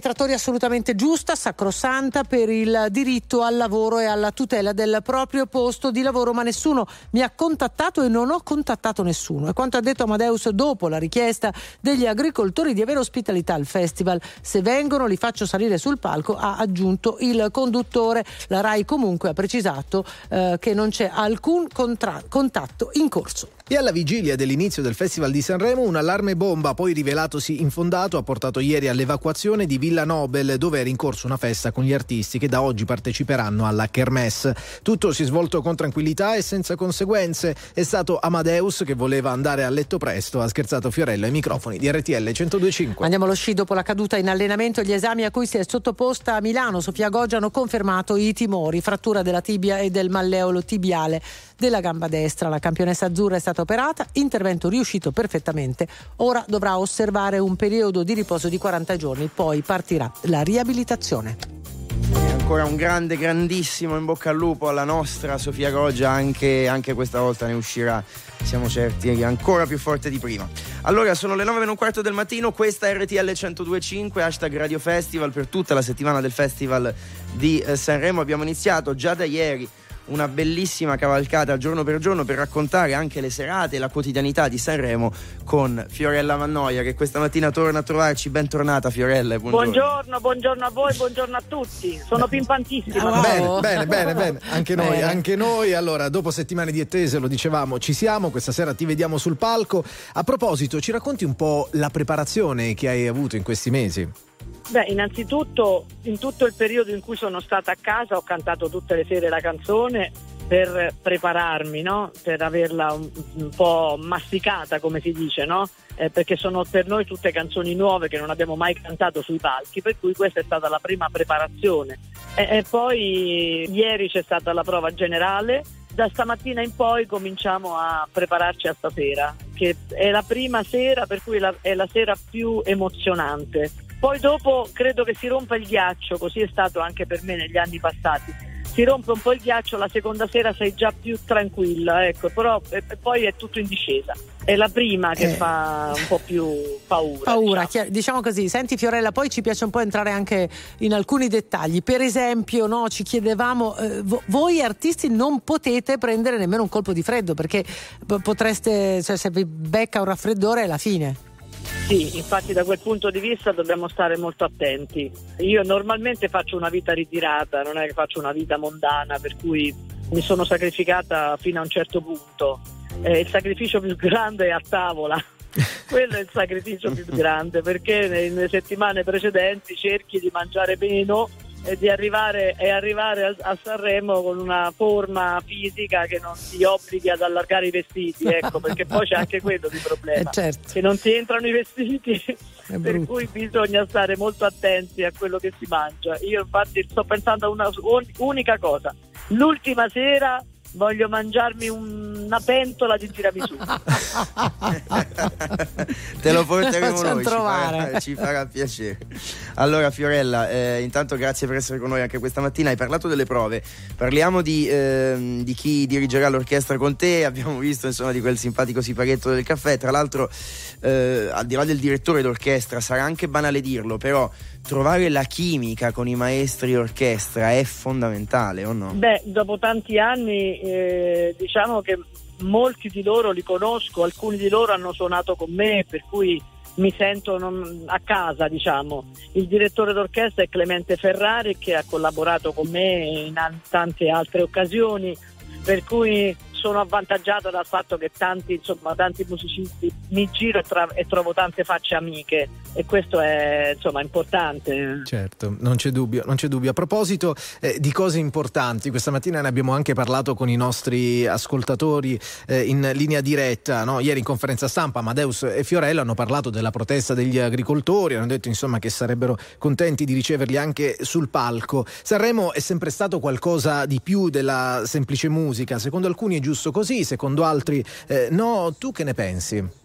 Trattori assolutamente giusta, sacrosanta per il diritto al lavoro e alla tutela del proprio posto di lavoro, ma nessuno mi ha contattato e non ho contattato nessuno. E quanto ha detto Amadeus dopo la richiesta degli agricoltori di avere ospitalità al festival, se vengono li faccio salire sul palco, ha aggiunto il conduttore. La RAI comunque ha precisato eh, che non c'è alcun contra- contatto in corso. E alla vigilia dell'inizio del Festival di Sanremo un allarme bomba poi rivelatosi infondato ha portato ieri all'evacuazione di Villa Nobel dove era in corso una festa con gli artisti che da oggi parteciperanno alla Kermesse. Tutto si è svolto con tranquillità e senza conseguenze. È stato Amadeus che voleva andare a letto presto, ha scherzato Fiorello ai microfoni di RTL 1025. Andiamo allo sci dopo la caduta in allenamento gli esami a cui si è sottoposta a Milano. Sofia Goggia hanno confermato i timori, frattura della tibia e del malleolo tibiale della gamba destra. La campionessa azzurra è stata operata, intervento riuscito perfettamente. Ora dovrà osservare un periodo di riposo di 40 giorni, poi partirà la riabilitazione. E ancora un grande, grandissimo in bocca al lupo alla nostra Sofia Goggia, anche, anche questa volta ne uscirà, siamo certi, ancora più forte di prima. Allora, sono le 9 e un quarto del mattino, questa è RTL 1025, hashtag Radio Festival per tutta la settimana del Festival di eh, Sanremo. Abbiamo iniziato già da ieri una bellissima cavalcata giorno per giorno per raccontare anche le serate e la quotidianità di Sanremo con Fiorella Mannoia che questa mattina torna a trovarci. Bentornata Fiorella. Buongiorno. buongiorno, buongiorno a voi, buongiorno a tutti. Sono pimpantissima. Oh. Bene, bene, bene, bene. Anche noi, bene. anche noi. Allora, dopo settimane di attese, lo dicevamo, ci siamo. Questa sera ti vediamo sul palco. A proposito, ci racconti un po' la preparazione che hai avuto in questi mesi? Beh, innanzitutto in tutto il periodo in cui sono stata a casa ho cantato tutte le sere la canzone per prepararmi, no? per averla un, un, po' masticata, come si dice, no? eh, perché sono per noi tutte canzoni nuove che non abbiamo mai cantato sui palchi, per cui questa è stata la prima preparazione. E, e poi ieri c'è stata la prova generale, da stamattina in poi cominciamo a prepararci a stasera, che è la prima sera, per cui la, è la sera più emozionante poi dopo credo che si rompa il ghiaccio, così è stato anche per me negli anni passati. Si rompe un po' il ghiaccio, la seconda sera sei già più tranquilla, ecco, però e, e poi è tutto in discesa. È la prima che eh. fa un po' più paura. Paura, diciamo. diciamo. così. Senti Fiorella, poi ci piace un po' entrare anche in alcuni dettagli. Per esempio, no, ci chiedevamo, eh, voi artisti non potete prendere nemmeno un colpo di freddo perché potreste, cioè se vi becca un raffreddore è la fine. Sì, infatti da quel punto di vista dobbiamo stare molto attenti. Io normalmente faccio una vita ritirata, non è che faccio una vita mondana, per cui mi sono sacrificata fino a un certo punto. Eh, il sacrificio più grande è a tavola. Quello è il sacrificio più grande perché nelle settimane precedenti cerchi di mangiare meno e di arrivare, e arrivare a, a, Sanremo con una forma fisica che non ti obblighi ad allargare i vestiti, ecco, perché poi c'è anche quello di problema, eh certo. che non ti entrano i vestiti, per cui bisogna stare molto attenti a quello che si mangia. Io infatti sto pensando a una unica cosa, l'ultima sera voglio mangiarmi una pentola di tiramisù. Te lo porteremo noi, ci farà, ci farà, piacere. Allora Fiorella, eh, intanto grazie per essere con noi anche questa mattina. Hai parlato delle prove, parliamo di, eh, di chi dirigerà l'orchestra con te, abbiamo visto insomma di quel simpatico sipaghetto del caffè, tra l'altro eh, al di là del direttore d'orchestra sarà anche banale dirlo, però trovare la chimica con i maestri orchestra è fondamentale o no? Beh, dopo tanti anni eh, diciamo che molti di loro li conosco, alcuni di loro hanno suonato con me, per cui mi sento non, a casa, diciamo. Il direttore d'orchestra è Clemente Ferrari che ha collaborato con me in tante altre occasioni, per cui sono avvantaggiata dal fatto che tanti, insomma, tanti musicisti mi giro e, tra- e, trovo tante facce amiche e questo è insomma importante. Certo, non c'è dubbio, non c'è dubbio. A proposito eh, di cose importanti, questa mattina ne abbiamo anche parlato con i nostri ascoltatori eh, in linea diretta, no? ieri in conferenza stampa Amadeus e Fiorello hanno parlato della protesta degli agricoltori, hanno detto insomma che sarebbero contenti di riceverli anche sul palco. Sanremo è sempre stato qualcosa di più della semplice musica, secondo alcuni è giusto così, secondo altri eh, no. Tu che ne pensi?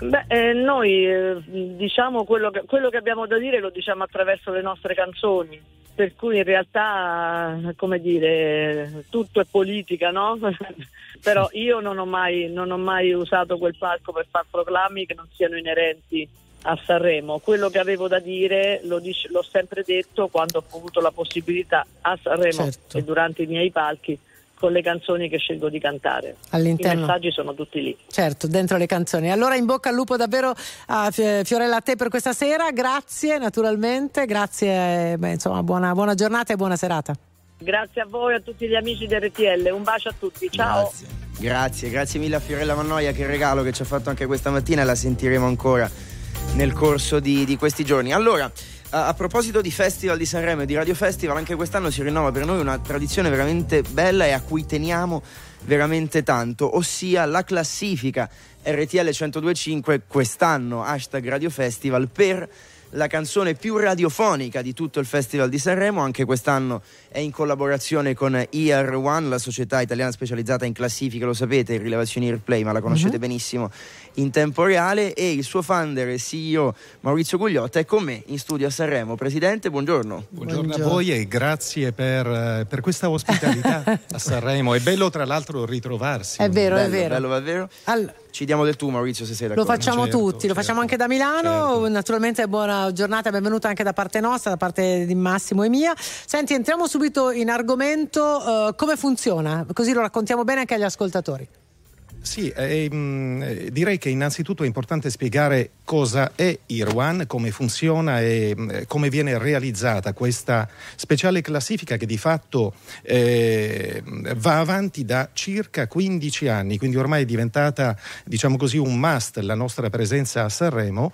Beh, eh, noi eh, diciamo quello che, quello che abbiamo da dire lo diciamo attraverso le nostre canzoni, per cui in realtà, come dire, tutto è politica, no? Però io non ho, mai, non ho mai usato quel palco per far proclami che non siano inerenti a Sanremo. Quello che avevo da dire lo dic- l'ho sempre detto quando ho avuto la possibilità a Sanremo Certo. e durante i miei palchi con le canzoni che scelgo di cantare. All'interno. I messaggi sono tutti lì. Certo, dentro le canzoni. Allora in bocca al lupo davvero a Fi- Fiorella a te per questa sera, grazie naturalmente, grazie, beh, insomma buona, buona giornata e buona serata. Grazie a voi e a tutti gli amici di RTL, un bacio a tutti, ciao. Grazie, grazie mille a Fiorella Mannoia, che regalo che ci ha fatto anche questa mattina la sentiremo ancora nel corso di, di questi giorni. Allora, a, proposito di Festival di Sanremo e di Radio Festival, anche quest'anno si rinnova per noi una tradizione veramente bella e a cui teniamo veramente tanto, ossia la classifica RTL 1025 quest'anno, hashtag Radio Festival, per la canzone più radiofonica di tutto il Festival di Sanremo, anche quest'anno è in collaborazione con ER1, la società italiana specializzata in classifiche, lo sapete, in rilevazioni replay, ma la conoscete Mhm. benissimo in tempo reale e il suo founder e CEO Maurizio Gugliotta è con me in studio a Sanremo. Presidente, buongiorno. Buongiorno, a voi e grazie per, eh, per questa ospitalità a Sanremo. È bello tra l'altro ritrovarsi. È vero, è Bello, vero. bello, davvero. Al- Ci diamo del tu Maurizio se sei Lo d'accordo. facciamo Certo, tutti, lo facciamo anche da Milano. Naturalmente buona giornata, benvenuta anche da parte nostra, da parte di Massimo e mia. Senti, entriamo subito in argomento eh, come funziona, così lo raccontiamo bene anche agli ascoltatori. Sì, ehm, eh, direi che innanzitutto è importante spiegare cosa è Irwan, come funziona e eh, come viene realizzata questa speciale classifica che di fatto eh, va avanti da circa 15 anni, quindi ormai è diventata, diciamo così, un must la nostra presenza a Sanremo.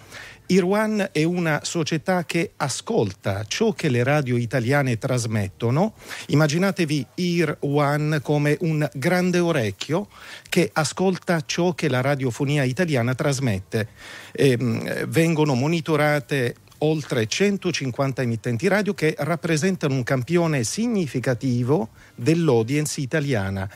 Irwan è una società che ascolta ciò che le radio italiane trasmettono. Immaginatevi Irwan come un grande orecchio che ascolta ciò che la radiofonia italiana trasmette. Ehm, vengono monitorate oltre 150 emittenti radio che rappresentano un campione significativo dell'audience italiana.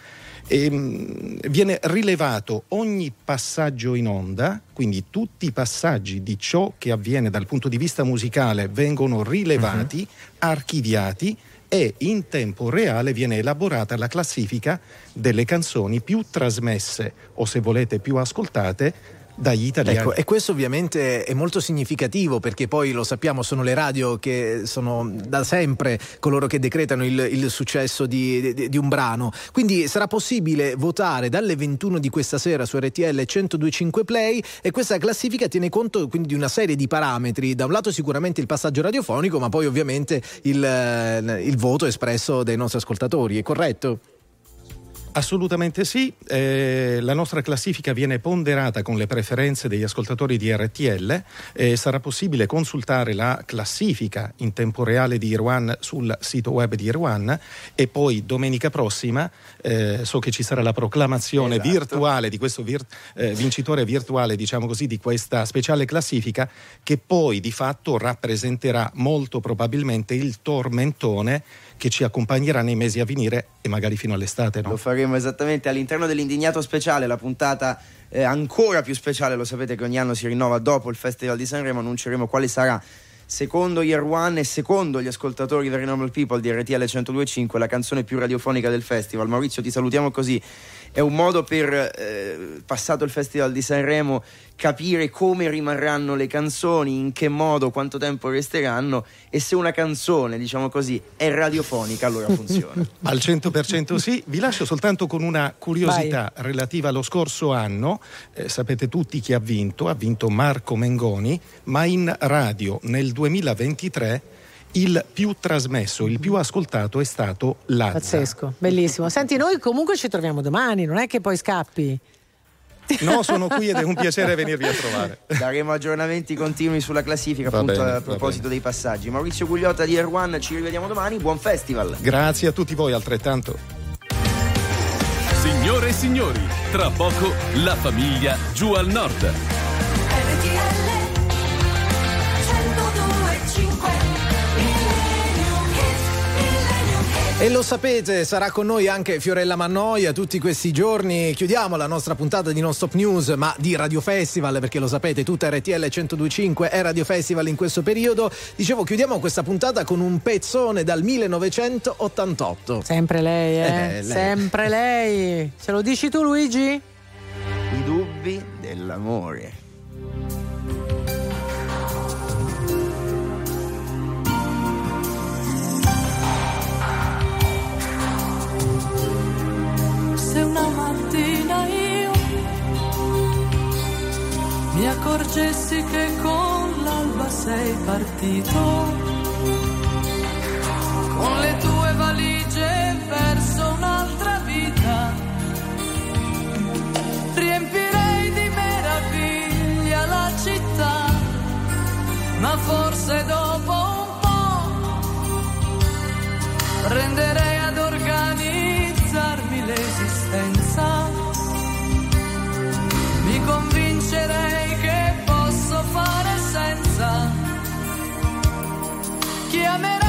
Ehm, viene rilevato ogni passaggio in onda, quindi tutti i passaggi di ciò che avviene dal punto di vista musicale vengono rilevati, archiviati e in tempo reale viene elaborata la classifica delle canzoni più trasmesse o se volete più ascoltate dagli italiani. Ecco, e questo ovviamente è molto significativo perché poi lo sappiamo, sono le radio che sono da sempre coloro che decretano il, il successo di, di- di un brano. Quindi sarà possibile votare dalle 21 di questa sera su RTL 1025 Play e questa classifica tiene conto quindi di una serie di parametri. Da un lato sicuramente il passaggio radiofonico, ma poi ovviamente il, il voto espresso dai nostri ascoltatori, è corretto? Assolutamente sì, Eh, la nostra classifica viene ponderata con le preferenze degli ascoltatori di RTL e sarà possibile consultare la classifica in tempo reale di Irwan sul sito web di Irwan e poi domenica prossima eh, so che ci sarà la proclamazione Esatto. virtuale di questo vir- eh, vincitore virtuale, diciamo così, di questa speciale classifica che poi di fatto rappresenterà molto probabilmente il tormentone che ci accompagnerà nei mesi a venire e magari fino all'estate. No? Lo faremo esattamente all'interno dell'Indignato Speciale, la puntata eh, ancora più speciale, lo sapete che ogni anno si rinnova dopo il Festival di Sanremo, annunceremo quale sarà secondo Year One e secondo gli ascoltatori Very Normal People di RTL 1025 la canzone più radiofonica del festival. Maurizio ti salutiamo così, è un modo per, eh, passato il Festival di Sanremo, capire come rimarranno le canzoni, in che modo, quanto tempo resteranno e se una canzone, diciamo così, è radiofonica allora funziona. Al 100% sì, vi lascio soltanto con una curiosità relativa allo scorso anno. Eh, sapete tutti chi ha vinto, ha vinto Marco Mengoni, ma in radio nel 2023 il più trasmesso, il più ascoltato è stato Lazza. Pazzesco, bellissimo. Senti, noi comunque ci troviamo domani, non è che poi scappi. No, sono qui ed è un piacere venirvi a trovare. Daremo aggiornamenti continui sulla classifica Va appunto bene, a proposito dei passaggi. Maurizio Gugliotta di Air One, ci rivediamo domani, buon festival! Grazie a tutti voi altrettanto. Signore e signori, tra poco la famiglia giù al nord. E lo sapete, sarà con noi anche Fiorella Mannoia tutti questi giorni. Chiudiamo la nostra puntata di Non Stop News, ma di Radio Festival, perché lo sapete, tutta RTL 1025 è Radio Festival in questo periodo. Dicevo, chiudiamo questa puntata con un pezzone dal 1988. Sempre lei, eh? Eh, lei. Sempre lei. Ce lo dici tu, Luigi? I dubbi dell'amore. se una mattina io mi accorgessi che con l'alba sei partito, con le tue valigie verso un'altra vita, riempirei di meraviglia la città, ma forse dopo un po' renderei Chiamerei gli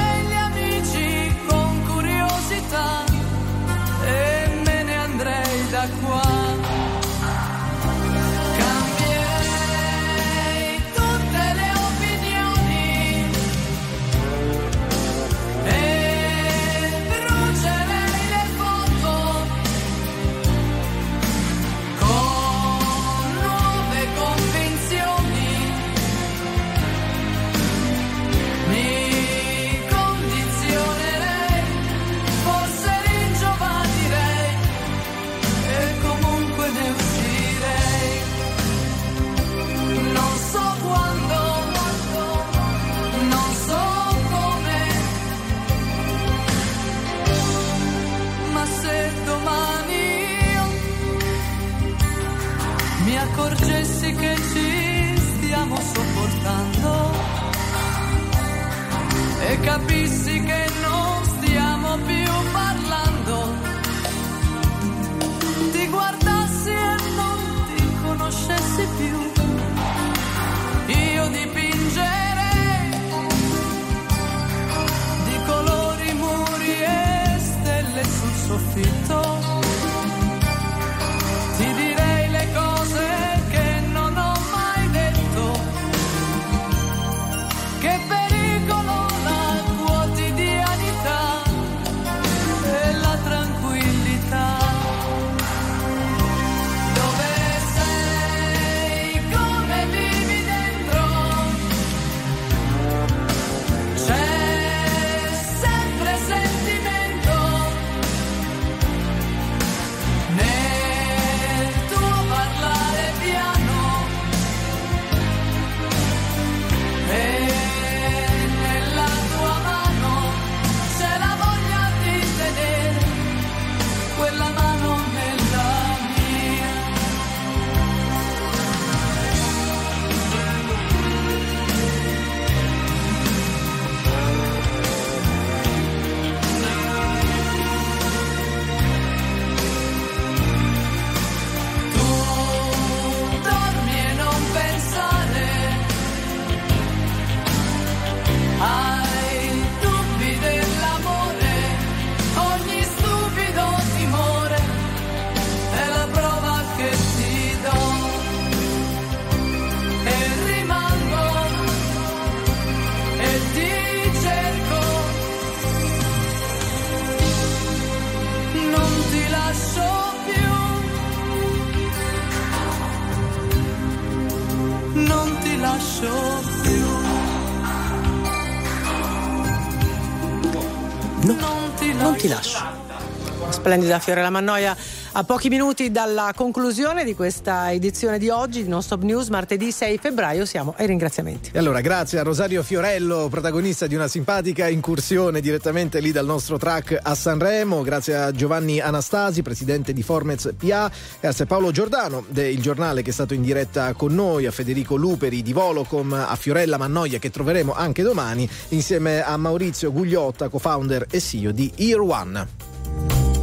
Splendida Fiorella Mannoia a pochi minuti dalla conclusione di questa edizione di oggi di Non Stop News, martedì 6 febbraio, siamo ai ringraziamenti. E allora, grazie a Rosario Fiorello, protagonista di una simpatica incursione direttamente lì dal nostro track a Sanremo, grazie a Giovanni Anastasi, presidente di Formez PA, grazie a Paolo Giordano del giornale che è stato in diretta con noi, a Federico Luperi di Volocom, a Fiorella Mannoia che troveremo anche domani, insieme a Maurizio Gugliotta, co-founder e CEO di Year One.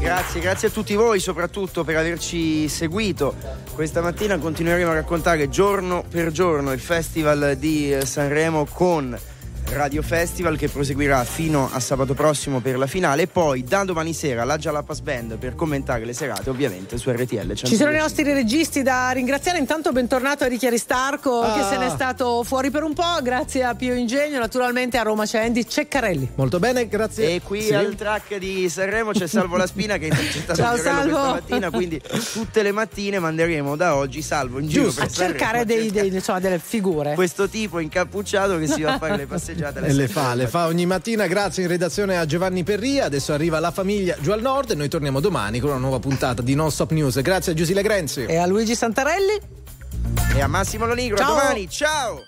Grazie, grazie a tutti voi soprattutto per averci seguito. Questa mattina continueremo a raccontare giorno per giorno il Festival di eh, Sanremo con Radio Festival che proseguirà fino a sabato prossimo per la finale e poi da domani sera la Jalapas Band per commentare le serate ovviamente su RTL. Ci sono i nostri registi da ringraziare. Intanto bentornato a Ricky Aristarco Ah. che se n'è stato fuori per un po'. Grazie a Pio Ingegno, naturalmente a Roma c'è Andy Ceccarelli. Molto bene, grazie. E qui Sì. al track di Sanremo c'è Salvo La Spina che ha intercettato Ciao, Salvo. questa mattina, quindi tutte le mattine manderemo da oggi Salvo in giro Giusto, per a cercare Sanremo, dei, dei- insomma, delle figure. questo tipo incappucciato che si va a fare le passeggiate E le fa, le fa ogni mattina. Grazie in redazione a Giovanni Perria. Adesso arriva la famiglia giù al nord e noi torniamo domani con una nuova puntata di Non Stop News. Grazie a Giusile Grenzi. E a Luigi Santarelli. e a Massimo Lonigro. Ciao. A domani, ciao!